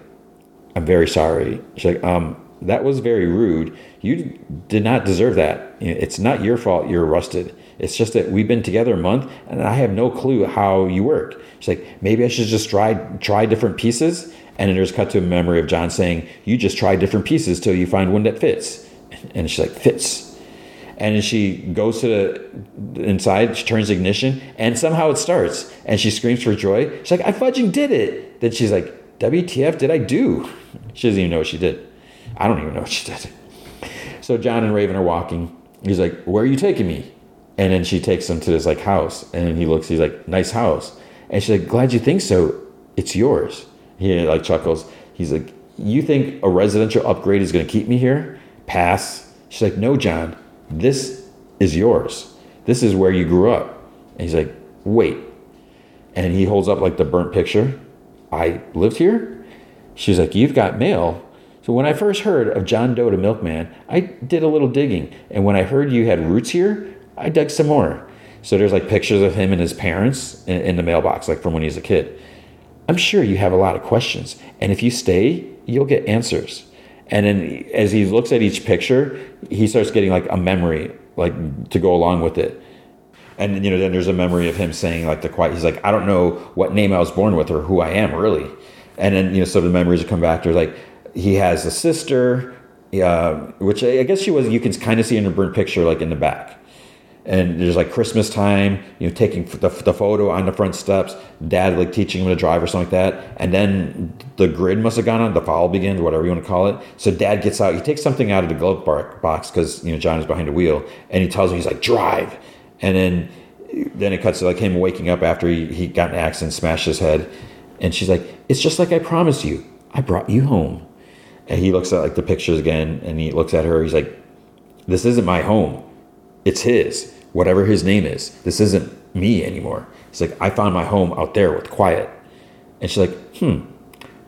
I'm very sorry. She's like, um, that was very rude. You did not deserve that. It's not your fault you're rusted. It's just that we've been together a month and I have no clue how you work. She's like, maybe I should just try try different pieces. And then there's cut to a memory of John saying, You just try different pieces till you find one that fits. And she's like, Fits. And she goes to the inside, she turns ignition, and somehow it starts. And she screams for joy. She's like, I fudging did it. Then she's like, WTF did I do? She doesn't even know what she did. I don't even know what she did. So John and Raven are walking. He's like, Where are you taking me? And then she takes him to this like house. And he looks, he's like, Nice house. And she's like, Glad you think so. It's yours. He like chuckles. He's like, You think a residential upgrade is going to keep me here? Pass. She's like, No, John. This is yours. This is where you grew up. And he's like, Wait. And he holds up like the burnt picture. I lived here? She's like, You've got mail. So when I first heard of John Doe the milkman, I did a little digging. And when I heard you had roots here, I dug some more. So there's like pictures of him and his parents in, in the mailbox, like from when he was a kid. I'm sure you have a lot of questions. And if you stay, you'll get answers. And then as he looks at each picture, he starts getting like a memory, like to go along with it. And you know, then there's a memory of him saying like the quiet. He's like, I don't know what name I was born with or who I am really. And then you know, so the memories come back. There's like he has a sister, uh, which I guess she was. You can kind of see in the burnt picture, like in the back. And there's like Christmas time, you know, taking the, the photo on the front steps, dad like teaching him to drive or something like that. And then the grid must have gone on, the foul begins, whatever you want to call it. So dad gets out, he takes something out of the glove box because, you know, John is behind the wheel and he tells him, he's like, drive. And then, then it cuts to like him waking up after he, he got an accident, smashed his head. And she's like, it's just like I promised you. I brought you home. And he looks at like the pictures again and he looks at her. He's like, This isn't my home. It's his, whatever his name is. This isn't me anymore. He's like, I found my home out there with quiet. And she's like, Hmm,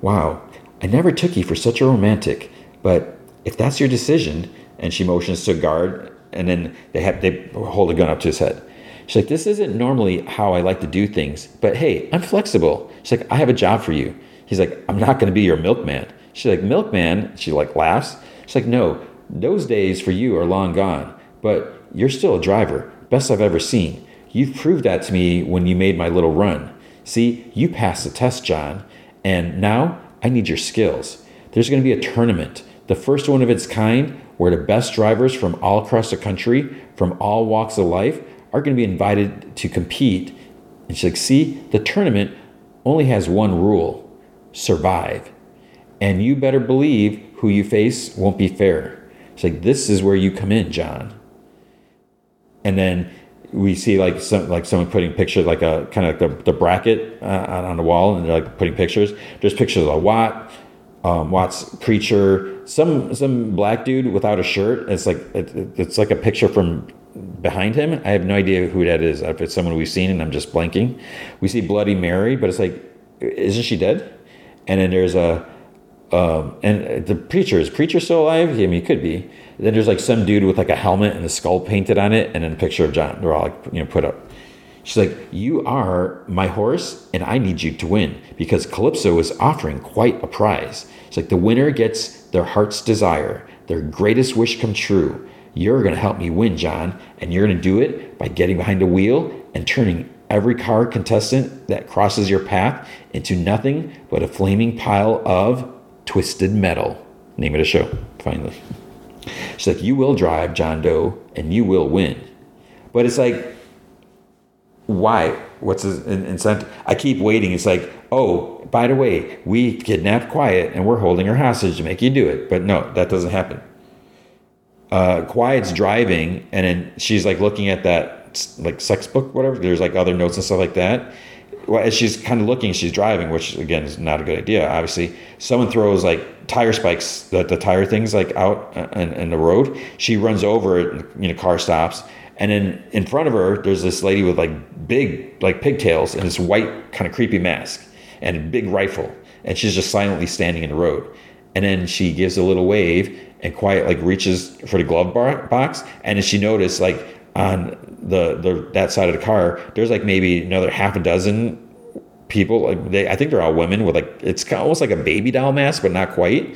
wow. I never took you for such a romantic, but if that's your decision, and she motions to a guard, and then they have they hold a gun up to his head. She's like, this isn't normally how I like to do things, but hey, I'm flexible. She's like, I have a job for you. He's like, I'm not going to be your milkman. She's like, Milkman. She like laughs. She's like, No, those days for you are long gone, but you're still a driver. Best I've ever seen. You've proved that to me when you made my little run. See, you passed the test, John, and now I need your skills. There's going to be a tournament, the first one of its kind, where the best drivers from all across the country, from all walks of life, are going to be invited to compete. And she's like, See, the tournament only has one rule survive. And you better believe who you face won't be fair. It's like, this is where you come in, John. And then we see like some like someone putting pictures like a kind of like the, the bracket uh, on the wall and they're like putting pictures. There's pictures of Watt um, Watt's preacher. Some some black dude without a shirt it's like it, it's like a picture from behind him. I have no idea who that is. If it's someone we've seen and I'm just blanking. We see Bloody Mary but it's like isn't she dead? And then there's a um, and the preacher is preacher still alive? I mean, he could be. Then there's like some dude with like a helmet and a skull painted on it, and then a picture of John. They're all like you know put up. She's like, "You are my horse, and I need you to win because Calypso is offering quite a prize." It's like the winner gets their heart's desire, their greatest wish come true. You're gonna help me win, John, and you're gonna do it by getting behind the wheel and turning every car contestant that crosses your path into nothing but a flaming pile of Twisted Metal. Name of the show, finally. She's like, you will drive John Doe and you will win. But it's like, why? What's the incentive? I keep waiting. It's like, oh, by the way, we kidnapped Quiet and we're holding her hostage to make you do it. But no, that doesn't happen. Uh, Quiet's driving, and then she's like looking at that like sex book, whatever. There's like other notes and stuff like that. Well, as she's kind of looking, she's driving, which again is not a good idea. Obviously, someone throws like tire spikes, the, the tire things like out uh, in, in the road. She runs over it, you know, car stops, and then in front of her, there's this lady with like big, like pigtails and this white kind of creepy mask and a big rifle. And she's just silently standing in the road. And then she gives a little wave and quiet, like reaches for the glove bar, box. And she noticed like on the, the, that side of the car, there's like maybe another half a dozen people. Like they, I think they're all women with like, it's almost like a baby doll mask, but not quite.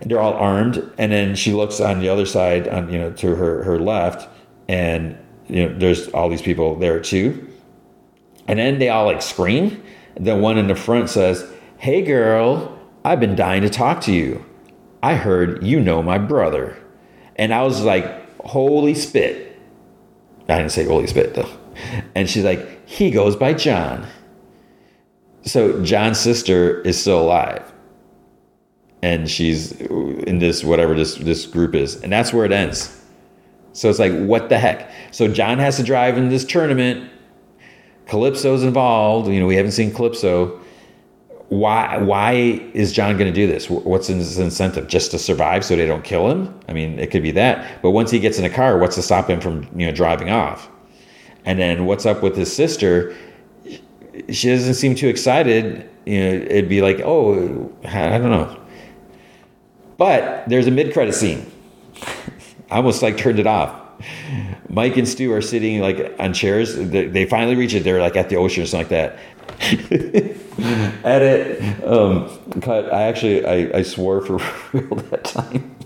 And they're all armed. And then she looks on the other side on, you know, to her, her left and you know there's all these people there too and then they all like scream The one in the front says hey girl i've been dying to talk to you i heard you know my brother and i was like holy spit i didn't say spit though and she's like he goes by john so john's sister is still alive and she's in this whatever this this group is and that's where it ends so it's like, what the heck? So John has to drive in this tournament. Calypso's involved. You know, we haven't seen Calypso. Why? Why is John going to do this? What's his incentive? Just to survive, so they don't kill him? I mean, it could be that. But once he gets in a car, what's to stop him from you know driving off? And then what's up with his sister? She doesn't seem too excited. You know, it'd be like, oh, I don't know. But there's a mid-credit scene I almost like turned it off. Mike and Stu are sitting like on chairs. They, finally reach it. They're like at the ocean or something like that. Edit. Um, cut. I actually I, I swore for real that time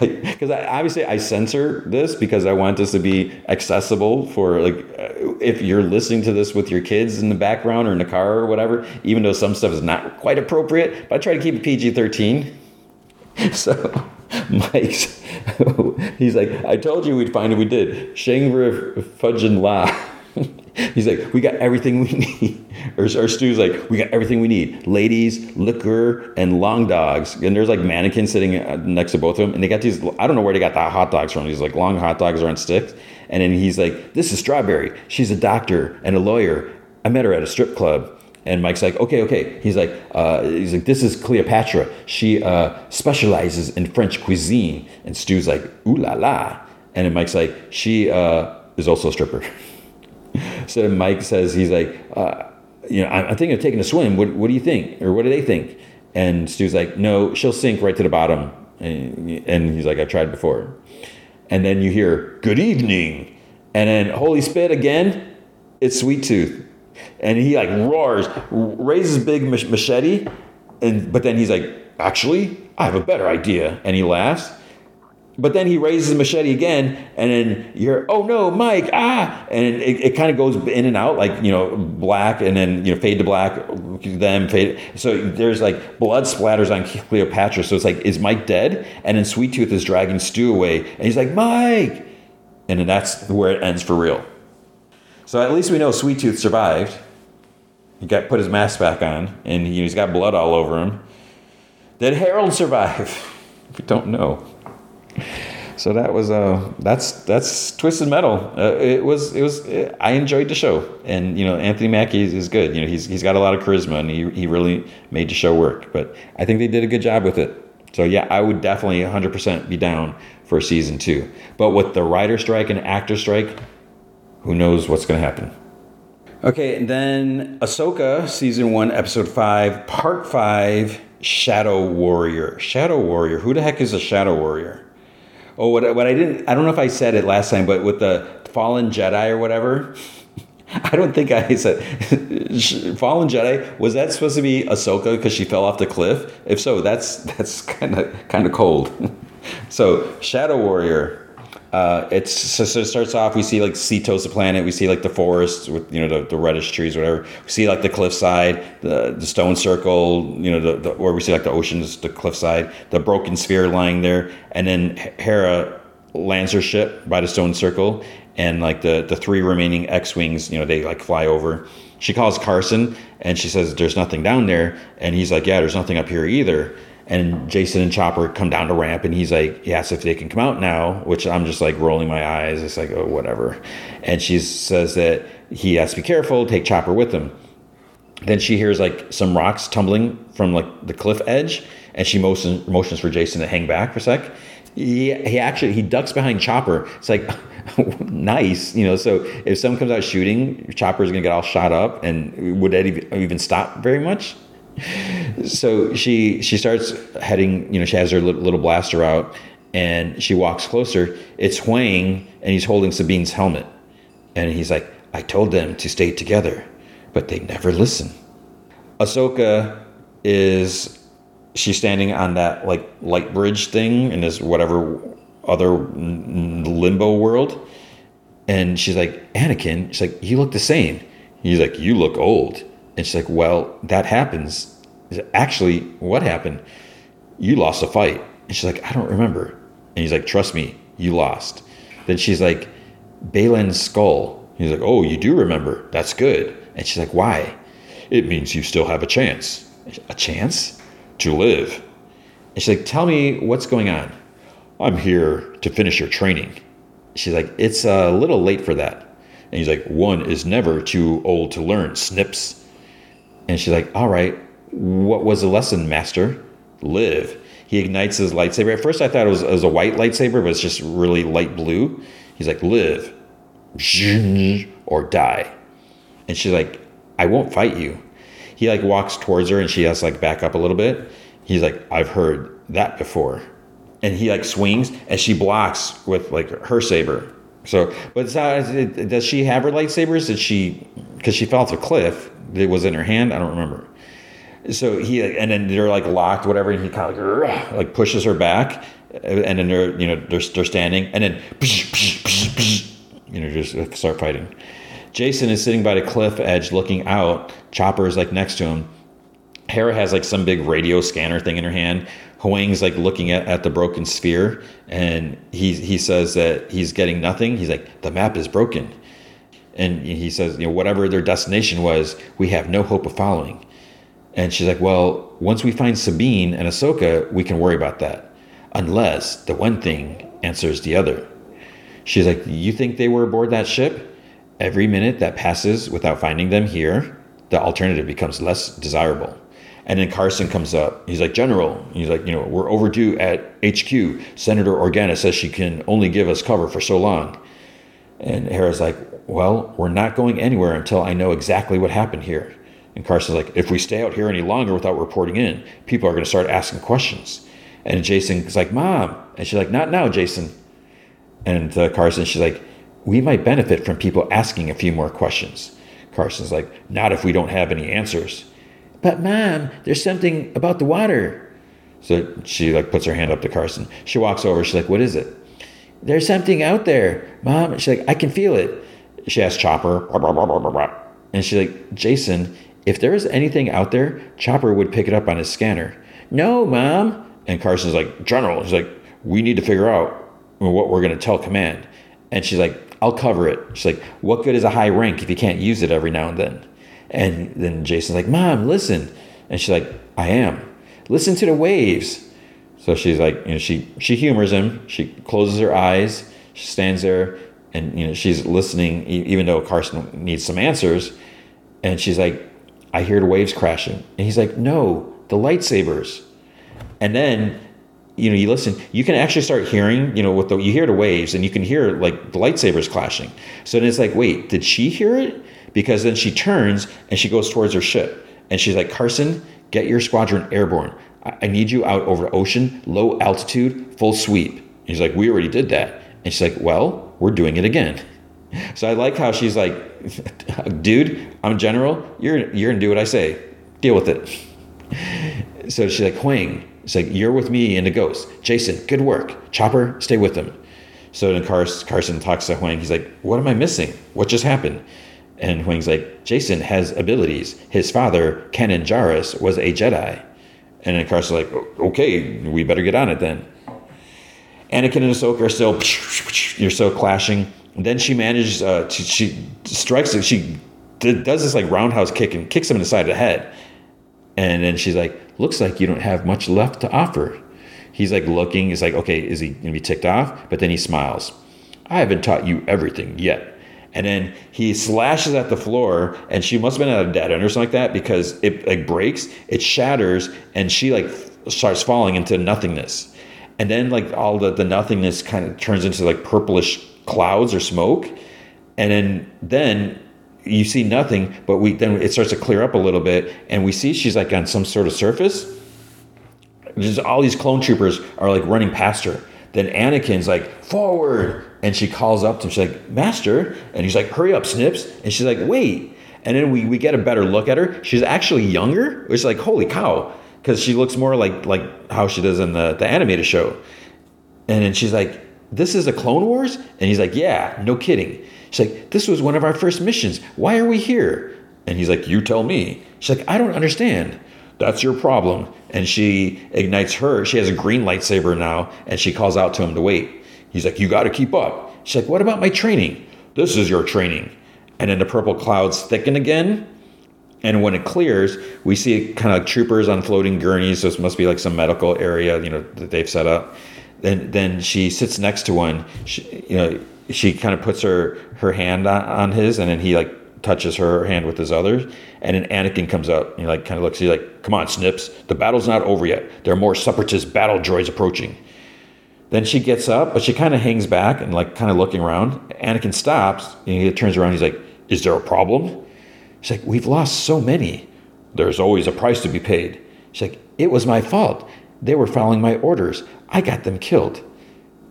because obviously I censor this because I want this to be accessible for like uh, if you're listening to this with your kids in the background or in the car or whatever. Even though some stuff is not quite appropriate, but I try to keep it PG thirteen. So Mike's, he's like, I told you we'd find it. We did. Shangri Fudge and La. he's like, we got everything we need. Or, or Stu's like, we got everything we need. Ladies, liquor, and long dogs. And there's like mannequins sitting uh, next to both of them. And they got these, I don't know where they got the hot dogs from. These like long hot dogs are on sticks. And then he's like, this is Strawberry. She's a doctor and a lawyer. I met her at a strip club. And Mike's like, okay, okay. He's like, uh, he's like, this is Cleopatra. She uh, specializes in French cuisine. And Stu's like, ooh la la. And then Mike's like, she uh, is also a stripper. so Mike says, he's like, uh, you know, I'm, thinking of taking a swim. What, what do you think? Or what do they think? And Stu's like, no, she'll sink right to the bottom. And, and he's like, I've tried before. And then you hear, good evening. And then, holy spit again, it's Sweet Tooth and he like roars, raises big machete, and but then he's like, actually, I have a better idea, and he laughs. But then he raises the machete again, and then you're, oh no, Mike, ah, and it, it kind of goes in and out, like you know, black, and then you know, fade to black, then fade. So there's like blood splatters on Cleopatra. So it's like, is Mike dead? And then Sweet Tooth is dragging Stu away, and he's like, Mike, and then that's where it ends for real. So at least we know Sweet Tooth survived. He got put his mask back on, and he, has got blood all over him. Did Harold survive? we don't know. So that was uh that's that's Twisted Metal. Uh, it was it was I enjoyed the show, and you know Anthony Mackie is, is, good. You know he's he's got a lot of charisma, and he he really made the show work. But I think they did a good job with it. So yeah, I would definitely 100% be down for season two. But with the writer strike and actor strike, who knows what's going to happen. Okay, and then Ahsoka, season one, episode five, part five, Shadow Warrior. Shadow Warrior. Who the heck is a Shadow Warrior? Oh, what, what I didn't, I don't know if I said it last time, but with the Fallen Jedi or whatever, I don't think I said Fallen Jedi. Was that supposed to be Ahsoka because she fell off the cliff? If so, that's that's kind of kind of cold. so Shadow Warrior. Uh, it's so, so, it starts off. We see like Seatos, the planet. We see like the forest with you know the, the reddish trees, whatever. We see like the cliffside, the the stone circle, you know, the, the or we see like the oceans, the cliffside, the broken sphere lying there, and then Hera lands her ship by the stone circle, and like the the three remaining X wings, you know, they like fly over. She calls Carson and she says, "There's nothing down there," and he's like, "Yeah, there's nothing up here either." And Jacen and Chopper come down to ramp, and he's like, he asks if they can come out now, which I'm just like rolling my eyes. It's like, oh, whatever. And she says that he has to be careful, take Chopper with him. Then she hears like some rocks tumbling from like the cliff edge, and she motions motions for Jacen to hang back for a sec. He, he actually he ducks behind Chopper. It's like nice, you know. So if someone comes out shooting, Chopper is gonna get all shot up, and would that even stop very much? So she she starts heading. You know, she has her little blaster out, and she walks closer. It's Huyang, and he's holding Sabine's helmet, and he's like, "I told them to stay together, but they never listen." Ahsoka is she's standing on that like light bridge thing in this whatever other limbo world, and she's like, "Anakin," she's like, "You look the same." He's like, "You look old." And she's like, Well, that happens. Actually, what happened? You lost a fight. And she's like, I don't remember. And he's like, Trust me, you lost. Then she's like, Baylan Skoll. He's like, Oh, you do remember. That's good. And she's like, Why? It means you still have a chance. A chance? To live. And she's like, Tell me what's going on. I'm here to finish your training. She's like, It's a little late for that. And he's like, One is never too old to learn, snips. And she's like, All right, what was the lesson, master? Live. He ignites his lightsaber. At first, I thought it was, it was a white lightsaber, but it's just really light blue. He's like, Live or die. And she's like, I won't fight you. He like walks towards her and she has to like back up a little bit. He's like, I've heard that before. And he like swings and she blocks with like her saber. So, but does she have her lightsabers? Did she, because she fell off a cliff, it was in her hand. I don't remember. So he and then they're like locked, whatever, and he kind of like, like pushes her back, and then they're you know they're they're standing, and then you know just start fighting. Jacen is sitting by the cliff edge, looking out. Chopper is like next to him. Hera has like some big radio scanner thing in her hand. Huyang's like looking at, at the broken sphere, and he he says that he's getting nothing. He's like, the map is broken. And he says, you know, whatever their destination was, we have no hope of following. And she's like, well, once we find Sabine and Ahsoka, we can worry about that. Unless the one thing answers the other. She's like, you think they were aboard that ship? Every minute that passes without finding them here, the alternative becomes less desirable. And then Carson comes up. He's like, General, he's like, you know, we're overdue at HQ. Senator Organa says she can only give us cover for so long. And Hera's like, well, we're not going anywhere until I know exactly what happened here. And Carson's like, if we stay out here any longer without reporting in, people are going to start asking questions. And Jacen's like, Mom. And she's like, Not now, Jacen. And uh, Carson, she's like, We might benefit from people asking a few more questions. Carson's like, Not if we don't have any answers. But, Mom, there's something about the water. So she like puts her hand up to Carson. She walks over. She's like, What is it? There's something out there, Mom. She's like, I can feel it she asked Chopper, and she's like, Jacen, if there is anything out there, Chopper would pick it up on his scanner. No, Mom. And Carson's like, General, he's like, we need to figure out what we're going to tell command. And she's like, I'll cover it. She's like, what good is a high rank if you can't use it every now and then? And then Jacen's like, Mom, listen. And she's like, I am. Listen to the waves. So she's like, you know, she she humors him. She closes her eyes. She stands there and you know she's listening even though Carson needs some answers and she's like I hear the waves crashing. And he's like no the lightsabers. And then you know you listen you can actually start hearing you know with the you hear the waves and you can hear like the lightsabers clashing. So then it's like wait did she hear it? Because then she turns and she goes towards her ship and she's like Carson get your squadron airborne. I need you out over the ocean low altitude full sweep. He's like we already did that and she's like well we're doing it again. So I like how she's like, dude, I'm general. You're you're gonna do what I say. Deal with it. So she's like, Huyang. It's like you're with me and the ghost. Jacen, good work. Chopper, stay with them. So then Carson, Carson talks to Huyang. He's like, "What am I missing? What just happened?" And Huyang's like, Jacen has abilities. His father, Kanan Jarrus, was a Jedi." And then Carson's like, "Okay, we better get on it then." Anakin and Ahsoka are still, you're still clashing. And then she manages, uh, to, she strikes, it. she does this like roundhouse kick and kicks him in the side of the head. And then she's like, looks like you don't have much left to offer. He's like looking, he's like, okay, is he gonna be ticked off? But then he smiles. I haven't taught you everything yet. And then he slashes at the floor, and she must have been at a dead end or something like that because it like breaks, it shatters, and she like starts falling into nothingness. And then like all the, the nothingness kind of turns into like purplish clouds or smoke. And then then you see nothing, but we then it starts to clear up a little bit, and we see she's like on some sort of surface just all these clone troopers are like running past her. Then Anakin's like, forward. And she calls up to him. She's like, Master. And he's like, hurry up, Snips. And she's like, wait. And then we, we get a better look at her. She's actually younger, is like, holy cow. Because she looks more like like how she does in the, the animated show. And then she's like, this is a Clone Wars? And he's like, yeah, no kidding. She's like, this was one of our first missions. Why are we here? And he's like, you tell me. She's like, I don't understand. That's your problem. And she ignites her. She has a green lightsaber now, and she calls out to him to wait. He's like, You got to keep up. She's like, What about my training? This is your training. And then the purple clouds thicken again. And when it clears, we see kind of like troopers on floating gurneys. So it must be like some medical area, you know, that they've set up. Then, then she sits next to one. She, you know, she kind of puts her her hand on, on his, and then he like touches her hand with his other, and then Anakin comes up and he like kind of looks. He's like, "Come on, Snips, the battle's not over yet. There are more separatist battle droids approaching." Then she gets up, but she kind of hangs back and like kind of looking around. Anakin stops and he turns around. He's like, "Is there a problem?" She's like, "We've lost so many. There's always a price to be paid." She's like, "It was my fault. They were following my orders. I got them killed."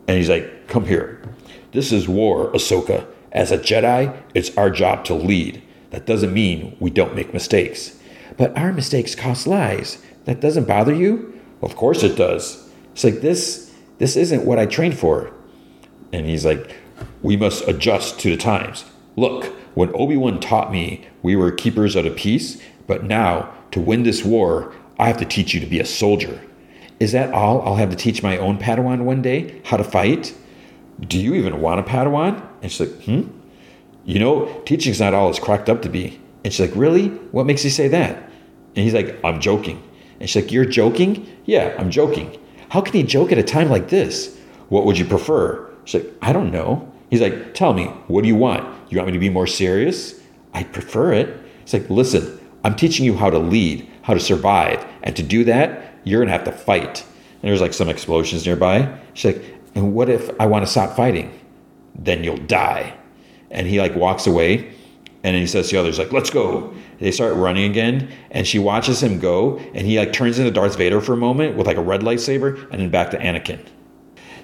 And he's like, "Come here. This is war, Ahsoka. As a Jedi, it's our job to lead. That doesn't mean we don't make mistakes. But our mistakes cost lives. That doesn't bother you? Of course it does. It's like this this isn't what I trained for. And he's like, we must adjust to the times. Look, when Obi-Wan taught me, we were keepers of the peace, but now to win this war, I have to teach you to be a soldier. Is that all I'll have to teach my own Padawan one day? How to fight? Do you even want a Padawan? And she's like, Hmm? You know, teaching's not all it's cracked up to be. And she's like, Really? What makes you say that? And he's like, I'm joking. And she's like, You're joking? Yeah, I'm joking. How can he joke at a time like this? What would you prefer? She's like, I don't know. He's like, Tell me, what do you want? You want me to be more serious? I prefer it. He's like, Listen, I'm teaching you how to lead, how to survive. And to do that, you're going to have to fight. And there's like some explosions nearby. She's like, and what if I want to stop fighting? Then you'll die. And he like walks away and then he says to the others, like, let's go. They start running again, and she watches him go, and he like turns into Darth Vader for a moment with like a red lightsaber, and then back to Anakin.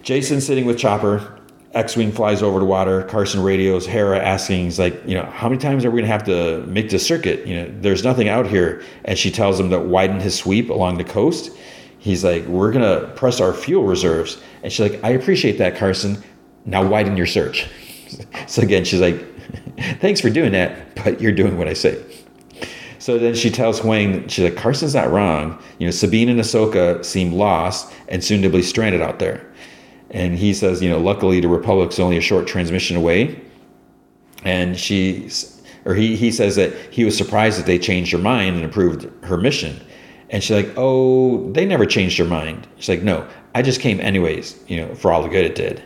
Jacen sitting with Chopper. X-wing flies over the water. Carson radios Hera, asking, "He's like, you know, how many times are we gonna have to make the circuit? You know, there's nothing out here." And she tells him to widen his sweep along the coast. He's like, "We're gonna press our fuel reserves." And she's like, "I appreciate that, Carson. Now widen your search." so again, she's like, thanks for doing that, but you're doing what I say. So then she tells Huyang, she's like, Carson's not wrong. You know, Sabine and Ahsoka seem lost and soon to be stranded out there. And he says, you know, luckily the Republic's only a short transmission away. And she, or he, he says that he was surprised that they changed her mind and approved her mission. And she's like, oh, they never changed her mind. She's like, no, I just came anyways, you know, for all the good it did.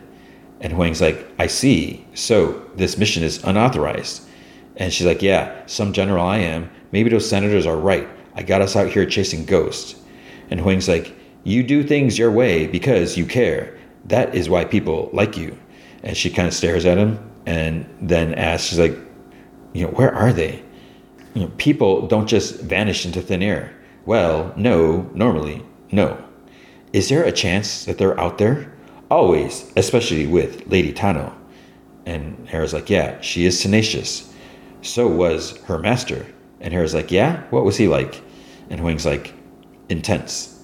And Huyang's like, I see. So this mission is unauthorized. And she's like, Yeah, some general I am. Maybe those senators are right. I got us out here chasing ghosts. And Huyang's like, You do things your way because you care. That is why people like you. And she kind of stares at him and then asks, She's like, You know, where are they? You know, people don't just vanish into thin air. Well, no, normally, no. Is there a chance that they're out there? Always, especially with Lady Tano. And Hera's like, yeah, she is tenacious. So was her master. And Hera's like, yeah, what was he like? And Huyang's like, intense.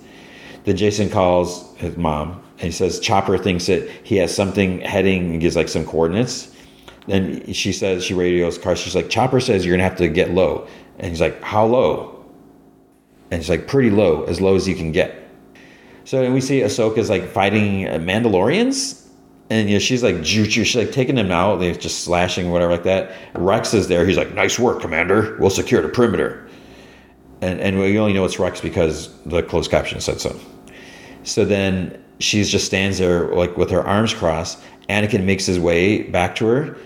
Then Jacen calls his mom and he says Chopper thinks that he has something heading and gives like some coordinates. Then she says she radios Car. She's like Chopper says you're gonna have to get low, and he's like how low? And she's like pretty low, as low as you can get. So then we see Ahsoka's like fighting Mandalorians, and you know she's like juju, she's like taking them out, they're just slashing whatever like that. Rex is there. He's like, "Nice work, Commander. We'll secure the perimeter." And and we only know it's Rex because the closed caption said so. So then she just stands there like with her arms crossed. Anakin makes his way back to her,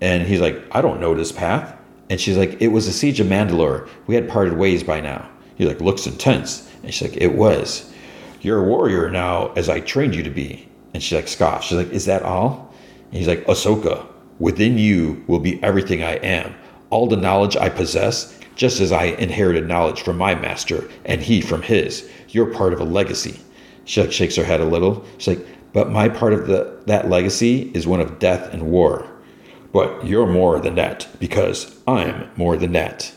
and he's like, "I don't know this path." And she's like, "It was the siege of Mandalore. We had parted ways by now." He's like, "Looks intense," and she's like, "It was." You're a warrior now, as I trained you to be. And she like scoffs. She's like, Is that all? And he's like, Ahsoka, within you will be everything I am. All the knowledge I possess, just as I inherited knowledge from my master and he from his. You're part of a legacy. She like shakes her head a little. She's like, But my part of the that legacy is one of death and war. But you're more than that, because I'm more than that.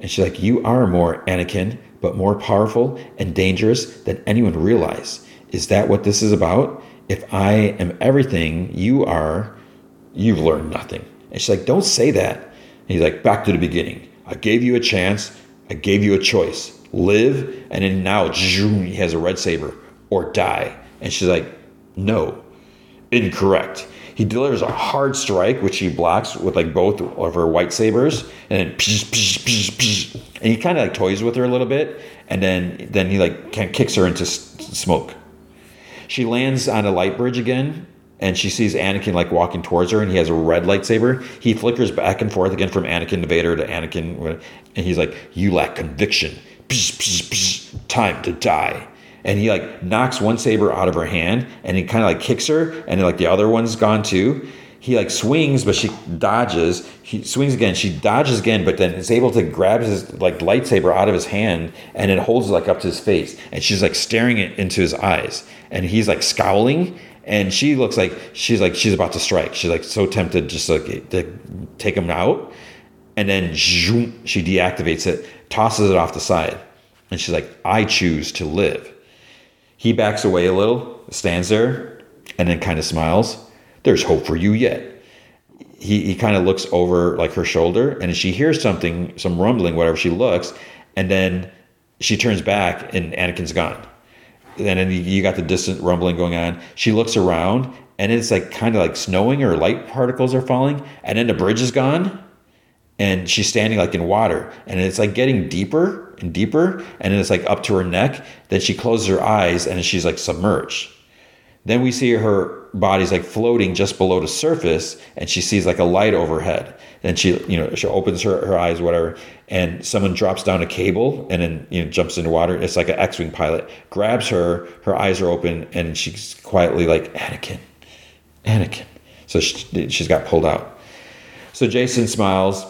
And she's like, You are more, Anakin, but more powerful and dangerous than anyone realized. Is that what this is about? If I am everything you are, you've learned nothing. And she's like, Don't say that. And he's like, Back to the beginning. I gave you a chance. I gave you a choice. Live. And then now he has a red saber or die. And she's like, No, incorrect. He delivers a hard strike, which he blocks with like both of her white sabers, and then psh, psh, psh, and he kind of like toys with her a little bit, and then then he like kind of kicks her into smoke. She lands on a light bridge again, and she sees Anakin like walking towards her, and he has a red lightsaber. He flickers back and forth again from Anakin to Vader to Anakin, and he's like, "You lack conviction. Time to die." And he like knocks one saber out of her hand and he kind of like kicks her and like the other one's gone too. He like swings but she dodges. He swings again she dodges again but then is able to grab his like lightsaber out of his hand and it holds like up to his face. And she's like staring it into his eyes. And he's like scowling and she looks like she's like she's about to strike. She's like so tempted just like to take him out. And then she deactivates it tosses it off the side. And she's like i choose to live he backs away a little, stands there, and then kind of smiles. There's hope for you yet. He, he kind of looks over like her shoulder, and she hears something, some rumbling, whatever. She looks, and then she turns back, and Anakin's gone. And then you got the distant rumbling going on. She looks around, and it's like kind of like snowing or light particles are falling, and then the bridge is gone, and she's standing like in water, and it's like getting deeper and deeper, and it's like up to her neck. Then she closes her eyes and she's like submerged. Then we see her body's like floating just below the surface, and she sees like a light overhead. Then she, you know, she opens her, her eyes, whatever, and someone drops down a cable and then you know jumps into water. It's like an X-wing pilot grabs her. Her eyes are open, and she's quietly like Anakin, Anakin. So she, she's got pulled out. So Jacen smiles,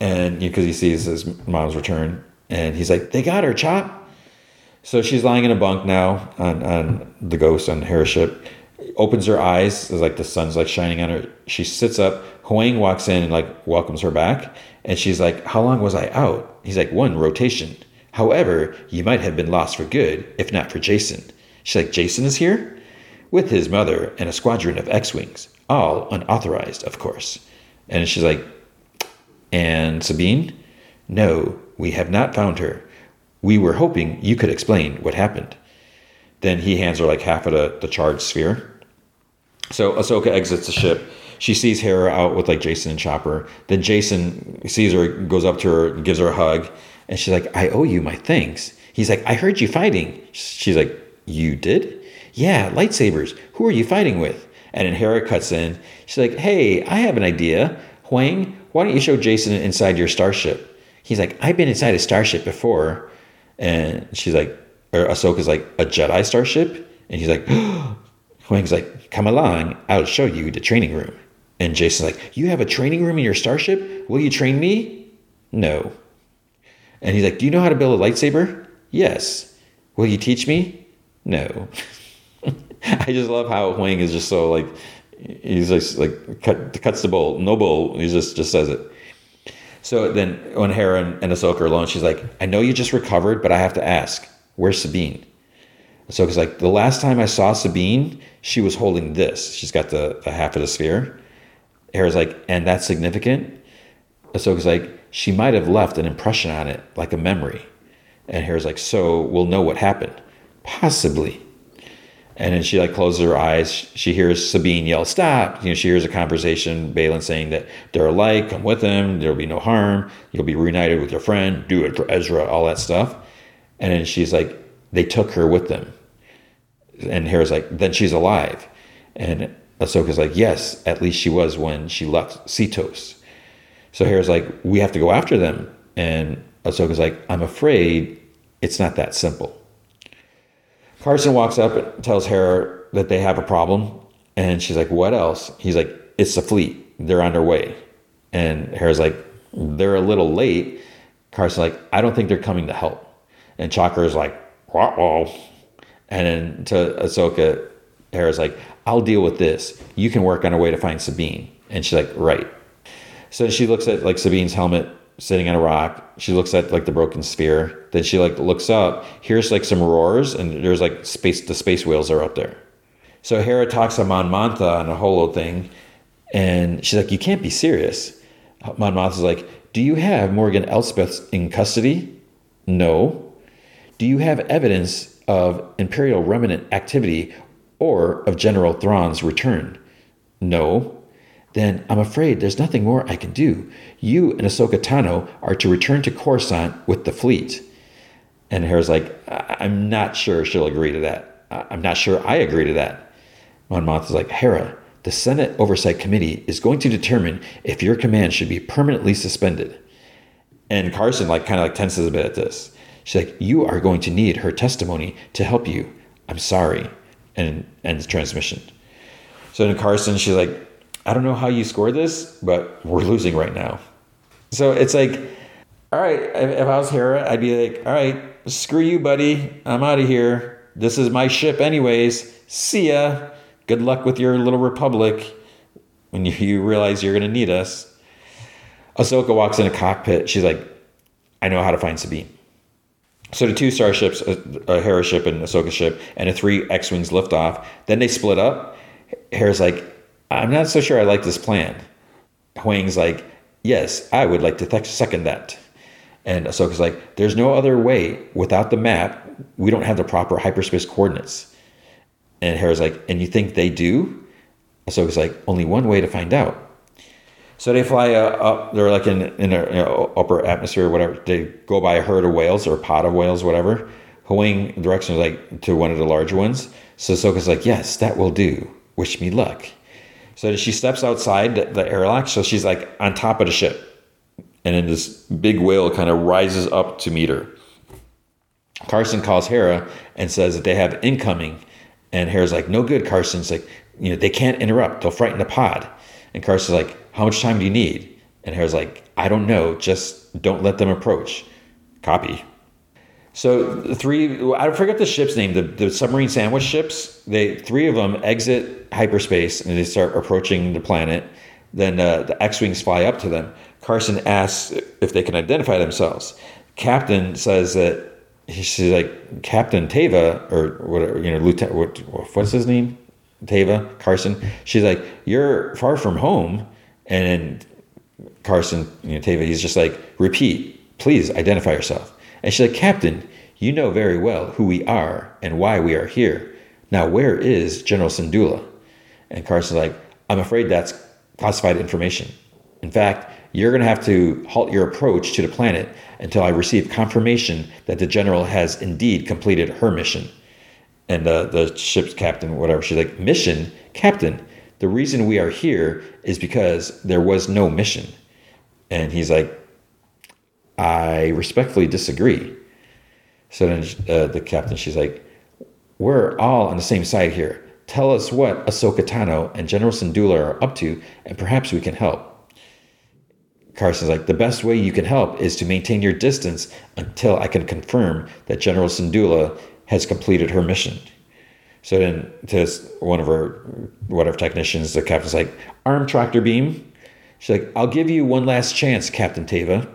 and because you know, he sees his mom's return, and he's like, they got her, Chop. So she's lying in a bunk now on, on the ghost on her ship. Opens her eyes, it's like the sun's like shining on her. She sits up. Huyang walks in and like welcomes her back. And she's like, How long was I out? He's like, One rotation. However, you might have been lost for good if not for Jacen. She's like, "Jacen is here? With his mother and a squadron of X Wings, all unauthorized, of course. And she's like, And Sabine? No, we have not found her. We were hoping you could explain what happened. Then he hands her like half of the, the charged sphere. So Ahsoka exits the ship. She sees Hera out with like Jacen and Chopper. Then Jacen sees her, goes up to her, gives her a hug, and she's like, I owe you my thanks. He's like, I heard you fighting. She's like, You did? Yeah, lightsabers. Who are you fighting with? And then Hera cuts in. She's like, Hey, I have an idea. Huyang, why don't you show Jacen inside your starship? he's like, I've been inside a starship before. And she's like, or Ahsoka's like, a Jedi starship? And he's like, Huyang's like, come along, I'll show you the training room. And Jacen's like, you have a training room in your starship? Will you train me? No. And he's like, do you know how to build a lightsaber? Yes. Will you teach me? No. I just love how Huyang is just so like, he's just like cut, cuts the bowl, no bowl. He just just says it. So then when Hera and, and Ahsoka are alone, she's like, I know you just recovered, but I have to ask, where's Sabine? Ahsoka's like, the last time I saw Sabine, she was holding this. She's got the, the half of the sphere. Hera's like, and that's significant? Ahsoka's like, she might have left an impression on it, like a memory. And Hera's like, so we'll know what happened. Possibly. And then she like closes her eyes. She hears Sabine yell, "Stop!" You know, she hears a conversation. Baylan saying that they're alike. Come with them. There'll be no harm. You'll be reunited with your friend. Do it for Ezra. All that stuff. And then she's like, they took her with them. And Hera's like, then she's alive. And Ahsoka's like, yes, at least she was when she left Seatos. So Hera's like, we have to go after them. And Ahsoka's like, I'm afraid it's not that simple. Carson walks up and tells Hera that they have a problem. And she's like, what else? He's like, it's the fleet. They're on their way. And Hera's like, they're a little late. Carson's like, I don't think they're coming to help. And is like, uh-oh. And then to Ahsoka, Hera's like, I'll deal with this. You can work on a way to find Sabine. And she's like, right. So she looks at like Sabine's helmet sitting on a rock. She looks at like the broken sphere. Then she like looks up, hears like some roars, and there's like space. The space whales are up there. So Hera talks to Mon Mothma on a holo thing, and she's like, "You can't be serious." Mon Mothma's like, "Do you have Morgan Elsbeth in custody?" No. Do you have evidence of Imperial remnant activity or of General Thrawn's return? No then I'm afraid there's nothing more I can do. You and Ahsoka Tano are to return to Coruscant with the fleet. And Hera's like, I'm not sure she'll agree to that. I'm not sure I agree to that. Mon Mothma is like, Hera, the Senate Oversight Committee is going to determine if your command should be permanently suspended. And Carson like kind of like tenses a bit at this. She's like, you are going to need her testimony to help you. I'm sorry. And ends transmission. So then Carson, she's like, I don't know how you scored this, but we're losing right now. So it's like, all right, if I was Hera, I'd be like, all right, screw you, buddy. I'm out of here. This is my ship, anyways. See ya. Good luck with your little republic when you realize you're going to need us. Ahsoka walks in a cockpit. She's like, I know how to find Sabine. So the two starships, a, a Hera ship and Ahsoka ship, and the three X-wings lift off. Then they split up. Hera's like, I'm not so sure I like this plan. Huyang's like, yes, I would like to th- second that. And Ahsoka's like, there's no other way. Without the map, we don't have the proper hyperspace coordinates. And Hera's like, and you think they do? Ahsoka's like, only one way to find out. So they fly uh, up. They're like in in a you know, upper atmosphere, or whatever. They go by a herd of whales or a pod of whales, whatever. Huyang directions like to one of the larger ones. So Ahsoka's like, yes, that will do. Wish me luck. So she steps outside the, airlock. So she's like on top of the ship. And then this big whale kind of rises up to meet her. Carson calls Hera and says that they have incoming. And Hera's like, no good, Carson's like, you know, they can't interrupt. They'll frighten the pod. And Carson's like, how much time do you need? And Hera's like, I don't know. Just don't let them approach. Copy. So three, I forget the ship's name, the, the submarine sandwich ships. They three of them exit hyperspace and they start approaching the planet. Then uh, the X-wings fly up to them. Carson asks if they can identify themselves. Captain says that she's like Captain Tava or whatever, you know, Lieutenant. What, what's his name? Tava Carson. She's like, you're far from home, and Carson, you know, Teva, he's just like, repeat, please identify yourself. And she's like, Captain, you know very well who we are and why we are here. Now, where is General Syndulla? And Carson's like, I'm afraid that's classified information. In fact, you're going to have to halt your approach to the planet until I receive confirmation that the general has indeed completed her mission. And the ship's captain, whatever, she's like, Mission? Captain, the reason we are here is because there was no mission. And he's like, I respectfully disagree. So then uh, the captain, she's like, We're all on the same side here. Tell us what Ahsoka Tano and General Syndulla are up to, and perhaps we can help. Carson's like, The best way you can help is to maintain your distance until I can confirm that General Syndulla has completed her mission. So then to one of her whatever technicians, the captain's like, arm tractor beam. She's like, I'll give you one last chance, Captain Teva.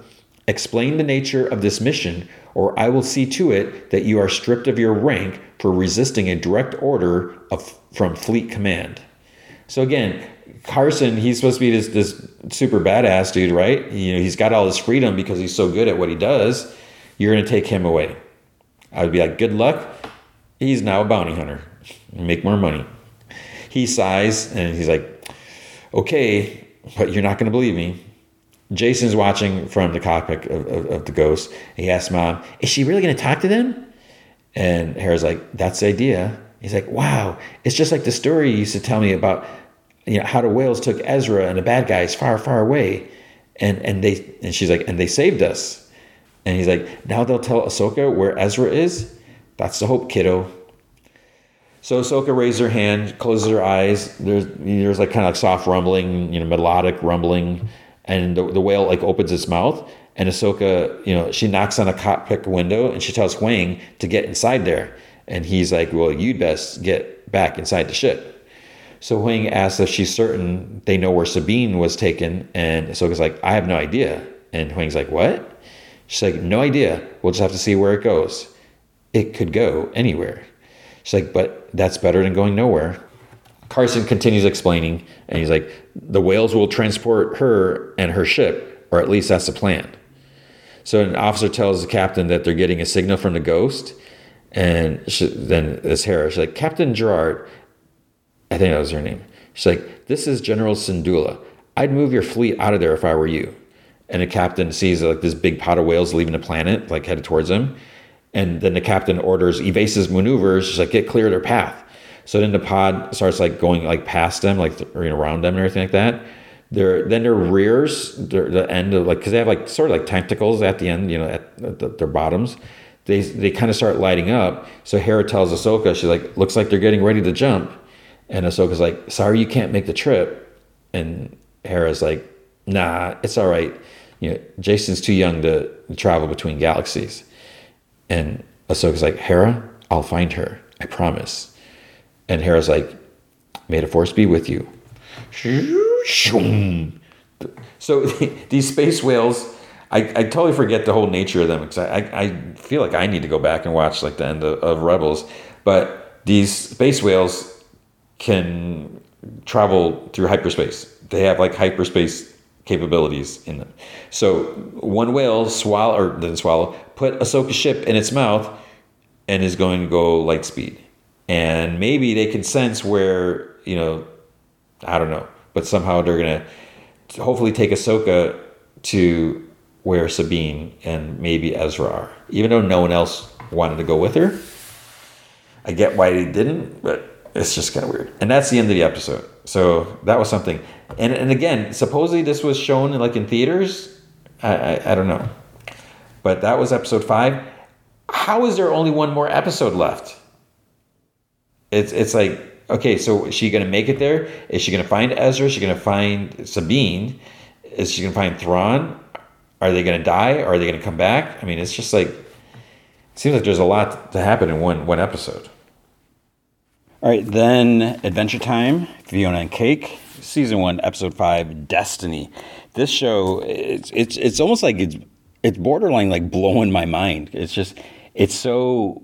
Explain the nature of this mission, or I will see to it that you are stripped of your rank for resisting a direct order of, from Fleet Command. So again, Carson, he's supposed to be this, this super badass dude, right? You know, he's got all his freedom because he's so good at what he does. You're going to take him away. I would be like, good luck. He's now a bounty hunter. Make more money. He sighs and he's like, okay, but you're not going to believe me. Jacen's watching from the cockpit of, of, of the ghost. He asks mom, is she really going to talk to them? And Hera's like, that's the idea. He's like, wow, it's just like the story you used to tell me about you know how the whales took Ezra and the bad guys far, far away, and and they and she's like, and they saved us, and he's like, now they'll tell Ahsoka where Ezra is. That's the hope, kiddo. So Ahsoka raises her hand, closes her eyes. There's there's like kind of like soft rumbling, you know, melodic rumbling, and the, the whale like opens its mouth, and Ahsoka, you know, she knocks on a cockpit window and she tells Huyang to get inside there, and he's like, well, you'd best get back inside the ship. So Huyang asks if she's certain they know where Sabine was taken, and Ahsoka's like, I have no idea. And Huyang's like, What? She's like, No idea. We'll just have to see where it goes. It could go anywhere. She's like, But that's better than going nowhere. Carson continues explaining, and he's like, The whales will transport her and her ship, or at least that's the plan. So an officer tells the captain that they're getting a signal from the ghost, and she, then this Hera, she's like, Captain Gerard, I think that was her name. She's like, This is General Syndulla. I'd move your fleet out of there if I were you. And the captain sees like this big pot of whales leaving the planet, like headed towards him. And then the captain orders evasive maneuvers, just like get clear of their path. So then the pod starts like going like past them, like you know, around them and everything like that. Their then their rears, their, the end of like because they have like sort of like tentacles at the end, you know, at, at the, their bottoms. They they kind of start lighting up. So Hera tells Ahsoka, she's like, looks like they're getting ready to jump. And Ahsoka's like, sorry, you can't make the trip. And Hera's like, nah, it's all right. You know, Jacen's too young to travel between galaxies. And Ahsoka's like, Hera, I'll find her. I promise. And Hera's like, may the force be with you. So these space whales, I, I totally forget the whole nature of them because I, I, feel like I need to go back and watch like the end of, of Rebels. But these space whales can travel through hyperspace. They have like hyperspace capabilities in them. So one whale swallow or didn't swallow, put Ahsoka's ship in its mouth and is going to go light speed. And maybe they can sense where, you know, I don't know, but somehow they're gonna hopefully take Ahsoka to where Sabine and maybe Ezra are. Even though no one else wanted to go with her. I get why they didn't, but it's just kind of weird. And that's the end of the episode. So that was something. And and again, supposedly this was shown in, like in theaters. I, I, I don't know, but that was episode five. How is there only one more episode left? It's it's like okay, so is she gonna make it there? Is she gonna find Ezra? Is she gonna find Sabine? Is she gonna find Thrawn? Are they gonna die? Are they gonna come back? I mean, it's just like it seems like there's a lot to happen in one one episode. All right, then Adventure Time, Fionna and Cake, season one, episode five, Destiny. This show, it's it's it's almost like it's it's borderline like blowing my mind. It's just it's so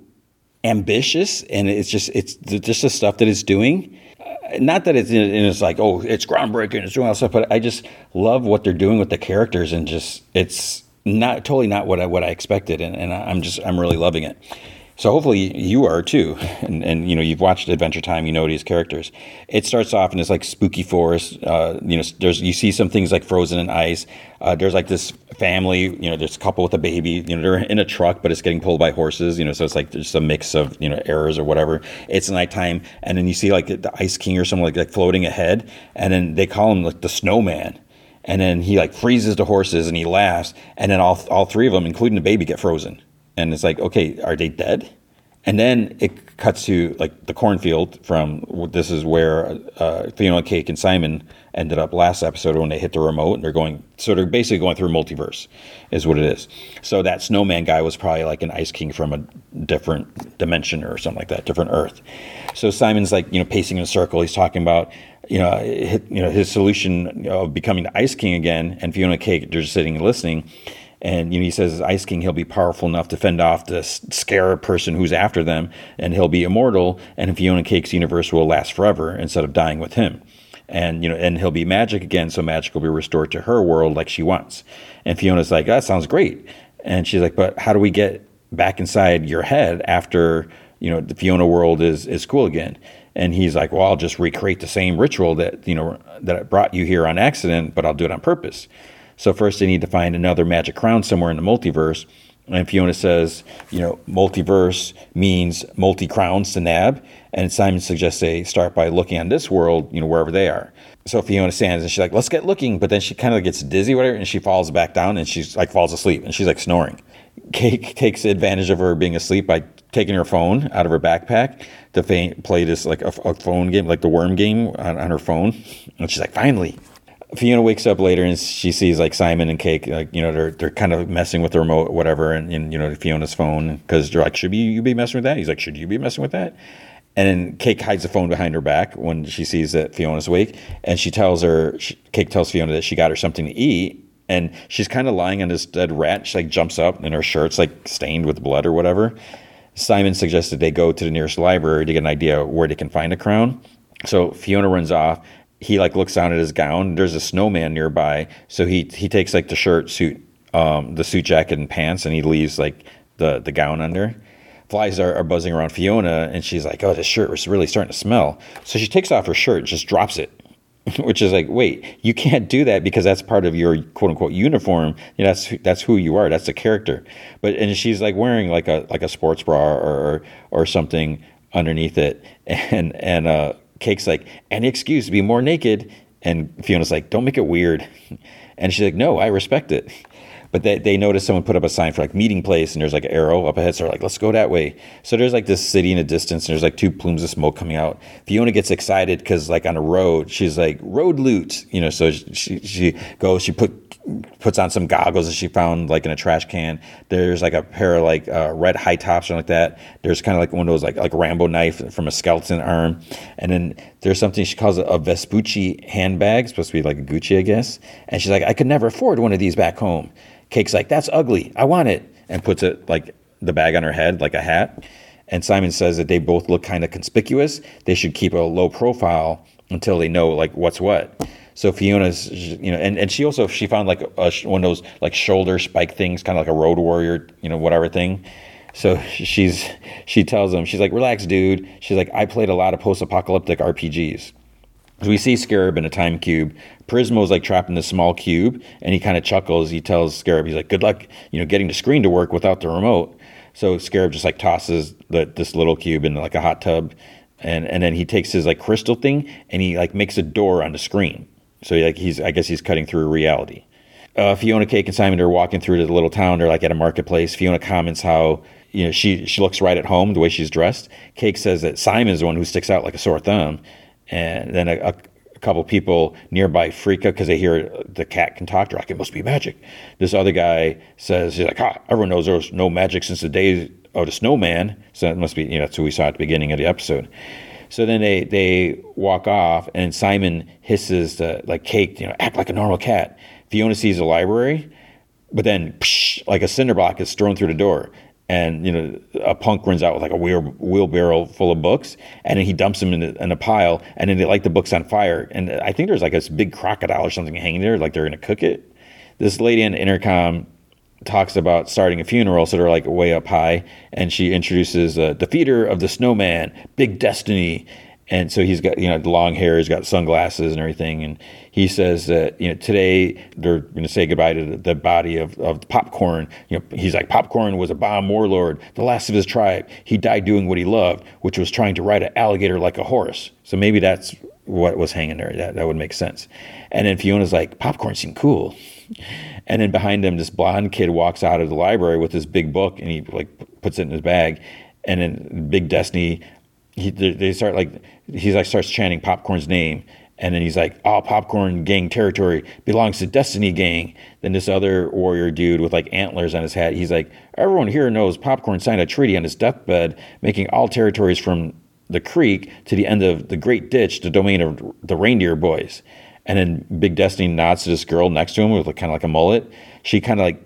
ambitious, and it's just it's just the stuff that it's doing. Not that it's and it's like oh it's groundbreaking, it's doing all stuff, but I just love what they're doing with the characters, and just it's not totally not what I what I expected, and, and I'm just I'm really loving it. So hopefully you are too, and, and you know you've watched Adventure Time, you know these characters. It starts off in this like spooky forest. Uh, you know, there's you see some things like frozen in ice. Uh, there's like this family. You know, there's a couple with a baby. You know, they're in a truck, but it's getting pulled by horses. You know, so it's like there's a mix of you know errors or whatever. It's nighttime, and then you see like the Ice King or something like, like floating ahead, and then they call him like the Snowman and then he like freezes the horses and he laughs and then all, all three of them including the baby get frozen and it's like, okay, are they dead? And then it cuts to like the cornfield from this is where uh, Fionna Cake and Simon ended up last episode when they hit the remote and they're going so they're basically going through multiverse is what it is. So that snowman guy was probably like an ice king from a different dimension or something like that, different Earth. So Simon's like you know pacing in a circle. He's talking about you know his, you know his solution of becoming the ice king again, and Fionna Cake they're just sitting and listening And you know, he says Ice King, he'll be powerful enough to fend off the scare person who's after them, and he'll be immortal. And Fionna Cake's universe will last forever instead of dying with him. And you know, and he'll be magic again, so magic will be restored to her world like she wants. And Fionna's like, that sounds great. And she's like, but how do we get back inside your head after you know the Fionna world is is cool again? And he's like, well, I'll just recreate the same ritual that you know that I brought you here on accident, but I'll do it on purpose. So first they need to find another magic crown somewhere in the multiverse. And Fionna says, you know, multiverse means multi crowns to nab. And Simon suggests they start by looking on this world, you know, wherever they are. So Fionna stands and she's like, let's get looking. But then she kind of gets dizzy, whatever, and she falls back down and she's like falls asleep and she's like snoring. Cake takes advantage of her being asleep by taking her phone out of her backpack to play this like a, a phone game, like the worm game on, on her phone. And she's like, finally, Fionna wakes up later and she sees like Simon and Cake, like you know, they're they're kind of messing with the remote, whatever, and, and you know Fionna's phone because they're like, should you be messing with that? He's like, should you be messing with that? And then Cake hides the phone behind her back when she sees that Fionna's awake, and she tells her, she, Cake tells Fionna that she got her something to eat, and she's kind of lying on this dead rat. She like jumps up, and her shirt's like stained with blood or whatever. Simon suggested they go to the nearest library to get an idea where they can find a crown. So Fionna runs off, he like looks down at his gown. There's a snowman nearby, so he he takes like the shirt, suit, um, the suit jacket and pants, and he leaves like the the gown under. Flies are, are buzzing around Fionna, and she's like, "Oh, this shirt is really starting to smell." So she takes off her shirt, just drops it, which is like, "Wait, you can't do that because that's part of your quote unquote uniform. You know, that's that's who you are. That's the character." But and she's like wearing like a like a sports bra or or or something underneath it, and and uh, Cake's like, any excuse to be more naked. And Fionna's like, don't make it weird. And she's like, no, I respect it. But they, they notice someone put up a sign for like meeting place and there's like an arrow up ahead. So they're like, let's go that way. So there's like this city in the distance and there's like two plumes of smoke coming out. Fionna gets excited because like on a road, she's like, road loot, you know, so she, she goes, she put puts on some goggles that she found like in a trash can. There's like a pair of like uh, red high tops or like that. There's kind of like one of those like like Rambo knife from a skeleton arm, and then there's something she calls a, Vespucci handbag, supposed to be like a Gucci, I guess. And she's like, I could never afford one of these back home. Cake's like, that's ugly. I want it, and puts it like the bag on her head like a hat. And Simon says that they both look kind of conspicuous. They should keep a low profile until they know like what's what. So Fionna's, you know, and, and she also she found like a, one of those like shoulder spike things, kind of like a road warrior, you know, whatever thing. So she's she tells him she's like, relax, dude. She's like, I played a lot of post-apocalyptic RPGs. So we see Scarab in a time cube. Prismo's like trapped in this small cube, and he kind of chuckles. He tells Scarab, he's like, "Good luck, you know, getting the screen to work without the remote." So Scarab just like tosses the, this little cube in like a hot tub, and and then he takes his like crystal thing and he like makes a door on the screen. So like he's, I guess he's cutting through reality. Uh, Fionna, Cake, and Simon are walking through the little town. They're like at a marketplace. Fionna comments how you know she she looks right at home the way she's dressed. Cake says that Simon's the one who sticks out like a sore thumb, and then a, a, a couple people nearby freak out because they hear the cat can talk. They're like, "It must be magic." This other guy says, "He's like, everyone knows there was no magic since the days of the snowman." So it must be you know that's who we saw at the beginning of the episode. So then they they walk off, and Simon hisses to, like Cake, you know, act like a normal cat. Fionna sees the library, but then psh, like a cinder block is thrown through the door, and you know a punk runs out with like a wheel, wheelbarrow full of books, and then he dumps them in a, in a pile, and then they light the books on fire. And I think there's like this big crocodile or something hanging there, like they're gonna cook it. This lady on the intercom talks about starting a funeral, so they're like way up high, and she introduces uh, the feeder of the snowman, Big Destiny, and so he's got you know long hair, he's got sunglasses and everything, and he says that you know today they're going to say goodbye to the, body of, of popcorn. You know, he's like popcorn was a bomb warlord, the last of his tribe. He died doing what he loved, which was trying to ride an alligator like a horse. So maybe that's what was hanging there. That that would make sense. And then Fionna's like, popcorn seemed cool. And then behind him, this blonde kid walks out of the library with this big book, and he like puts it in his bag. And then Big Destiny, he, they start like he's like starts chanting Popcorn's name, and then he's like, "Oh, Popcorn Gang territory belongs to Destiny Gang." Then this other warrior dude with like antlers on his hat, he's like, "Everyone here knows Popcorn signed a treaty on his deathbed, making all territories from the creek to the end of the Great Ditch the domain of the Reindeer Boys." And then Big Destiny nods to this girl next to him with kind of like a mullet. She kind of like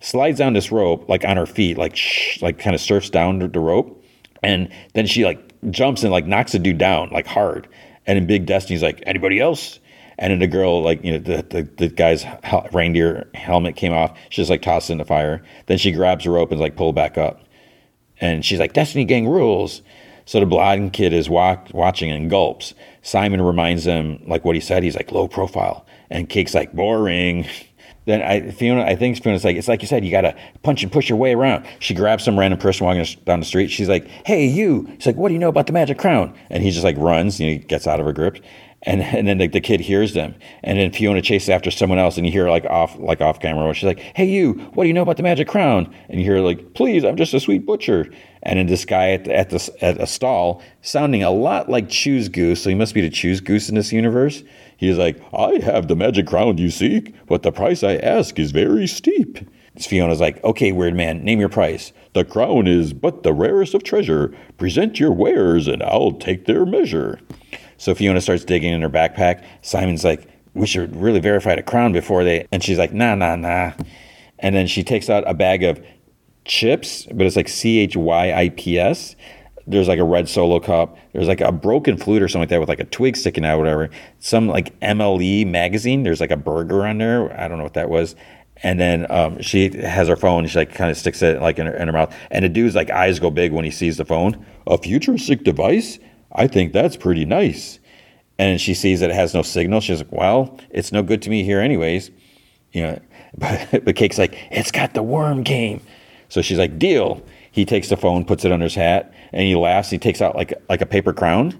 slides down this rope like on her feet, like shh, like kind of surfs down the rope, and then she like jumps and like knocks the dude down like hard. And in Big Destiny's like anybody else, and then the girl like you know the the, the guy's reindeer helmet came off. She just like tossed in the fire. Then she grabs the rope and like pull back up, and she's like Destiny Gang rules. So the blonde kid is walk, watching and gulps. Simon reminds him like what he said. He's like low profile, and Cake's like boring. then I Fionna, I think Fionna's like, it's like you said, you gotta punch and push your way around. She grabs some random person walking down the street. She's like, "Hey, you!" She's like, "What do you know about the magic crown?" And he just like runs, you know, he gets out of her grip, and and then the, the, kid hears them, and then Fionna chases after someone else, and you hear like off like off camera, she's like, "Hey, you! What do you know about the magic crown?" And you hear like, "Please, I'm just a sweet butcher." And then this guy at the, at the at a stall, sounding a lot like Choose Goose, so he must be the Choose Goose in this universe He's like, I have the magic crown you seek, but the price I ask is very steep. Fionna's like, okay, weird man, name your price. The crown is but the rarest of treasure. Present your wares and I'll take their measure. So Fionna starts digging in her backpack. Simon's like, we should really verify the crown before they. And she's like, nah, nah, nah. And then she takes out a bag of chips, but it's like C H Y I P S there's like a red solo cup. There's like a broken flute or something like that with like a twig sticking out, or whatever. Some like MLE magazine. There's like a burger on there. I don't know what that was. And then um, she has her phone. She like kind of sticks it like in her, in her mouth. And the dude's like eyes go big when he sees the phone. A futuristic device? I think that's pretty nice. And she sees that it has no signal. She's like, well, it's no good to me here anyways. You know, but, but Cake's like, it's got the worm game. So she's like, deal. He takes the phone, puts it under his hat, and he laughs. He takes out like like a paper crown,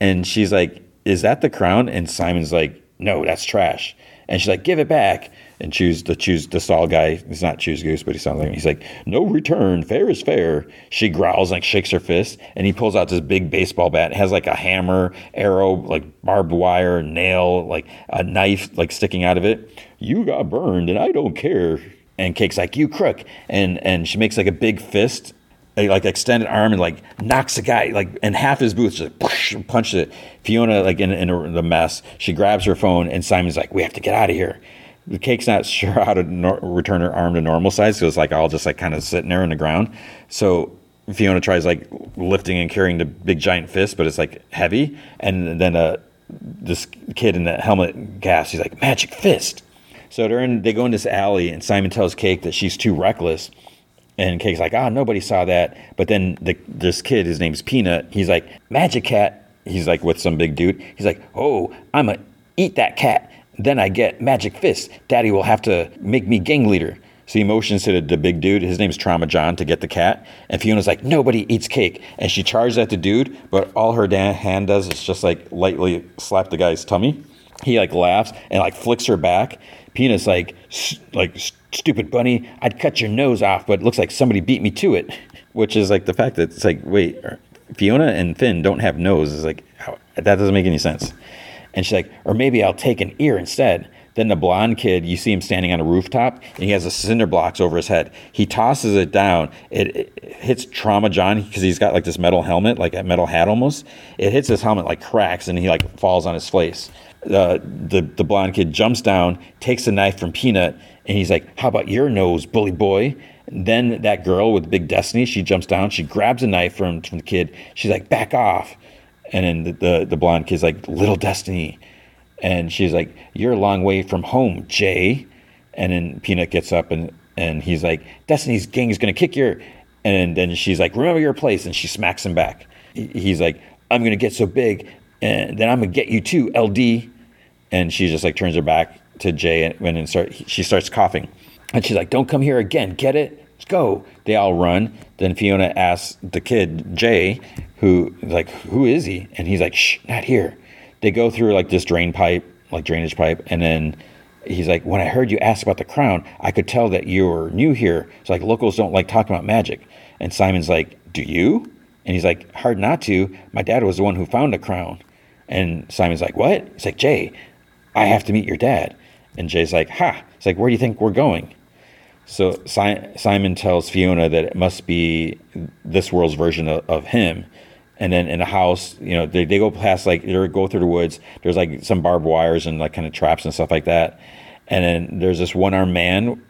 and she's like, "Is that the crown?" And Simon's like, "No, that's trash." And she's like, "Give it back." And choose the choose the stall guy. He's not choose goose, but he sounds like he's like, "No return. Fair is fair." She growls like shakes her fist, and he pulls out this big baseball bat. It has like a hammer, arrow, like barbed wire, nail, like a knife, like sticking out of it. You got burned, and I don't care and Cake's like, "You crook," and and she makes like a big fist, a, like extended arm, and like knocks the guy like in half his boots, just like, punches it. Fionna like in, in the mess, she grabs her phone, and Simon's like, "We have to get out of here." The cake's not sure how to return her arm to normal size, so it's like all just like kind of sitting there in the ground. So Fionna tries like lifting and carrying the big giant fist, but it's like heavy. And then uh, this kid in the helmet gasps. He's like, "Magic fist!" So they're in, they go in this alley, and Simon tells Cake that she's too reckless. And Cake's like, ah, oh, nobody saw that. But then the, this kid, his name's Peanut, he's like, Magic Cat. He's like with some big dude. He's like, oh, I'm to eat that cat. Then I get Magic Fist. Daddy will have to make me gang leader. So he motions to the, the, big dude. His name's Trauma John to get the cat. And Fionna's like, nobody eats cake. And she charges at the dude, but all her hand does is just like lightly slap the guy's tummy. He like laughs and like flicks her back. Peanut's like, like stupid bunny, I'd cut your nose off, but it looks like somebody beat me to it. Which is like the fact that it's like, wait, Fionna and Finn don't have noses. Like, how, that doesn't make any sense. And she's like, or maybe I'll take an ear instead. Then the blonde kid, you see him standing on a rooftop, and he has a cinder blocks over his head. He tosses it down. It, it hits Trauma John because he's got like this metal helmet, like a metal hat almost. It hits his helmet, like cracks, and he like falls on his face uh, the the blonde kid jumps down, takes a knife from Peanut, and he's like, "How about your nose, bully boy?" And then that girl with big destiny, she jumps down, she grabs a knife from, from the kid. She's like, "Back off!" And then the, the the blonde kid's like, "Little destiny," and she's like, "You're a long way from home, Jay." And then Peanut gets up and and he's like, "Destiny's gang is gonna kick your," and then she's like, "Remember your place," and she smacks him back. He's like, "I'm gonna get so big." And then I'm gonna get you too, LD and she just like turns her back to Jay and, and start, she starts coughing. And she's like, Don't come here again. Get it? Go. They all run. Then Fionna asks the kid, Jay, who like, who is he? And he's like, Shh, not here. They go through like this drain pipe, like drainage pipe, and then he's like, When I heard you ask about the crown, I could tell that you were new here. It's like locals don't like talking about magic. And Simon's like, Do you? And he's like, Hard not to. My dad was the one who found the crown. And Simon's like, What? He's like, Jay, I have to meet your dad. And Jay's like, Ha. It's like, Where do you think we're going? So Simon tells Fionna that it must be this world's version of, of him. And then in the house, you know, they, they go past like they go through the woods. There's like some barbed wires and like kind of traps and stuff like that. And then there's this one armed man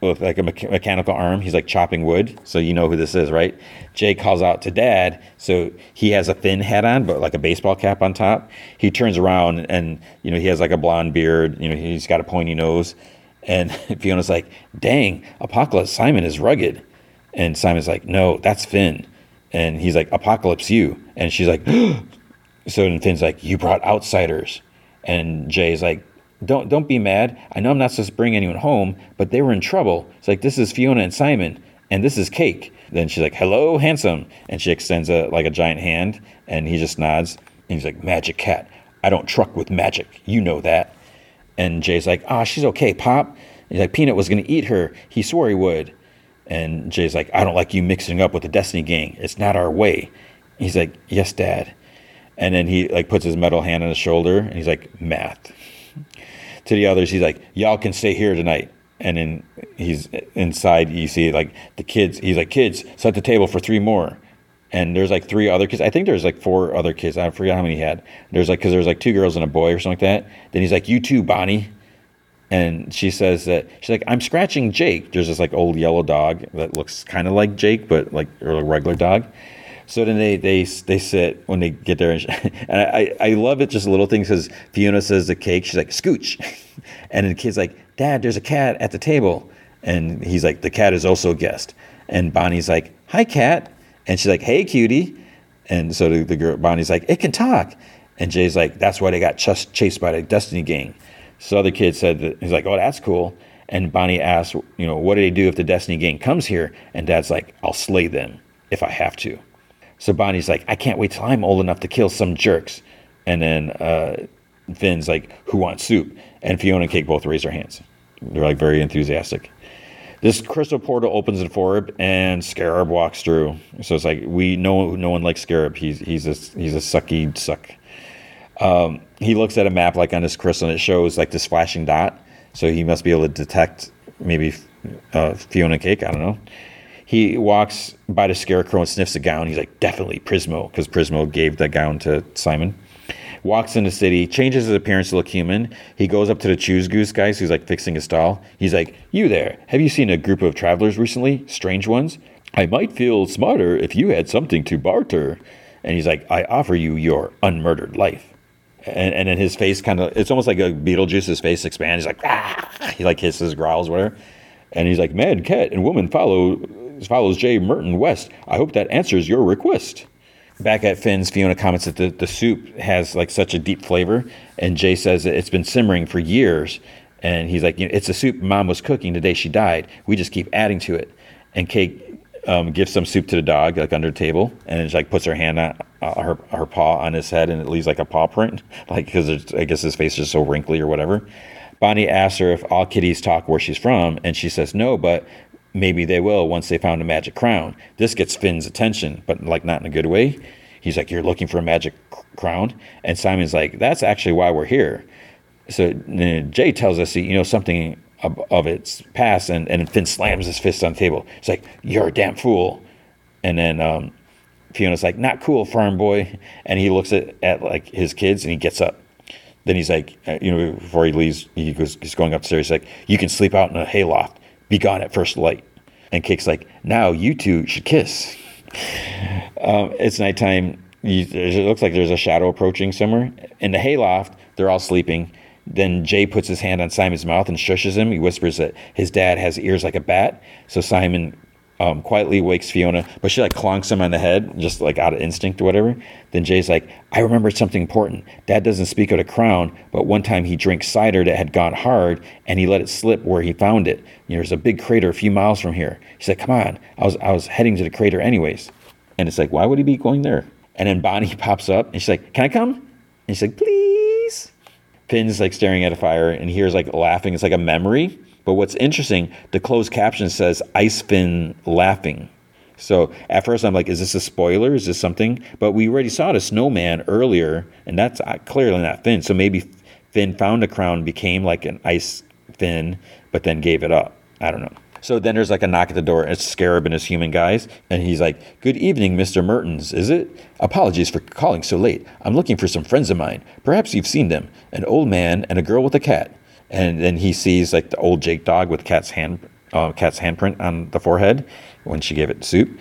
with like a mecha- mechanical arm. He's like chopping wood. So you know who this is, right? Jay calls out to dad. So he has a thin hat on, but like a baseball cap on top. He turns around and, you know, he has like a blonde beard. You know, he's got a pointy nose. And Fionna's like, dang, Apocalypse Simon is rugged. And Simon's like, no, that's Finn. And he's like, Apocalypse you. And she's like, so then Finn's like, you brought outsiders. And Jay's like, don't don't be mad. I know I'm not supposed to bring anyone home, but they were in trouble. It's like this is Fionna and Simon, and this is Cake. Then she's like, "Hello, handsome," and she extends a like a giant hand, and he just nods. And he's like, "Magic cat. I don't truck with magic. You know that." And Jay's like, "Ah, she's okay, Pop." he's like, "Peanut was gonna eat her. He swore he would." And Jay's like, "I don't like you mixing up with the Destiny Gang. It's not our way." He's like, "Yes, Dad." And then he like puts his metal hand on his shoulder, and he's like, "Math." to the others, he's like, "Y'all can stay here tonight." And then he's inside. You see like the kids. He's like, "Kids, set the table for three more." And there's like three other kids. I think there's like four other kids. I forget how many he had. There's like because there's like two girls and a boy or something like that. Then he's like, "You too, Bonnie." And she says that she's like, "I'm scratching Jake." There's this like old yellow dog that looks kind of like Jake, but like or a regular dog. So then they they they sit when they get there, and, and I I love it just little things because Fionna says the cake, she's like scooch, and the kid's like, Dad, there's a cat at the table, and he's like, the cat is also a guest, and Bonnie's like, Hi, cat, and she's like, Hey, cutie, and so the, the girl Bonnie's like, It can talk, and Jay's like, That's why they got ch- chased by the Destiny Gang. So other kid said that he's like, Oh, that's cool. And Bonnie asks, you know, what do they do if the Destiny Gang comes here? And Dad's like, I'll slay them if I have to. So Bonnie's like, I can't wait till I'm old enough to kill some jerks. And then uh, Finn's like, Who wants soup? And Fionna and Cake both raise their hands. They're like very enthusiastic. This crystal portal opens in Forb, and Scarab walks through. So it's like we know no one likes Scarab. He's he's a he's a sucky suck. Um, he looks at a map like on his crystal, and it shows like this flashing dot. So he must be able to detect maybe uh, Fionna Cake. I don't know. He walks by the scarecrow and sniffs the gown. He's like, definitely Prismo, because Prismo gave the gown to Simon. Walks in the city, changes his appearance to look human. He goes up to the Choose Goose guys who's like fixing his stall. He's like, You there, have you seen a group of travelers recently? Strange ones? I might feel smarter if you had something to barter. And he's like, I offer you your unmurdered life. And, and then his face kind of, it's almost like a Beetlejuice's face expands. He's like, ah! He like hisses, growls, whatever. And he's like, Man, cat, and woman follow follows Jay Mertens West. I hope that answers your request. Back at Finn's, Fionna comments that the, the soup has like such a deep flavor, and Jay says that it's been simmering for years. And he's like, you know, it's a soup mom was cooking the day she died. We just keep adding to it. And Cake um, gives some soup to the dog, like under the table, and then she like puts her hand on uh, her her paw on his head, and it leaves like a paw print, like because I guess his face is so wrinkly or whatever. Bonnie asks her if all kitties talk where she's from, and she says no, but maybe they will once they found a magic crown. This gets Finn's attention, but like not in a good way. He's like, You're looking for a magic crown? And Simon's like, That's actually why we're here. So Jay tells us, you know, something of, its past, and, and Finn slams his fist on the table. He's like, You're a damn fool. And then um, Fionna's like, Not cool, farm boy. And he looks at, at like his kids and he gets up. Then he's like, uh, you know, before he leaves, he goes, he's going upstairs. He's like, You can sleep out in a hayloft. Be gone at first light. And Cake's like, now you two should kiss. Um, it's nighttime. You, it looks like there's a shadow approaching somewhere. In the hayloft, they're all sleeping. Then Jay puts his hand on Simon's mouth and shushes him. He whispers that his dad has ears like a bat. So Simon um, quietly wakes Fionna, but she like clonks him on the head, just like out of instinct or whatever. Then Jay's like, I remembered something important. Dad doesn't speak of the crown, but one time he drank cider that had gone hard and he let it slip where he found it. You know, there's a big crater a few miles from here. He said, Come on. I was I was heading to the crater anyways. And it's like, why would he be going there? And then Bonnie pops up and she's like, Can I come? And he's like, Please. Finn's like staring at a fire and hears like laughing. It's like a memory but what's interesting, the closed caption says Ice Finn laughing. So at first I'm like, is this a spoiler? Is this something? But we already saw the snowman earlier, and that's uh, clearly not Finn. So maybe Finn found a crown, became like an ice Finn, but then gave it up. I don't know. So then there's like a knock at the door. It's Scarab and his human guys. And he's like, Good evening, Mr. Mertens, is it? Apologies for calling so late. I'm looking for some friends of mine. Perhaps you've seen them an old man and a girl with a cat and then he sees like the old Jake dog with cat's hand uh, Kat's handprint on the forehead when she gave it soup.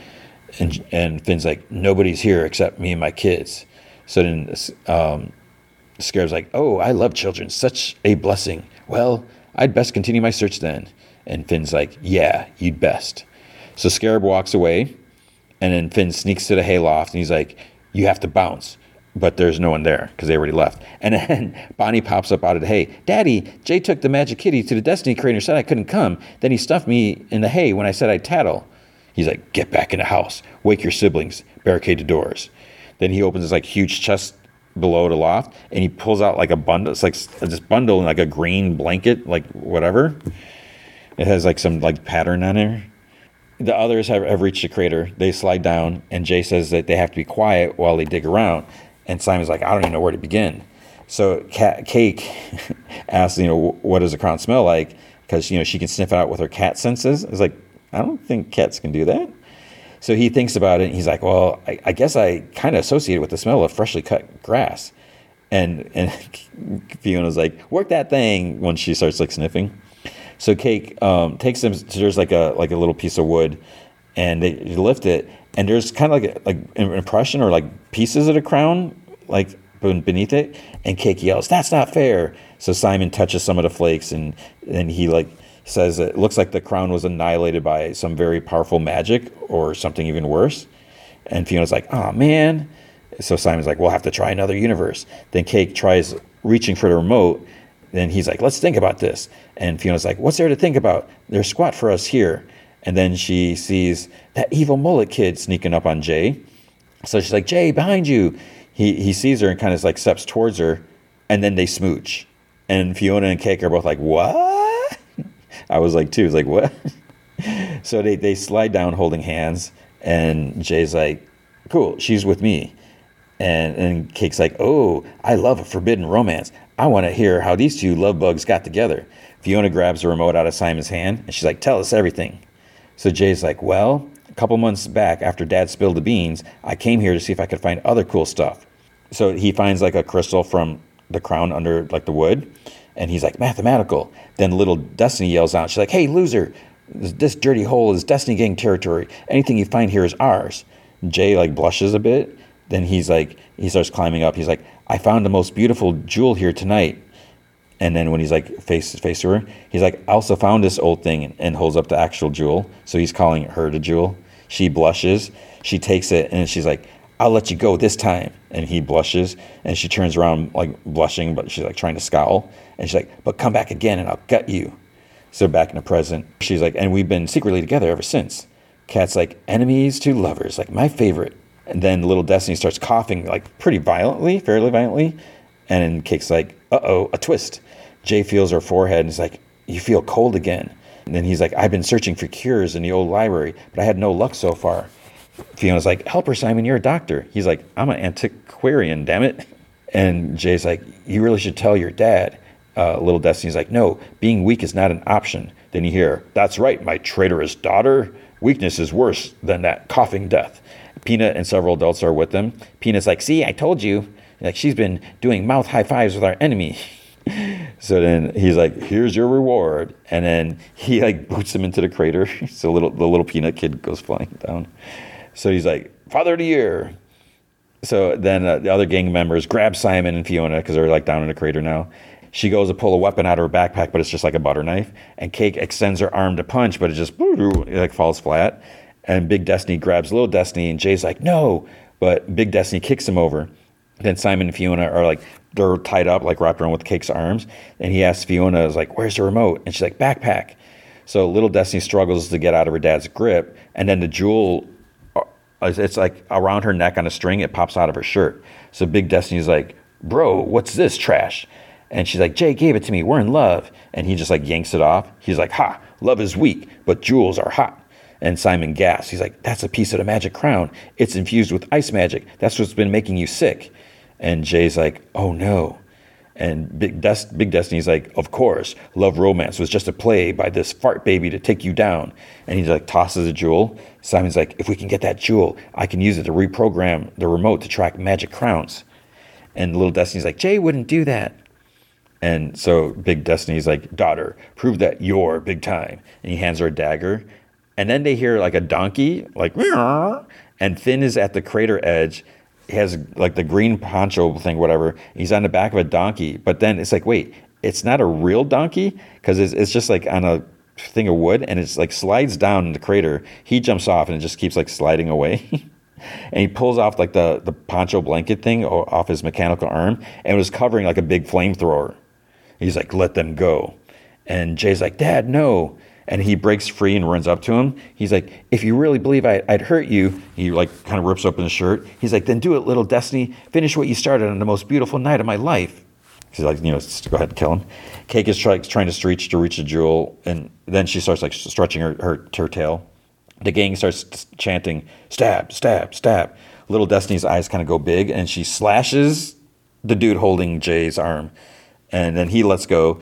And, and Finn's like, nobody's here except me and my kids. So then um, Scarab's like, oh, I love children. Such a blessing. Well, I'd best continue my search then. And Finn's like, yeah, you'd best. So Scarab walks away, and then Finn sneaks to the hayloft, and he's like, you have to bounce. But there's no one there because they already left. And then Bonnie pops up out of the hay. Daddy, Jay took the magic kitty to the Destiny Crater, said I couldn't come. Then he stuffed me in the hay when I said I'd tattle. He's like, get back in the house, wake your siblings, barricade the doors. Then he opens this like huge chest below the loft and he pulls out like a bundle. It's like this bundle in like a green blanket, like whatever. It has like some like pattern on there. The others have, have reached the crater. They slide down, and Jay says that they have to be quiet while they dig around. And Simon's like, I don't even know where to begin. So Cat, Cake asks, you know, what does a crown smell like? Because you know she can sniff it out with her cat senses. It's like I don't think cats can do that. So he thinks about it and he's like, well, I, I guess I kind of associate it with the smell of freshly cut grass. And, and Fionna's like, work that thing when she starts like sniffing. So Cake um, takes them, so there's like a, like a little piece of wood and they lift it and there's kind of like, a, like an impression or like pieces of the crown, like beneath it. And Cake yells, that's not fair. So Simon touches some of the flakes and then he like, says it looks like the crown was annihilated by some very powerful magic or something even worse. And Fionna's like, oh man. So Simon's like, we'll have to try another universe. Then Cake tries reaching for the remote. Then he's like, let's think about this. And Fionna's like, what's there to think about? There's squat for us here. And then she sees that evil mullet kid sneaking up on Jay. So she's like, Jay, behind you. He, he sees her and kind of like steps towards her. And then they smooch. And Fionna and Cake are both like, what? I was like, too. It's like, what? so they, they slide down holding hands, and Jay's like, cool, she's with me. And, and Cake's like, oh, I love a forbidden romance. I want to hear how these two love bugs got together. Fionna grabs the remote out of Simon's hand, and she's like, tell us everything. So Jay's like, well, a couple months back after dad spilled the beans, I came here to see if I could find other cool stuff. So he finds like a crystal from the crown under like the wood and he's like, mathematical. Then little Destiny yells out, she's like, hey, loser, this dirty hole is Destiny Gang territory. Anything you find here is ours. Jay like blushes a bit. Then he's like, he starts climbing up. He's like, I found the most beautiful jewel here tonight. And then when he's like face to face to her, he's like, I also found this old thing and holds up the actual jewel. So he's calling her the jewel. She blushes. She takes it and she's like, I'll let you go this time. And he blushes and she turns around like blushing, but she's like trying to scowl. And she's like, but come back again and I'll gut you. So back in the present, she's like, and we've been secretly together ever since. Cat's like, enemies to lovers, like my favorite. And then little Destiny starts coughing like pretty violently, fairly violently. And Cake's like, uh oh, a twist. Jay feels her forehead and he's like, you feel cold again. And then he's like, I've been searching for cures in the old library, but I had no luck so far. Fionna's like, help her, Simon, you're a doctor. He's like, I'm an antiquarian, damn it. And Jay's like, you really should tell your dad uh, little Destiny's like, no, being weak is not an option. Then you hear, that's right, my traitorous daughter. Weakness is worse than that coughing death. Peanut and several adults are with them. Peanut's like, see, I told you. Like, she's been doing mouth high fives with our enemy. so then he's like, here's your reward. And then he like boots him into the crater. so little, the little peanut kid goes flying down. So he's like, Father of the Year. So then uh, the other gang members grab Simon and Fionna because they're like down in the crater now. She goes to pull a weapon out of her backpack, but it's just like a butter knife. And Cake extends her arm to punch, but it just it like falls flat. And Big Destiny grabs Little Destiny, and Jay's like, no. But Big Destiny kicks him over. Then Simon and Fionna are like, they're tied up, like wrapped around with Cake's arms. And he asks Fionna, is like, where's the remote? And she's like, backpack. So Little Destiny struggles to get out of her dad's grip. And then the jewel, uh, it's like around her neck on a string, it pops out of her shirt. So Big Destiny's like, bro, what's this trash? And she's like, Jay gave it to me. We're in love. And he just like yanks it off. He's like, Ha, love is weak, but jewels are hot. And Simon gasps. He's like, That's a piece of the magic crown. It's infused with ice magic. That's what's been making you sick. And Jay's like, Oh no. And Big, Big Destiny's like, Of course, love romance was just a play by this fart baby to take you down. And he like tosses a jewel. Simon's like, If we can get that jewel, I can use it to reprogram the remote to track magic crowns. And little Destiny's like, Jay wouldn't do that. And so Big Destiny's like, daughter, prove that you're big time. And he hands her a dagger. And then they hear like a donkey, like, and Finn is at the crater edge. He has like the green poncho thing, whatever. He's on the back of a donkey. But then it's like, wait, it's not a real donkey because it's, it's just like on a thing of wood and it's like slides down in the crater. He jumps off and it just keeps like sliding away. and he pulls off like the, the poncho blanket thing off his mechanical arm and it was covering like a big flamethrower. He's like, let them go. And Jay's like, Dad, no. And he breaks free and runs up to him. He's like, if you really believe I, I'd hurt you, he like kind of rips open his shirt. He's like, then do it, little Destiny. Finish what you started on the most beautiful night of my life. She's like, you know, go ahead and kill him. Cake is try, trying to stretch to reach the jewel, and then she starts like stretching her, her, her tail. The gang starts chanting, stab, stab, stab. Little Destiny's eyes kind of go big, and she slashes the dude holding Jay's arm. And then he lets go,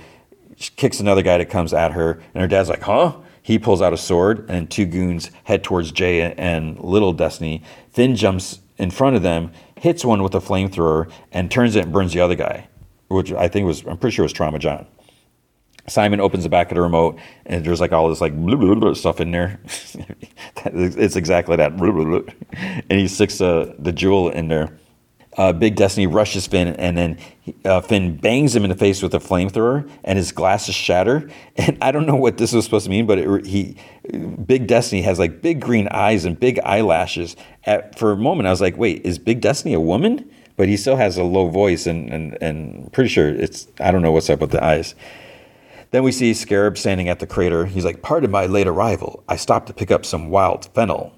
she kicks another guy that comes at her, and her dad's like, huh? He pulls out a sword, and two goons head towards Jay and Little Destiny. Finn jumps in front of them, hits one with a flamethrower, and turns it and burns the other guy, which I think was, I'm pretty sure was Trauma John. Simon opens the back of the remote, and there's like all this like blah, blah, blah stuff in there. it's exactly that. And he sticks uh, the jewel in there. Uh, Big Destiny rushes Finn, and then uh, Finn bangs him in the face with a flamethrower, and his glasses shatter. And I don't know what this was supposed to mean, but it, he, Big Destiny has like big green eyes and big eyelashes. At, for a moment, I was like, "Wait, is Big Destiny a woman?" But he still has a low voice, and and and pretty sure it's. I don't know what's up with the eyes. Then we see Scarab standing at the crater. He's like, Pardon my late arrival. I stopped to pick up some wild fennel.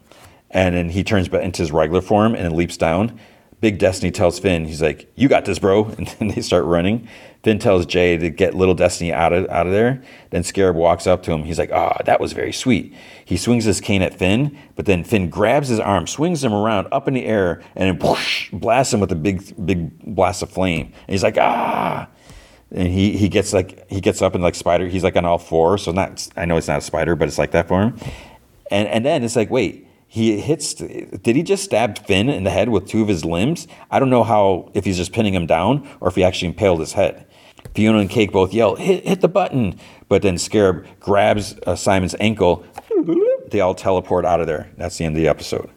And then he turns back into his regular form and leaps down. Big Destiny tells Finn, he's like, You got this, bro. And then they start running. Finn tells Jay to get little Destiny out of out of there. Then Scarab walks up to him. He's like, Ah, oh, that was very sweet. He swings his cane at Finn, but then Finn grabs his arm, swings him around up in the air, and then whoosh, blasts him with a big, big blast of flame. And he's like, Ah and he he gets like he gets up and like spider he's like on all fours so not i know it's not a spider but it's like that for him and and then it's like wait he hits did he just stab finn in the head with two of his limbs? I don't know how if he's just pinning him down or if he actually impaled his head. Fionna and cake both yell hit, hit the button! But then scarab grabs uh, simon's ankle. They all teleport out of there. That's the end of the episode.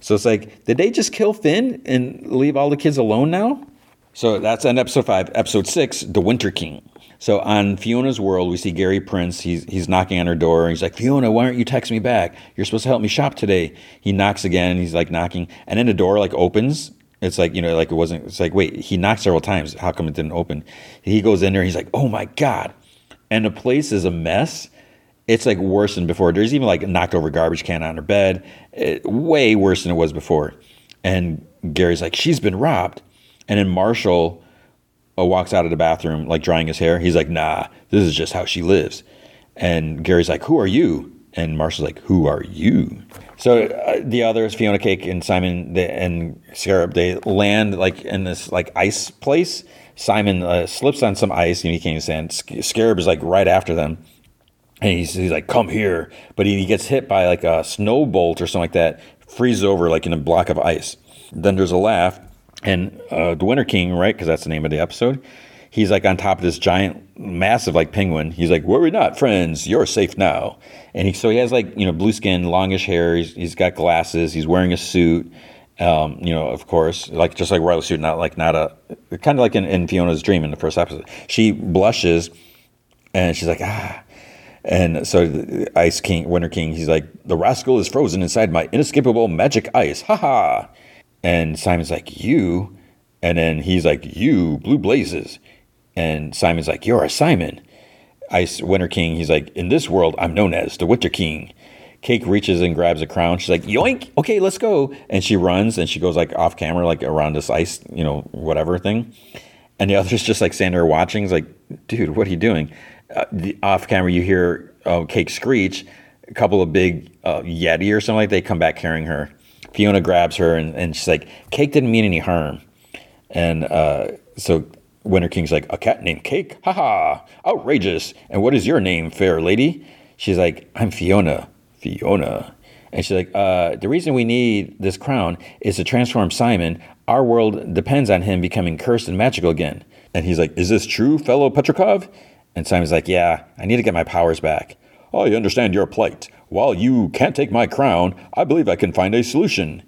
So it's like did they just kill finn and leave all the kids alone now? So that's on episode five. Episode six, The Winter King. So on Fionna's world, we see Gary Prince. He's he's knocking on her door. He's like, Fionna, why aren't you texting me back? You're supposed to help me shop today. He knocks again. He's like knocking, and then the door like opens. It's like you know, like it wasn't. It's like wait, he knocked several times. How come it didn't open? He goes in there. He's like, oh my god, and the place is a mess. It's like worse than before. There's even like a knocked over garbage can on her bed. It, way worse than it was before. And Gary's like, she's been robbed. And then Marshall walks out of the bathroom, like drying his hair. He's like, nah, this is just how she lives. And Gary's like, who are you? And Marshall's like, who are you? So uh, the others, Fionna Cake and Simon they, and Scarab, they land like in this like ice place. Simon uh, slips on some ice and he can't stand. Scarab is like right after them. And he's, he's like, come here. But he, he gets hit by like a snow bolt or something like that, freezes over like in a block of ice. Then there's a laugh and uh, the Winter King, right? Because that's the name of the episode. He's like on top of this giant, massive like penguin. He's like, "Worry not, friends. You're safe now." And he so he has like you know blue skin, longish hair. He's, he's got glasses. He's wearing a suit. Um, you know, of course, like just like royal suit, not like not a kind of like in, in Fionna's dream in the first episode. She blushes, and she's like, "Ah." And so Ice King, Winter King, he's like, the rascal is frozen inside my inescapable magic ice. Ha ha. And Simon's like, You? And then he's like, You, Blue Blazes. And Simon's like, You're a Simon. Ice Winter King, he's like, In this world, I'm known as the Winter King. Cake reaches and grabs a crown. She's like, Yoink, okay, let's go. And she runs and she goes like off camera, like around this ice, you know, whatever thing. And the other's just like standing there watching. He's like, Dude, what are you doing? Uh, the, off camera, you hear uh, Cake screech. A couple of big uh, Yeti or something like they come back carrying her. Fionna grabs her and, and she's like, Cake didn't mean any harm. And uh, so Winter King's like, A cat named Cake? Haha, outrageous. And what is your name, fair lady? She's like, I'm Fionna. Fionna. And she's like, uh, the reason we need this crown is to transform Simon. Our world depends on him becoming cursed and magical again. And he's like, is this true, fellow Petrikov? And Simon's like, yeah, I need to get my powers back. I understand your plight. While you can't take my crown, I believe I can find a solution.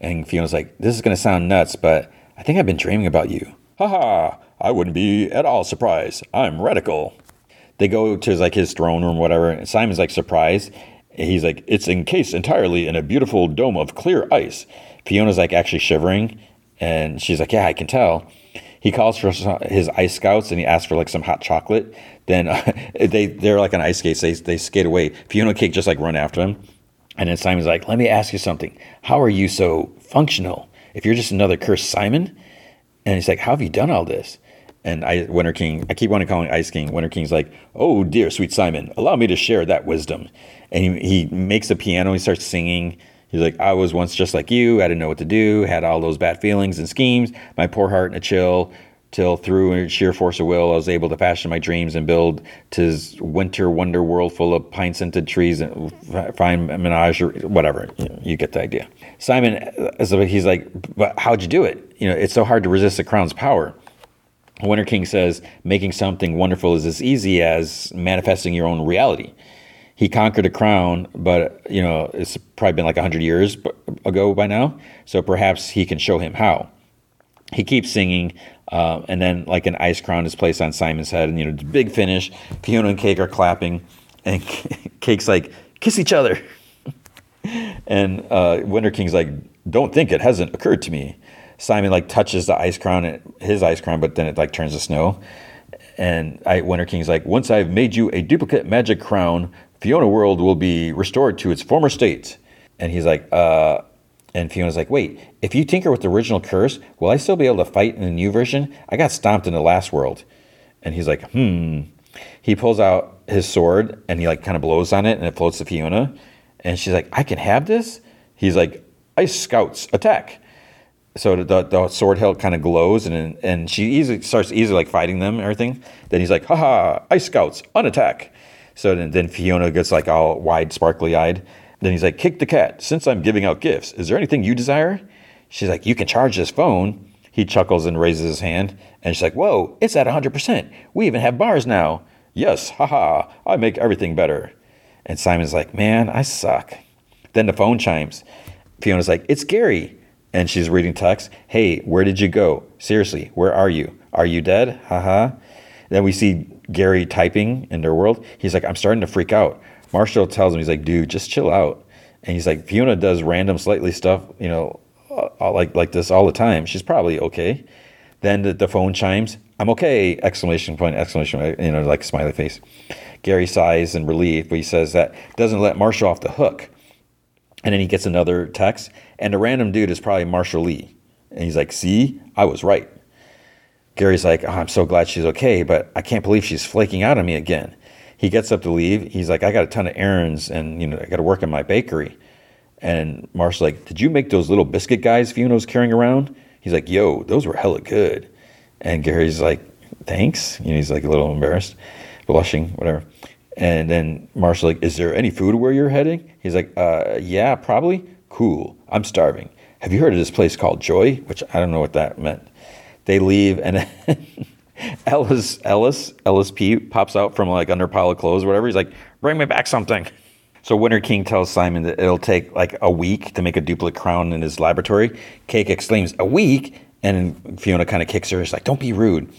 And Fionna's like, this is going to sound nuts, but I think I've been dreaming about you. Haha, I wouldn't be at all surprised. I'm radical. They go to his, like his throne room, whatever. And Simon's like surprised. He's like, it's encased entirely in a beautiful dome of clear ice. Fionna's like actually shivering. And she's like, yeah, I can tell. He calls for his ice scouts and he asks for like some hot chocolate. Then uh, they they're like on ice skates. They they skate away. Fionna Cake just like run after him. And then Simon's like, "Let me ask you something. How are you so functional? If you're just another cursed Simon?" And he's like, "How have you done all this?" And I, Winter King, I keep wanting to call him Ice King. Winter King's like, "Oh dear, sweet Simon, allow me to share that wisdom." And he, he makes a piano. He starts singing. He's like, I was once just like you. I didn't know what to do. Had all those bad feelings and schemes. My poor heart in a chill. Till through sheer force of will, I was able to fashion my dreams and build this winter wonder world full of pine scented trees and fine menage, or whatever. You get the idea. Simon, uh, he's like, but how'd you do it? You know, it's so hard to resist the crown's power. Winter King says, making something wonderful is as easy as manifesting your own reality he conquered a crown, but you know it's probably been like hundred years ago by now. So perhaps he can show him how. He keeps singing, uh, and then like an ice crown is placed on Simon's head, and you know it's a big finish. Fionna and Cake are clapping, and Cake's like kiss each other, and uh, Winter King's like, don't think it hasn't occurred to me. Simon like touches the ice crown, his ice crown, but then it like turns to snow. And I, Winter King's like, once I've made you a duplicate magic crown Fionna World will be restored to its former state. And he's like, uh, and Fionna's like, wait, if you tinker with the original curse, will I still be able to fight in the new version? I got stomped in the last world. And he's like, hmm. He pulls out his sword and he like kind of blows on it and it floats to Fionna. And she's like, I can have this? He's like, Ice Scouts, attack. So the, the sword hilt kind of glows and and she easily starts easily like fighting them and everything. Then he's like, haha, Ice Scouts, unattack. So then, then Fionna gets like all wide, sparkly eyed. Then he's like, Cake the cat. Since I'm giving out gifts, is there anything you desire? She's like, You can charge this phone. He chuckles and raises his hand. And she's like, Whoa, it's at 100%. We even have bars now. Yes, haha, I make everything better. And Simon's like, Man, I suck. Then the phone chimes. Fionna's like, It's Gary. And she's reading text. Hey, where did you go? Seriously, where are you? Are you dead? Haha. Then we see Gary typing in their world. He's like, I'm starting to freak out. Marshall tells him, he's like, dude, just chill out. And he's like, Fionna does random slightly stuff, you know, uh, like like this all the time. She's probably okay. Then the, the phone chimes. I'm okay! Exclamation point! Exclamation! Point, you know, like smiley face. Gary sighs in relief, but he says that doesn't let Marshall off the hook. And then he gets another text, and the random dude is probably Marshall Lee. And he's like, "See, I was right." Gary's like, oh, I'm so glad she's okay, but I can't believe she's flaking out on me again. He gets up to leave. He's like, I got a ton of errands and, you know, I got to work in my bakery. And Marsh's like, Did you make those little biscuit guys Fionna's carrying around? He's like, Yo, those were hella good. And Gary's like, Thanks. You know, he's like a little embarrassed, blushing, whatever. And then Marsh's like, Is there any food where you're heading? He's like, uh, Yeah, probably. Cool. I'm starving. Have you heard of this place called Joy? Which I don't know what that meant. They leave, and Ellis Ellis LSP pops out from like under a pile of clothes or whatever. He's like, "Bring me back something." So Winter King tells Simon that it'll take like a week to make a duplicate crown in his laboratory. Cake exclaims, "A week!" And Fionna kind of kicks her. She's like, "Don't be rude."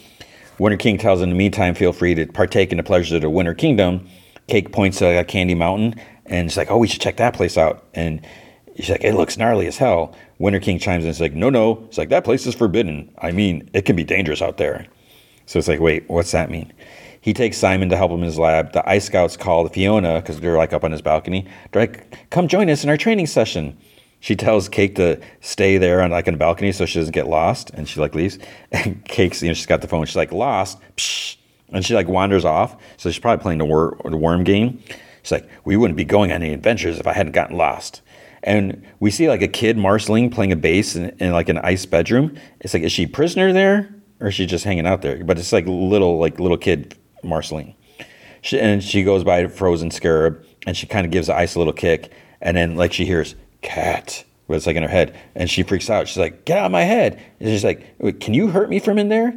Winter King tells in the meantime, feel free to partake in the pleasures of the Winter Kingdom. Cake points to a Candy Mountain, and she's like, "Oh, we should check that place out." And she's like, "It looks gnarly as hell." Winter King chimes in. And it's like, no, no. It's like, that place is forbidden. I mean, it can be dangerous out there. So it's like, wait, what's that mean? He takes Simon to help him in his lab. The Ice Scouts call Fionna because they're like up on his balcony. They're like, come join us in our training session. She tells Cake to stay there on like the balcony so she doesn't get lost, and she like leaves. And Cake's, you know, she's got the phone. She's like lost, Psh! and she like wanders off. So she's probably playing the, wor- the worm game. She's like, we wouldn't be going on any adventures if I hadn't gotten lost and we see like a kid Marceline playing a bass in, in, like an ice bedroom. It's like, is she prisoner there or is she just hanging out there? But it's like little like little kid Marceline. She, and she goes by Frozen Scarab and she kind of gives ice a little kick. And then like she hears cat, but it's like in her head, and she freaks out. She's like, "Get out of my head!" And she's like, "Can you hurt me from in there?"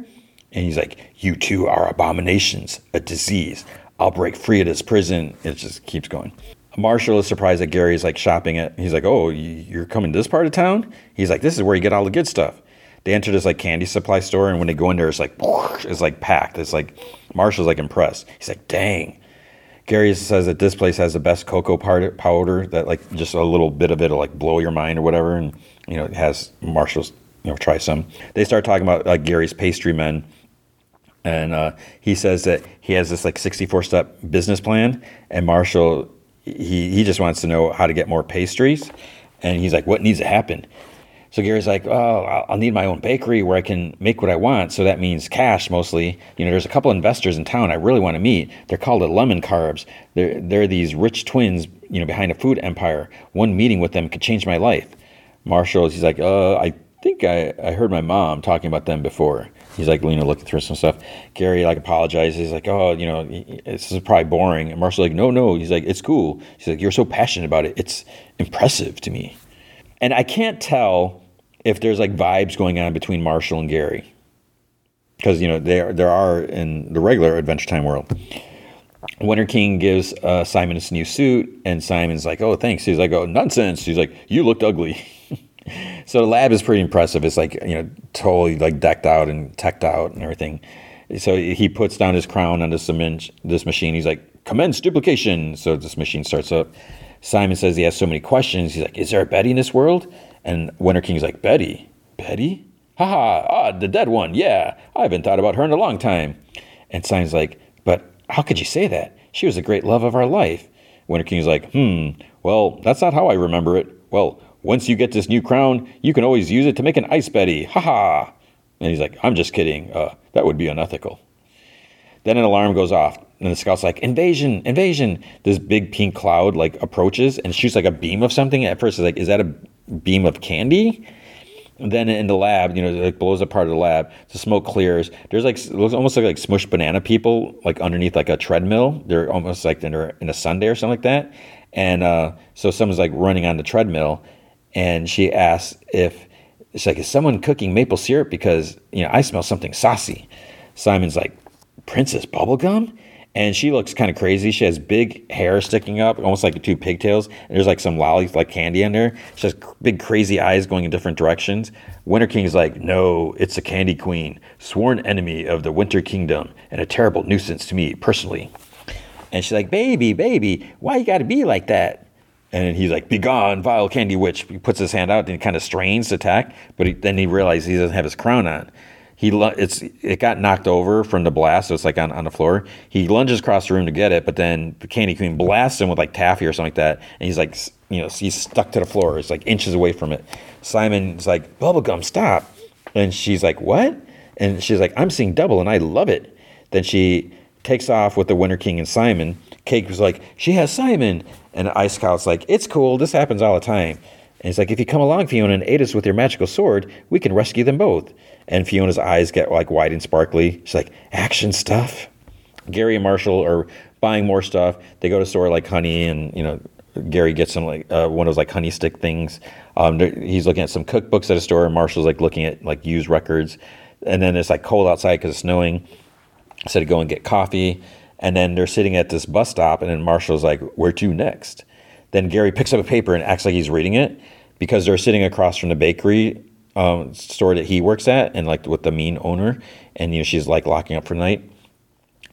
And he's like, "You two are abominations, a disease. I'll break free of this prison." It just keeps going. Marshall is surprised that Gary's like shopping at. He's like, "Oh, you're coming to this part of town?" He's like, "This is where you get all the good stuff." They enter this like candy supply store, and when they go in there, it's like it's like packed. It's like Marshall's like impressed. He's like, "Dang." Gary says that this place has the best cocoa powder that like just a little bit of it will like blow your mind or whatever, and you know it has Marshall's you know try some. They start talking about like Gary's pastry men, and uh, he says that he has this like 64 step business plan, and Marshall he he just wants to know how to get more pastries, and he's like, what needs to happen? So Gary's like, oh, I'll need my own bakery where I can make what I want. So that means cash mostly. You know, there's a couple investors in town I really want to meet. They're called the Lemongrabs. They're, they're these rich twins, you know, behind a food empire. One meeting with them could change my life. Marshall, he's like, uh, I think I, I heard my mom talking about them before. He's like, you know, looking through some stuff. Gary like apologizes. He's like, oh, you know, this is probably boring. And Marshall's like, no, no. He's like, it's cool. He's like, you're so passionate about it. It's impressive to me. And I can't tell if there's like vibes going on between Marshall and Gary. Because, you know, there, there are in the regular Adventure Time world. Winter King gives uh, Simon his new suit, and Simon's like, oh, thanks. He's like, oh, nonsense. He's like, you looked ugly. so the lab is pretty impressive. It's like, you know, totally like decked out and teched out and everything. So he puts down his crown on this, this machine. He's like, commence duplication. So this machine starts up. Simon says he has so many questions. He's like, is there a Betty in this world? And Winter King's like, Betty? Betty? Haha, ah, the dead one. Yeah, I haven't thought about her in a long time. And Simon's like, but how could you say that? She was a great love of our life. Winter King's like, hmm, well, that's not how I remember it. Well, once you get this new crown, you can always use it to make an ice Betty. Ha ha. And he's like, I'm just kidding. Uh, that would be unethical. Then an alarm goes off, and the scout's like, invasion, invasion. This big pink cloud like approaches and shoots like a beam of something. At first, it's like, is that a beam of candy. And then in the lab, you know, it like blows apart of the lab. The smoke clears. There's like it looks almost like like smushed banana people like underneath like a treadmill. They're almost like they're in a sundae or something like that. And uh, so someone's like running on the treadmill, and she asks if it's like is someone cooking maple syrup because you know I smell something saucy. Simon's like Princess Bubblegum, and she looks kind of crazy. She has big hair sticking up, almost like two pigtails. And there's like some lollies, like candy in there. She has big, crazy eyes going in different directions. Winter King is like, no, it's a candy queen, sworn enemy of the Winter Kingdom, and a terrible nuisance to me personally. And she's like, baby, baby, why you got to be like that? And he's like, "Begone, vile candy witch!" He puts his hand out and he kind of strains to attack, but he, then he realizes he doesn't have his crown on he it's it got knocked over from the blast, so it's like on, on the floor. He lunges across the room to get it, but then the candy queen blasts him with like taffy or something like that, and he's like, you know, he's stuck to the floor. It's like inches away from it. Simon's like, bubblegum, stop, and she's like, what? And she's like, I'm seeing double, and I love it. Then she takes off with the Winter King and Simon. Cake was like, she has Simon, and Ice Scout's like, it's cool. This happens all the time. And he's like, if you come along, Fionna, and aid us with your magical sword, we can rescue them both. And Fionna's eyes get like wide and sparkly. She's like, action stuff. Gary and Marshall are buying more stuff. They go to store like Honey, and you know, Gary gets some like uh, one of those like honey stick things. Um, he's looking at some cookbooks at a store, and Marshall's like looking at like used records. And then it's like cold outside because it's snowing. So they go and get coffee, and then they're sitting at this bus stop, and then Marshall's like, "Where to next?" Then Gary picks up a paper and acts like he's reading it because they're sitting across from the bakery um, store that he works at and like with the mean owner. And, you know, she's like locking up for the night.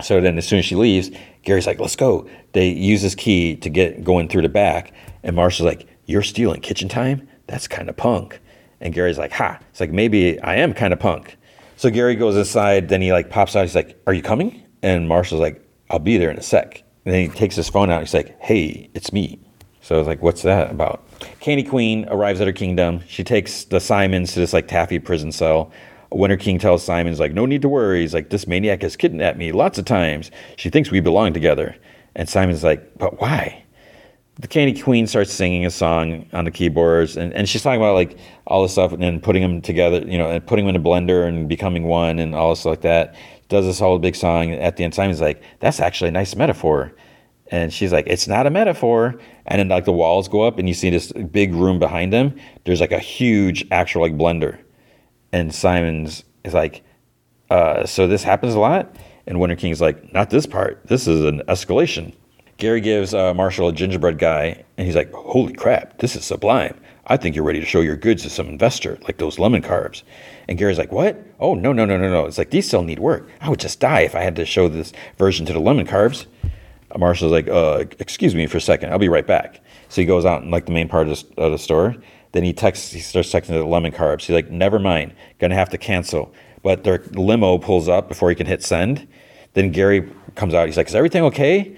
So then as soon as she leaves, Gary's like, let's go. They use his key to get going through the back. And Marshall's like, you're stealing kitchen time? That's kind of punk. And Gary's like, ha. It's like, maybe I am kind of punk. So Gary goes inside. Then he like pops out. He's like, are you coming? And Marshall's like, I'll be there in a sec. And then he takes his phone out. He's like, hey, it's me. So I was like, what's that about? Candy Queen arrives at her kingdom. She takes the Simons to this like taffy prison cell. Winter King tells Simons like, no need to worry. He's like, this maniac has kidnapped me lots of times. She thinks we belong together. And Simon's like, but why? The Candy Queen starts singing a song on the keyboards, and, and she's talking about like all this stuff and then putting them together, you know, and putting them in a blender and becoming one and all this like that. Does this whole big song. At the end, Simon's like, that's actually a nice metaphor. And she's like, it's not a metaphor. And then like the walls go up and you see this big room behind them. There's like a huge actual like blender. And Simon's is like, uh, so this happens a lot? And Winter King's like, not this part. This is an escalation. Gary gives uh, Marshall a gingerbread guy, and he's like, holy crap, this is sublime. I think you're ready to show your goods to some investor, like those Lemongrabs. And Gary's like, what? Oh, no, no, no, no, no. It's like, these still need work. I would just die if I had to show this version to the Lemongrabs. Marshall's like, uh, excuse me for a second. I'll be right back. So he goes out in like the main part of the, of the store. Then he texts, he starts texting the Lemongrabs. He's like, never mind, gonna have to cancel. But their limo pulls up before he can hit send. Then Gary comes out. He's like, is everything okay?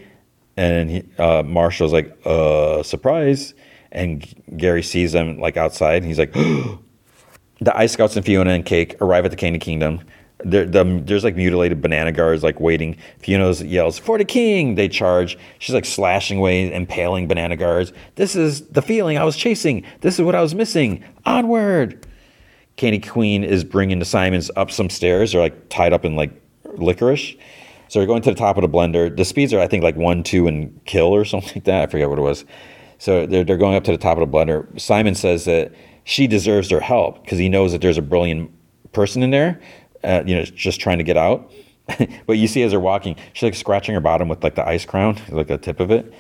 And he, uh, Marshall's like, uh, surprise. And Gary sees them like outside. And he's like, the Ice Scouts and Fionna and Cake arrive at the Candy Kingdom. The, there's like mutilated banana guards like waiting. Fionna yells, For the king! They charge. She's like slashing away, impaling banana guards. This is the feeling I was chasing. This is what I was missing. Onward! Candy Queen is bringing the Simons up some stairs. They're like tied up in like licorice. So they're going to the top of the blender. The speeds are, I think, like one, two, and kill or something like that. I forget what it was. So they're, they're going up to the top of the blender. Simon says that she deserves their help because he knows that there's a brilliant person in there uh, you know, just trying to get out. but you see as they're walking, she's like scratching her bottom with like the ice crown, like the tip of it.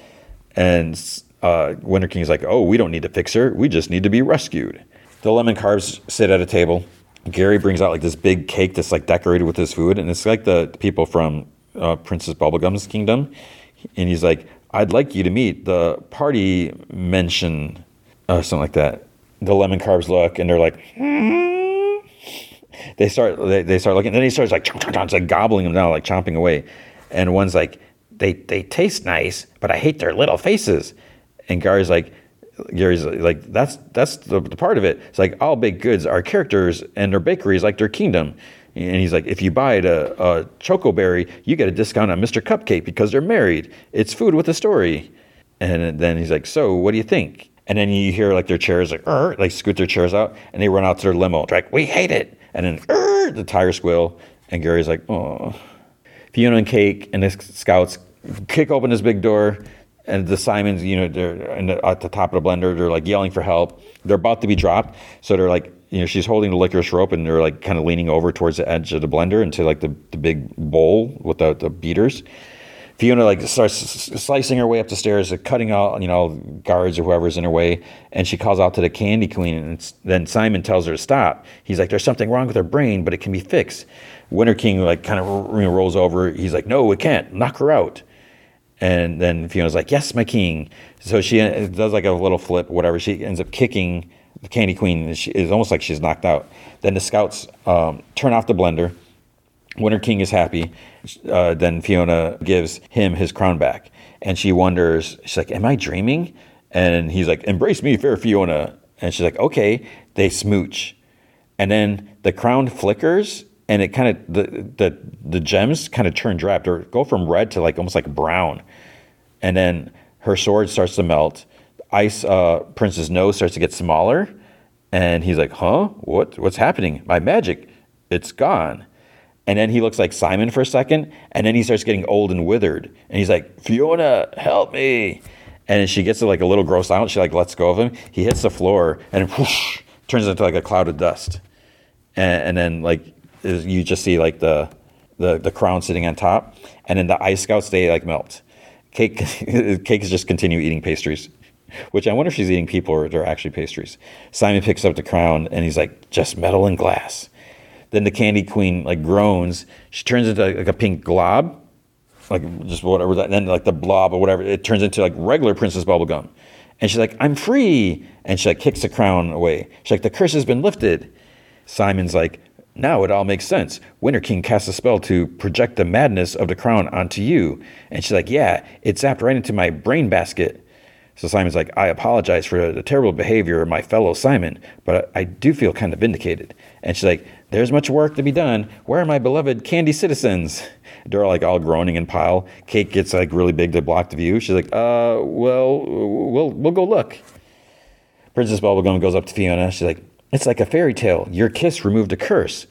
And uh, Winter King's like, oh, we don't need to fix her. We just need to be rescued. The Lemongrabs sit at a table. Gary brings out like this big cake that's like decorated with his food. And it's like the people from uh, Princess Bubblegum's kingdom. And he's like, I'd like you to meet the party mention, something like that. The Lemongrabs look and they're like, they start they, they start looking. And then he starts like chomp, chomp, chomp, like gobbling them down, like chomping away. And one's like, they they taste nice, but I hate their little faces. And Gary's like, Gary's like, that's that's the, the part of it. It's like all baked goods are characters, and their bakery is like their kingdom. And he's like, if you buy uh, a, a chocoberry, you get a discount on Mr. Cupcake because they're married. It's food with a story. And then he's like, so what do you think? And then you hear like their chairs like, like scoot their chairs out, and they run out to their limo. They're like, we hate it and then the tire squeal, and Gary's like, oh. Fionna and Cake and the scouts kick open this big door, and the Simons, you know, they're the, at the top of the blender. They're like yelling for help. They're about to be dropped, so they're like, you know, she's holding the licorice rope, and they're like kind of leaning over towards the edge of the blender into like the, the big bowl with the, the beaters. Fionna like starts slicing her way up the stairs, cutting out you know guards or whoever's in her way, and she calls out to the Candy Queen, and then Simon tells her to stop. He's like, "There's something wrong with her brain, but it can be fixed." Winter King like kind of rolls over. He's like, "No, it can't. Knock her out." And then Fionna's like, "Yes, my king." So she uh, does like a little flip, whatever. She ends up kicking the Candy Queen. is almost like she's knocked out. Then the scouts um, turn off the blender Winter King is happy. Uh, then Fionna gives him his crown back. And she wonders, she's like, Am I dreaming? And he's like, Embrace me, fair Fionna. And she's like, Okay. They smooch. And then the crown flickers and it kind of, the, the, the gems kind of turn drab or go from red to like almost like brown. And then her sword starts to melt. Ice uh, Prince's nose starts to get smaller. And he's like, Huh? What? What's happening? My magic, it's gone. And then he looks like Simon for a second, and then he starts getting old and withered. And he's like, Fionna, help me. And she gets like a little gross out. She like lets go of him. He hits the floor and whoosh, turns into like a cloud of dust. And, and then like you just see like the, the the crown sitting on top, and then the ice scouts they like melt. Cake cake is just continue eating pastries, which I wonder if she's eating people or they're actually pastries. Simon picks up the crown and he's like, just metal and glass. Then the Candy Queen like groans. She turns into like a pink glob, like just whatever. That, then like the blob or whatever, it turns into like regular Princess Bubblegum. And she's like, I'm free. And she like kicks the crown away. She's like, the curse has been lifted. Simon's like, now it all makes sense. Winter King casts a spell to project the madness of the crown onto you. And she's like, yeah, it zapped right into my brain basket. So Simon's like, I apologize for the terrible behavior of my fellow Simon, but I do feel kind of vindicated. And she's like, there's much work to be done. Where are my beloved candy citizens? They're like all groaning in pile. Cake gets like really big to block the view. She's like, uh, well, we'll we'll go look. Princess Bubblegum goes up to Fionna. She's like, it's like a fairy tale. Your kiss removed a curse.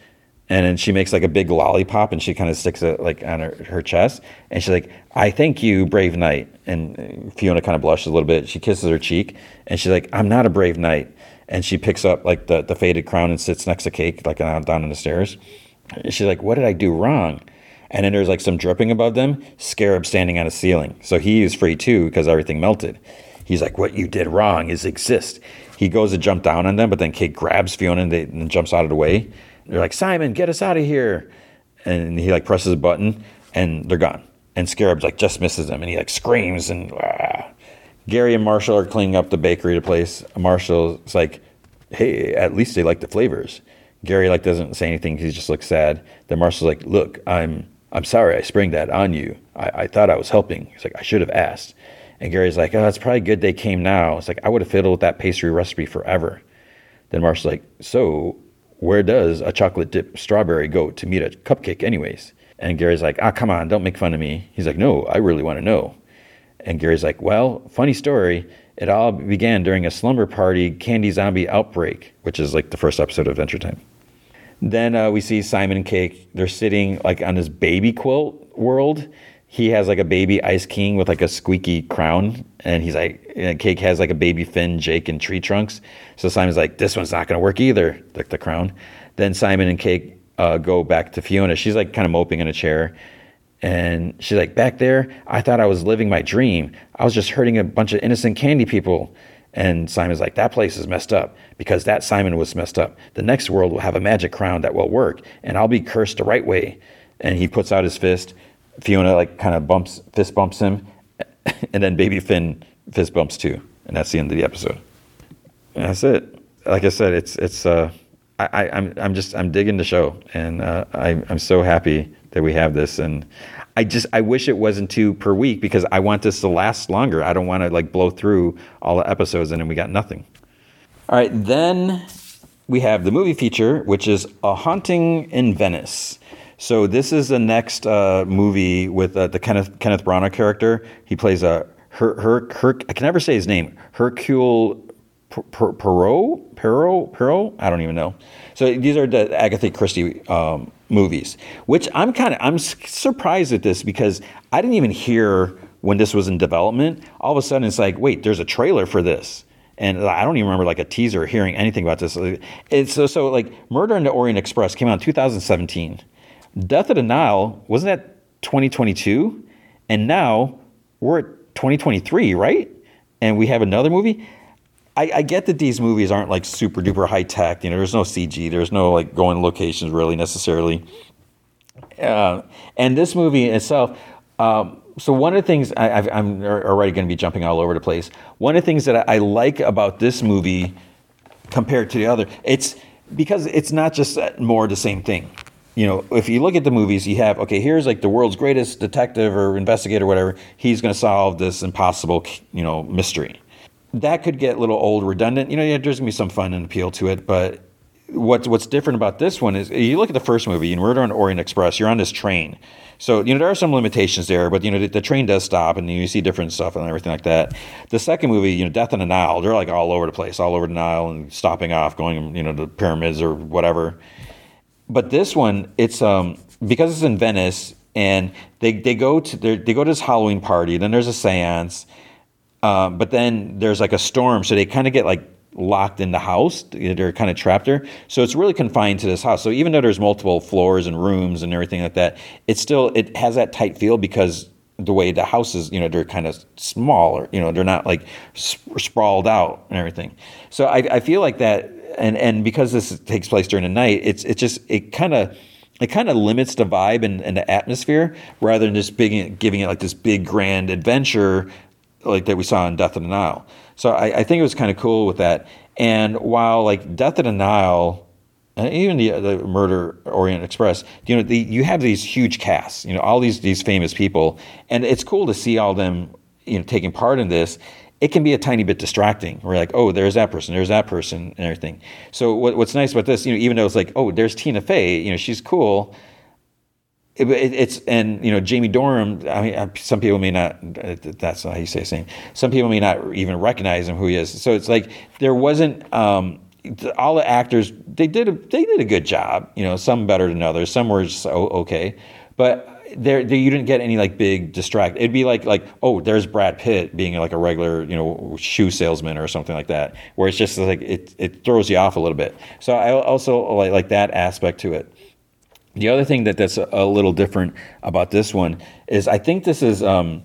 And then she makes like a big lollipop and she kind of sticks it like on her, her chest. And she's like i thank you brave knight. And fionna kind of blushes a little bit. She kisses her cheek and she's like i'm not a brave knight. And she picks up like the, the faded crown and sits next to cake like down on the stairs. And she's like what did i do wrong? And then there's like some dripping above them scarab standing on a ceiling. So he is free too because everything melted. He's like what you did wrong is exist. He goes to jump down on them but then cake grabs fionna and, they, and jumps out of the way they're like, Simon, get us out of here. And he like presses a button and they're gone. And Scarab's like just misses them and he like screams and ah. Gary and Marshall are cleaning up the bakery to place. Marshall's like, hey, at least they like the flavors. Gary like doesn't say anything. He just looks sad. Then Marshall's like, look, I'm I'm sorry I sprang that on you. I, I thought I was helping. He's like, I should have asked. And Gary's like, oh, it's probably good they came now. It's like, I would have fiddled with that pastry recipe forever. Then Marshall's like, so where does a chocolate dip strawberry go to meet a cupcake, anyways? And Gary's like, ah, come on, don't make fun of me. He's like, no, I really want to know. And Gary's like, well, funny story. It all began during a slumber party candy zombie outbreak, which is like the first episode of Adventure Time. Then uh, we see Simon and Cake. They're sitting like on this baby quilt world. He has like a baby Ice King with like a squeaky crown, and he's like, and Cake has like a baby Finn, Jake, and Tree Trunks. So Simon's like, this one's not to work either, like the crown. Then Simon and Cake uh, go back to Fionna. She's like kind of moping in a chair. And she's like, back there, I thought I was living my dream. I was just hurting a bunch of innocent candy people. And Simon's like, that place is messed up because that Simon was messed up. The next world will have a magic crown that will work, and I'll be cursed the right way. And he puts out his fist. Fionna like kind of bumps, fist bumps him, and then baby Finn fist bumps too. And that's the end of the episode. And that's it. Like I said, it's it's. Uh, I, I'm I'm just I'm digging the show, and uh, I, I'm so happy that we have this. And I just I wish it wasn't two per week because I want this to last longer. I don't want to like blow through all the episodes and then we got nothing. All right, then we have the movie feature, which is A Haunting in Venice. So this is the next uh, movie with uh, the Kenneth Kenneth Branagh character. He plays a her, her, her, I can never say his name. Hercule Poirot, Poirot, Poirot. I don't even know. So these are the Agatha Christie um, movies, which I'm kind of I'm surprised at this because I didn't even hear when this was in development. All of a sudden, it's like, wait, there's a trailer for this, and I don't even remember like a teaser hearing anything about this. It's so so like Murder in the Orient Express came out in 2017. Death of the Nile wasn't that 2022, and now we're at 2023, right? And we have another movie. I, I, get that these movies aren't like super duper high tech. You know, there's no CG, there's no like going locations really necessarily. Uh, and this movie itself. Um, so one of the things I, am already going to be jumping all over the place. One of the things that I, I like about this movie compared to the other, it's because it's not just more the same thing you know, if you look at the movies, you have okay, here's like the world's greatest detective or investigator, or whatever. He's going to solve this impossible, you know, mystery. That could get a little old, redundant. You know, yeah, there's going to be some fun and appeal to it, but what's what's different about this one is you look at the first movie, in Murder on Orient Express. You're on this train, so you know there are some limitations there, but you know the, the, train does stop, and you see different stuff and everything like that. The second movie, you know, Death on the Nile, they're like all over the place, all over the Nile, and stopping off, going you know to pyramids or whatever but this one, it's um, because it's in Venice, and they they go to they go to this Halloween party. Then there's a séance, um, but then there's like a storm, so they kind of get like locked in the house. They're kind of trapped there. So it's really confined to this house. So even though there's multiple floors and rooms and everything like that, it still it has that tight feel because the way the houses, you know, they're kind of smaller. You know, they're not like sprawled out and everything. So I, I feel like that and and because this takes place during the night, it's it just it kind of it kind of limits the vibe and, and, the atmosphere rather than just big, giving it like this big grand adventure like that we saw in Death of the Nile. So I, I think it was kind of cool with that. And while like Death of the Nile, and even the, the Murder Orient Express, you know, the, you have these huge casts, you know, all these these famous people, and it's cool to see all them, you know, taking part in this it can be a tiny bit distracting. We're like, oh, there's that person, there's that person, and everything. So what, what's nice about this, you know, even though it's like, oh, there's Tina Fey, you know, she's cool. It, it, it's and you know Jamie Dornan. I mean, some people may not. That's not how you say his name. Some people may not even recognize him who he is. So it's like there wasn't. Um, all the actors they did a, they did a good job. You know, some better than others. Some were just okay, but there, there you didn't get any like big distract. It'd be like like oh, there's Brad Pitt being like a regular you know shoe salesman or something like that, where it's just like it it throws you off a little bit. So I also like like that aspect to it. The other thing that that's a, little different about this one is I think this is um,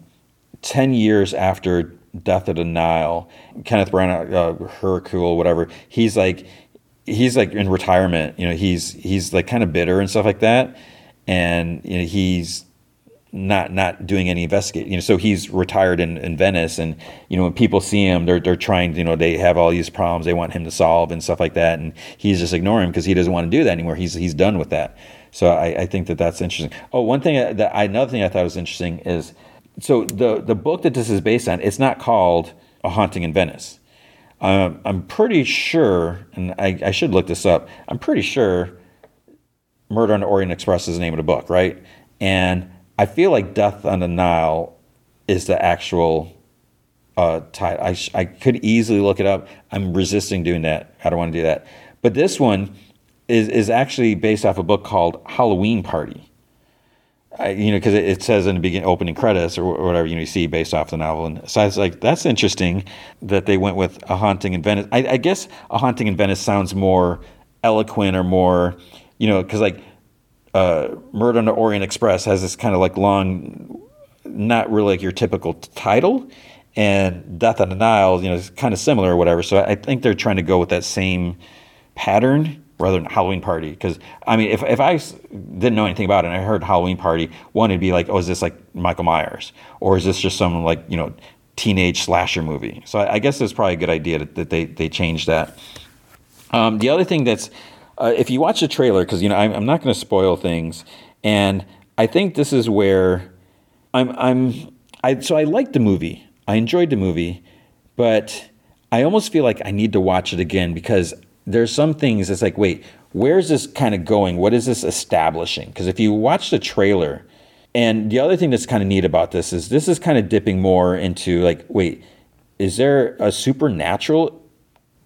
ten years after Death of the Nile. Kenneth Branagh, uh, Hercule, whatever. He's like he's like in retirement. You know, he's he's like kind of bitter and stuff like that and you know, he's not not doing any investigating. You know, so he's retired in, in Venice, and you know when people see him, they're they're trying. You know, they have all these problems they want him to solve and stuff like that, and he's just ignoring him because he doesn't want to do that anymore. He's he's done with that. So I, I think that that's interesting. Oh, one thing that I, another thing I thought was interesting is so the the book that this is based on. It's not called A Haunting in Venice. Um, I'm pretty sure, and I, I should look this up. I'm pretty sure Murder on the Orient Express is the name of the book, right? And I feel like Death on the Nile is the actual uh, title. I, I could easily look it up. I'm resisting doing that. I don't want to do that. But this one is, is actually based off a book called Halloween Party. I, you know, because it, it, says in the beginning, opening credits or whatever you, know, you see based off the novel, and so I was like, that's interesting that they went with a haunting in Venice. I, I guess a haunting in Venice sounds more eloquent or more you know, because like uh, Murder on the Orient Express has this kind of like long, not really like your typical title, and Death on the Nile, you know, is kind of similar or whatever. So I think they're trying to go with that same pattern rather than Halloween Party. Because I mean, if if I didn't know anything about it and I heard Halloween Party, one it'd be like, oh, is this like Michael Myers, or is this just some like you know teenage slasher movie? So I, I guess it's probably a good idea that, that they they changed that. Um, the other thing that's uh, if you watch the trailer, because you know I'm, I'm not going to spoil things, and I think this is where I'm I'm I so I liked the movie. I enjoyed the movie, but I almost feel like I need to watch it again because there's some things that's like, wait, where's this kind of going? What is this establishing? Because if you watch the trailer, and the other thing that's kind of neat about this is this is kind of dipping more into like, wait, is there a supernatural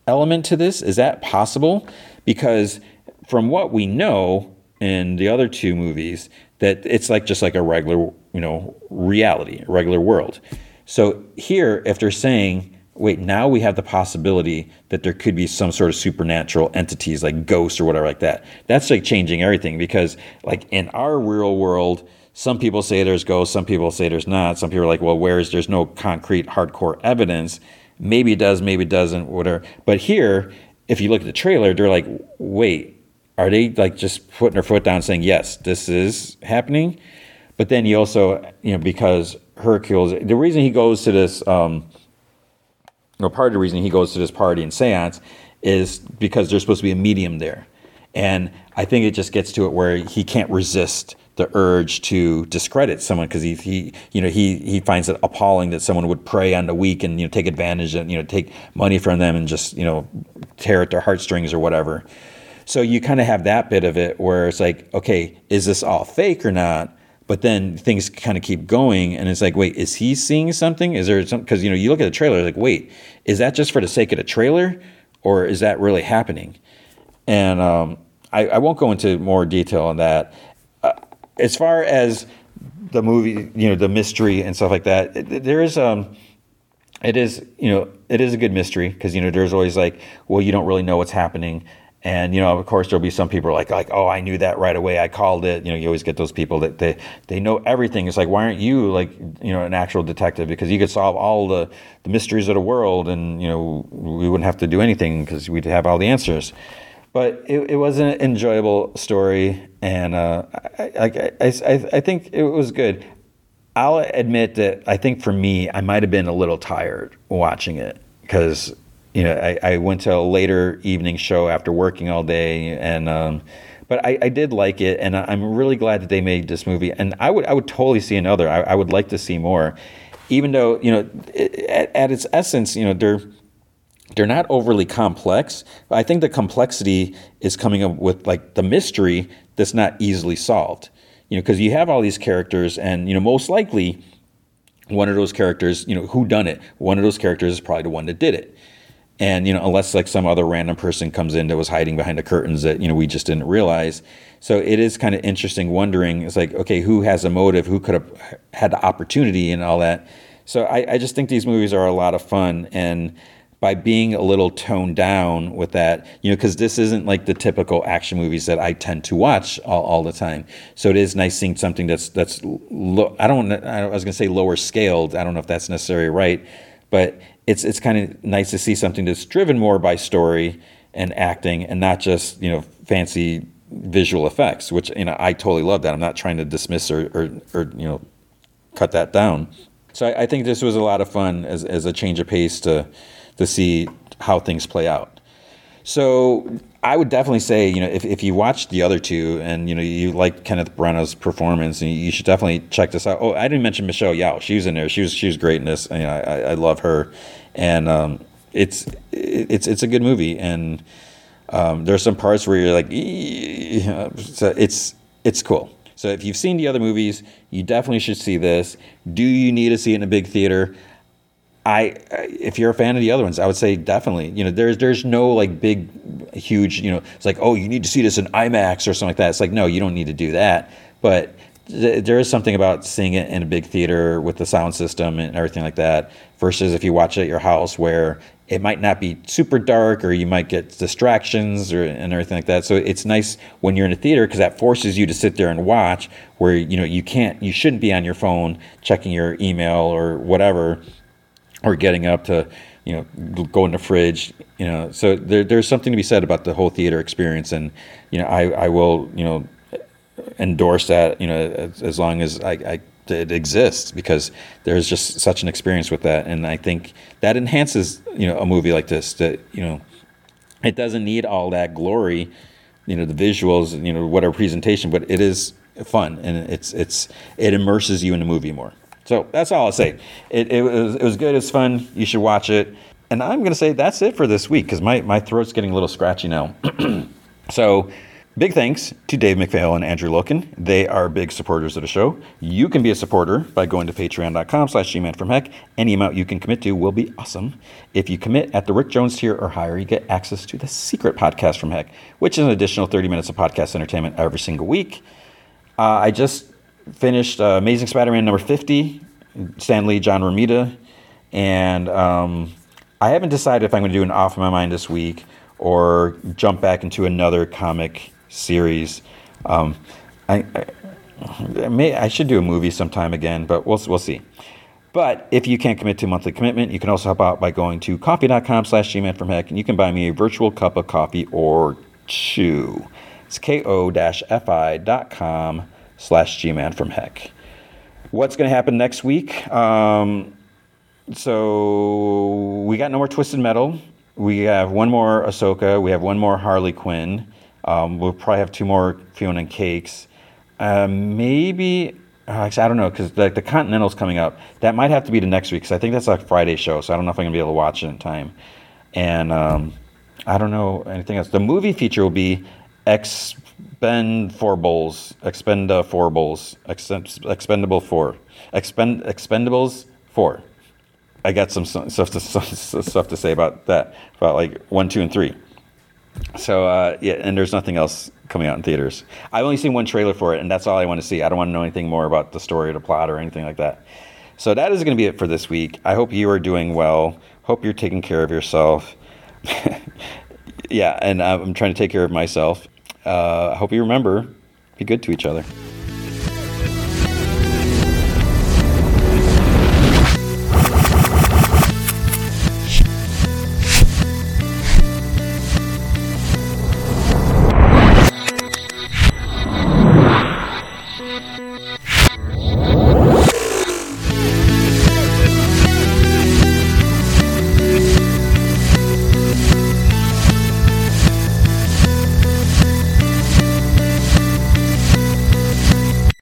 element to this? Is that possible? Because from what we know in the other two movies, that it's like just like a regular, you know, reality, a regular world. So here, if they're saying, wait, now we have the possibility that there could be some sort of supernatural entities like ghosts or whatever like that. That's like changing everything because like in our real world, some people say there's ghosts, some people say there's not. Some people are like, well, where's there's no concrete hardcore evidence. Maybe it does, maybe it doesn't, whatever. But here, if you look at the trailer, they're like, wait, are they like just putting their foot down saying, yes, this is happening? But then you also, you know, because Hercules, the reason he goes to this, um, or part of the reason he goes to this party and seance is because there's supposed to be a medium there. And I think it just gets to it where he can't resist the urge to discredit someone because he, he you know he he finds it appalling that someone would prey on the weak and you know take advantage and you know take money from them and just you know tear at their heartstrings or whatever. So you kind of have that bit of it where it's like, okay, is this all fake or not? But then things kind of keep going, and it's like, wait, is he seeing something? Is there some? Because you know, you look at the trailer, like, wait, is that just for the sake of the trailer, or is that really happening? And um, I, I, won't go into more detail on that as far as the movie, you know, the mystery and stuff like that, there is um, it is you know, it is a good mystery because you know, there's always like, well, you don't really know what's happening. And you know, of course, there'll be some people like, like, oh, I knew that right away. I called it. You know, you always get those people that they they know everything. It's like, why aren't you like, you know, an actual detective? Because you could solve all the the mysteries of the world, and you know, we wouldn't have to do anything because we'd have all the answers but it, it was an enjoyable story, and uh, I, I, I, I think it was good. I'll admit that I think for me, I might have been a little tired watching it because you know I, I went to a later evening show after working all day, and um, but I, I did like it, and I'm really glad that they made this movie. And I would I would totally see another. I, I would like to see more, even though you know at, at its essence, you know they're they're not overly complex. I think the complexity is coming up with like the mystery that's not easily solved. You know, because you have all these characters, and you know, most likely, one of those characters, you know, who done it? One of those characters is probably the one that did it. and you know unless like some other random person comes in that was hiding behind the curtains that you know we just didn't realize so it is kind of interesting wondering it's like okay who has a motive who could have had the opportunity and all that so I, I just think these movies are a lot of fun and by being a little toned down with that, you know, because this isn't like the typical action movies that I tend to watch all, all the time. So it is nice seeing something that's that's lo- I don't I was gonna say lower scaled. I don't know if that's necessarily right, but it's it's kind of nice to see something that's driven more by story and acting and not just you know fancy visual effects, which you know I totally love that. I'm not trying to dismiss or or, or you know cut that down. So I, I think this was a lot of fun as as a change of pace to to see how things play out. So I would definitely say, you know, if, if you watch the other two and, you know, you like Kenneth Branagh's performance, and you should definitely check this out. Oh, I didn't mention Michelle Yeoh. She was in there. She was, she was great in this. You know, I, I love her. And um, it's, it's, it's a good movie. And um, there are some parts where you're like, so it's, it's cool. So if you've seen the other movies, you definitely should see this. Do you need to see it in a big theater? I, uh, if you're a fan of the other ones, I would say definitely. You know, there's there's no like big, huge. You know, it's like oh, you need to see this in IMAX or something like that. It's like no, you don't need to do that. But th- there is something about seeing it in a big theater with the sound system and everything like that, versus if you watch it at your house where it might not be super dark or you might get distractions or and everything like that. So it's nice when you're in a theater because that forces you to sit there and watch where you know you can't you shouldn't be on your phone checking your email or whatever or getting up to you know go in the fridge you know. So there, there's something to be said about the whole theater experience and you know I, I will you know endorse that you know as, as long as I, I it exists because there's just such an experience with that. And I think that enhances you know a movie like this that you know it doesn't need all that glory you know the visuals you know whatever presentation but it is fun and it's it's it immerses you in the movie more so that's all I'll say. It, it, was, it was good. It's fun. You should watch it. And I'm going to say that's it for this week because my, my throat's getting a little scratchy now. so big thanks to Dave McPhail and Andrew Loken. They are big supporters of the show. You can be a supporter by going to patreon.com slash gman from heck. Any amount you can commit to will be awesome. If you commit at the Rick Jones tier or higher, you get access to the secret podcast from heck, which is an additional 30 minutes of podcast entertainment every single week. Uh, I just finished uh, Amazing Spider-Man number 50, Stan Lee, John Romita, and um, I haven't decided if I'm going to do an off of my mind this week or jump back into another comic series. Um, I, I, may, I should do a movie sometime again, but we'll we'll see. But if you can't commit to a monthly commitment, you can also help out by going to ko-fi.com slash gman from heck, and you can buy me a virtual cup of coffee or two. It's ko-fi.com slash gman from heck. What's going to happen next week? Um, so we got no more Twisted Metal. We have one more Ahsoka. We have one more Harley Quinn. Um, we'll probably have two more Fionna and Cakes. Uh, maybe uh, actually, I don't know because like the Continental's coming up. That might have to be the next week because I think that's a Friday show. So I don't know if I'm gonna be able to watch it in time. And um, I don't know anything else. The movie feature will be X expend four bowls, expend uh, four bowls, expendable four, expend expendables four. I got some stuff to stuff to say about that, about like one, two, and three. So uh, yeah, and there's nothing else coming out in theaters. I've only seen one trailer for it, and that's all I want to see. I don't want to know anything more about the story or the plot or anything like that. So that is going to be it for this week. I hope you are doing well. Hope you're taking care of yourself. yeah, and I'm trying to take care of myself uh, I hope you remember be good to each other.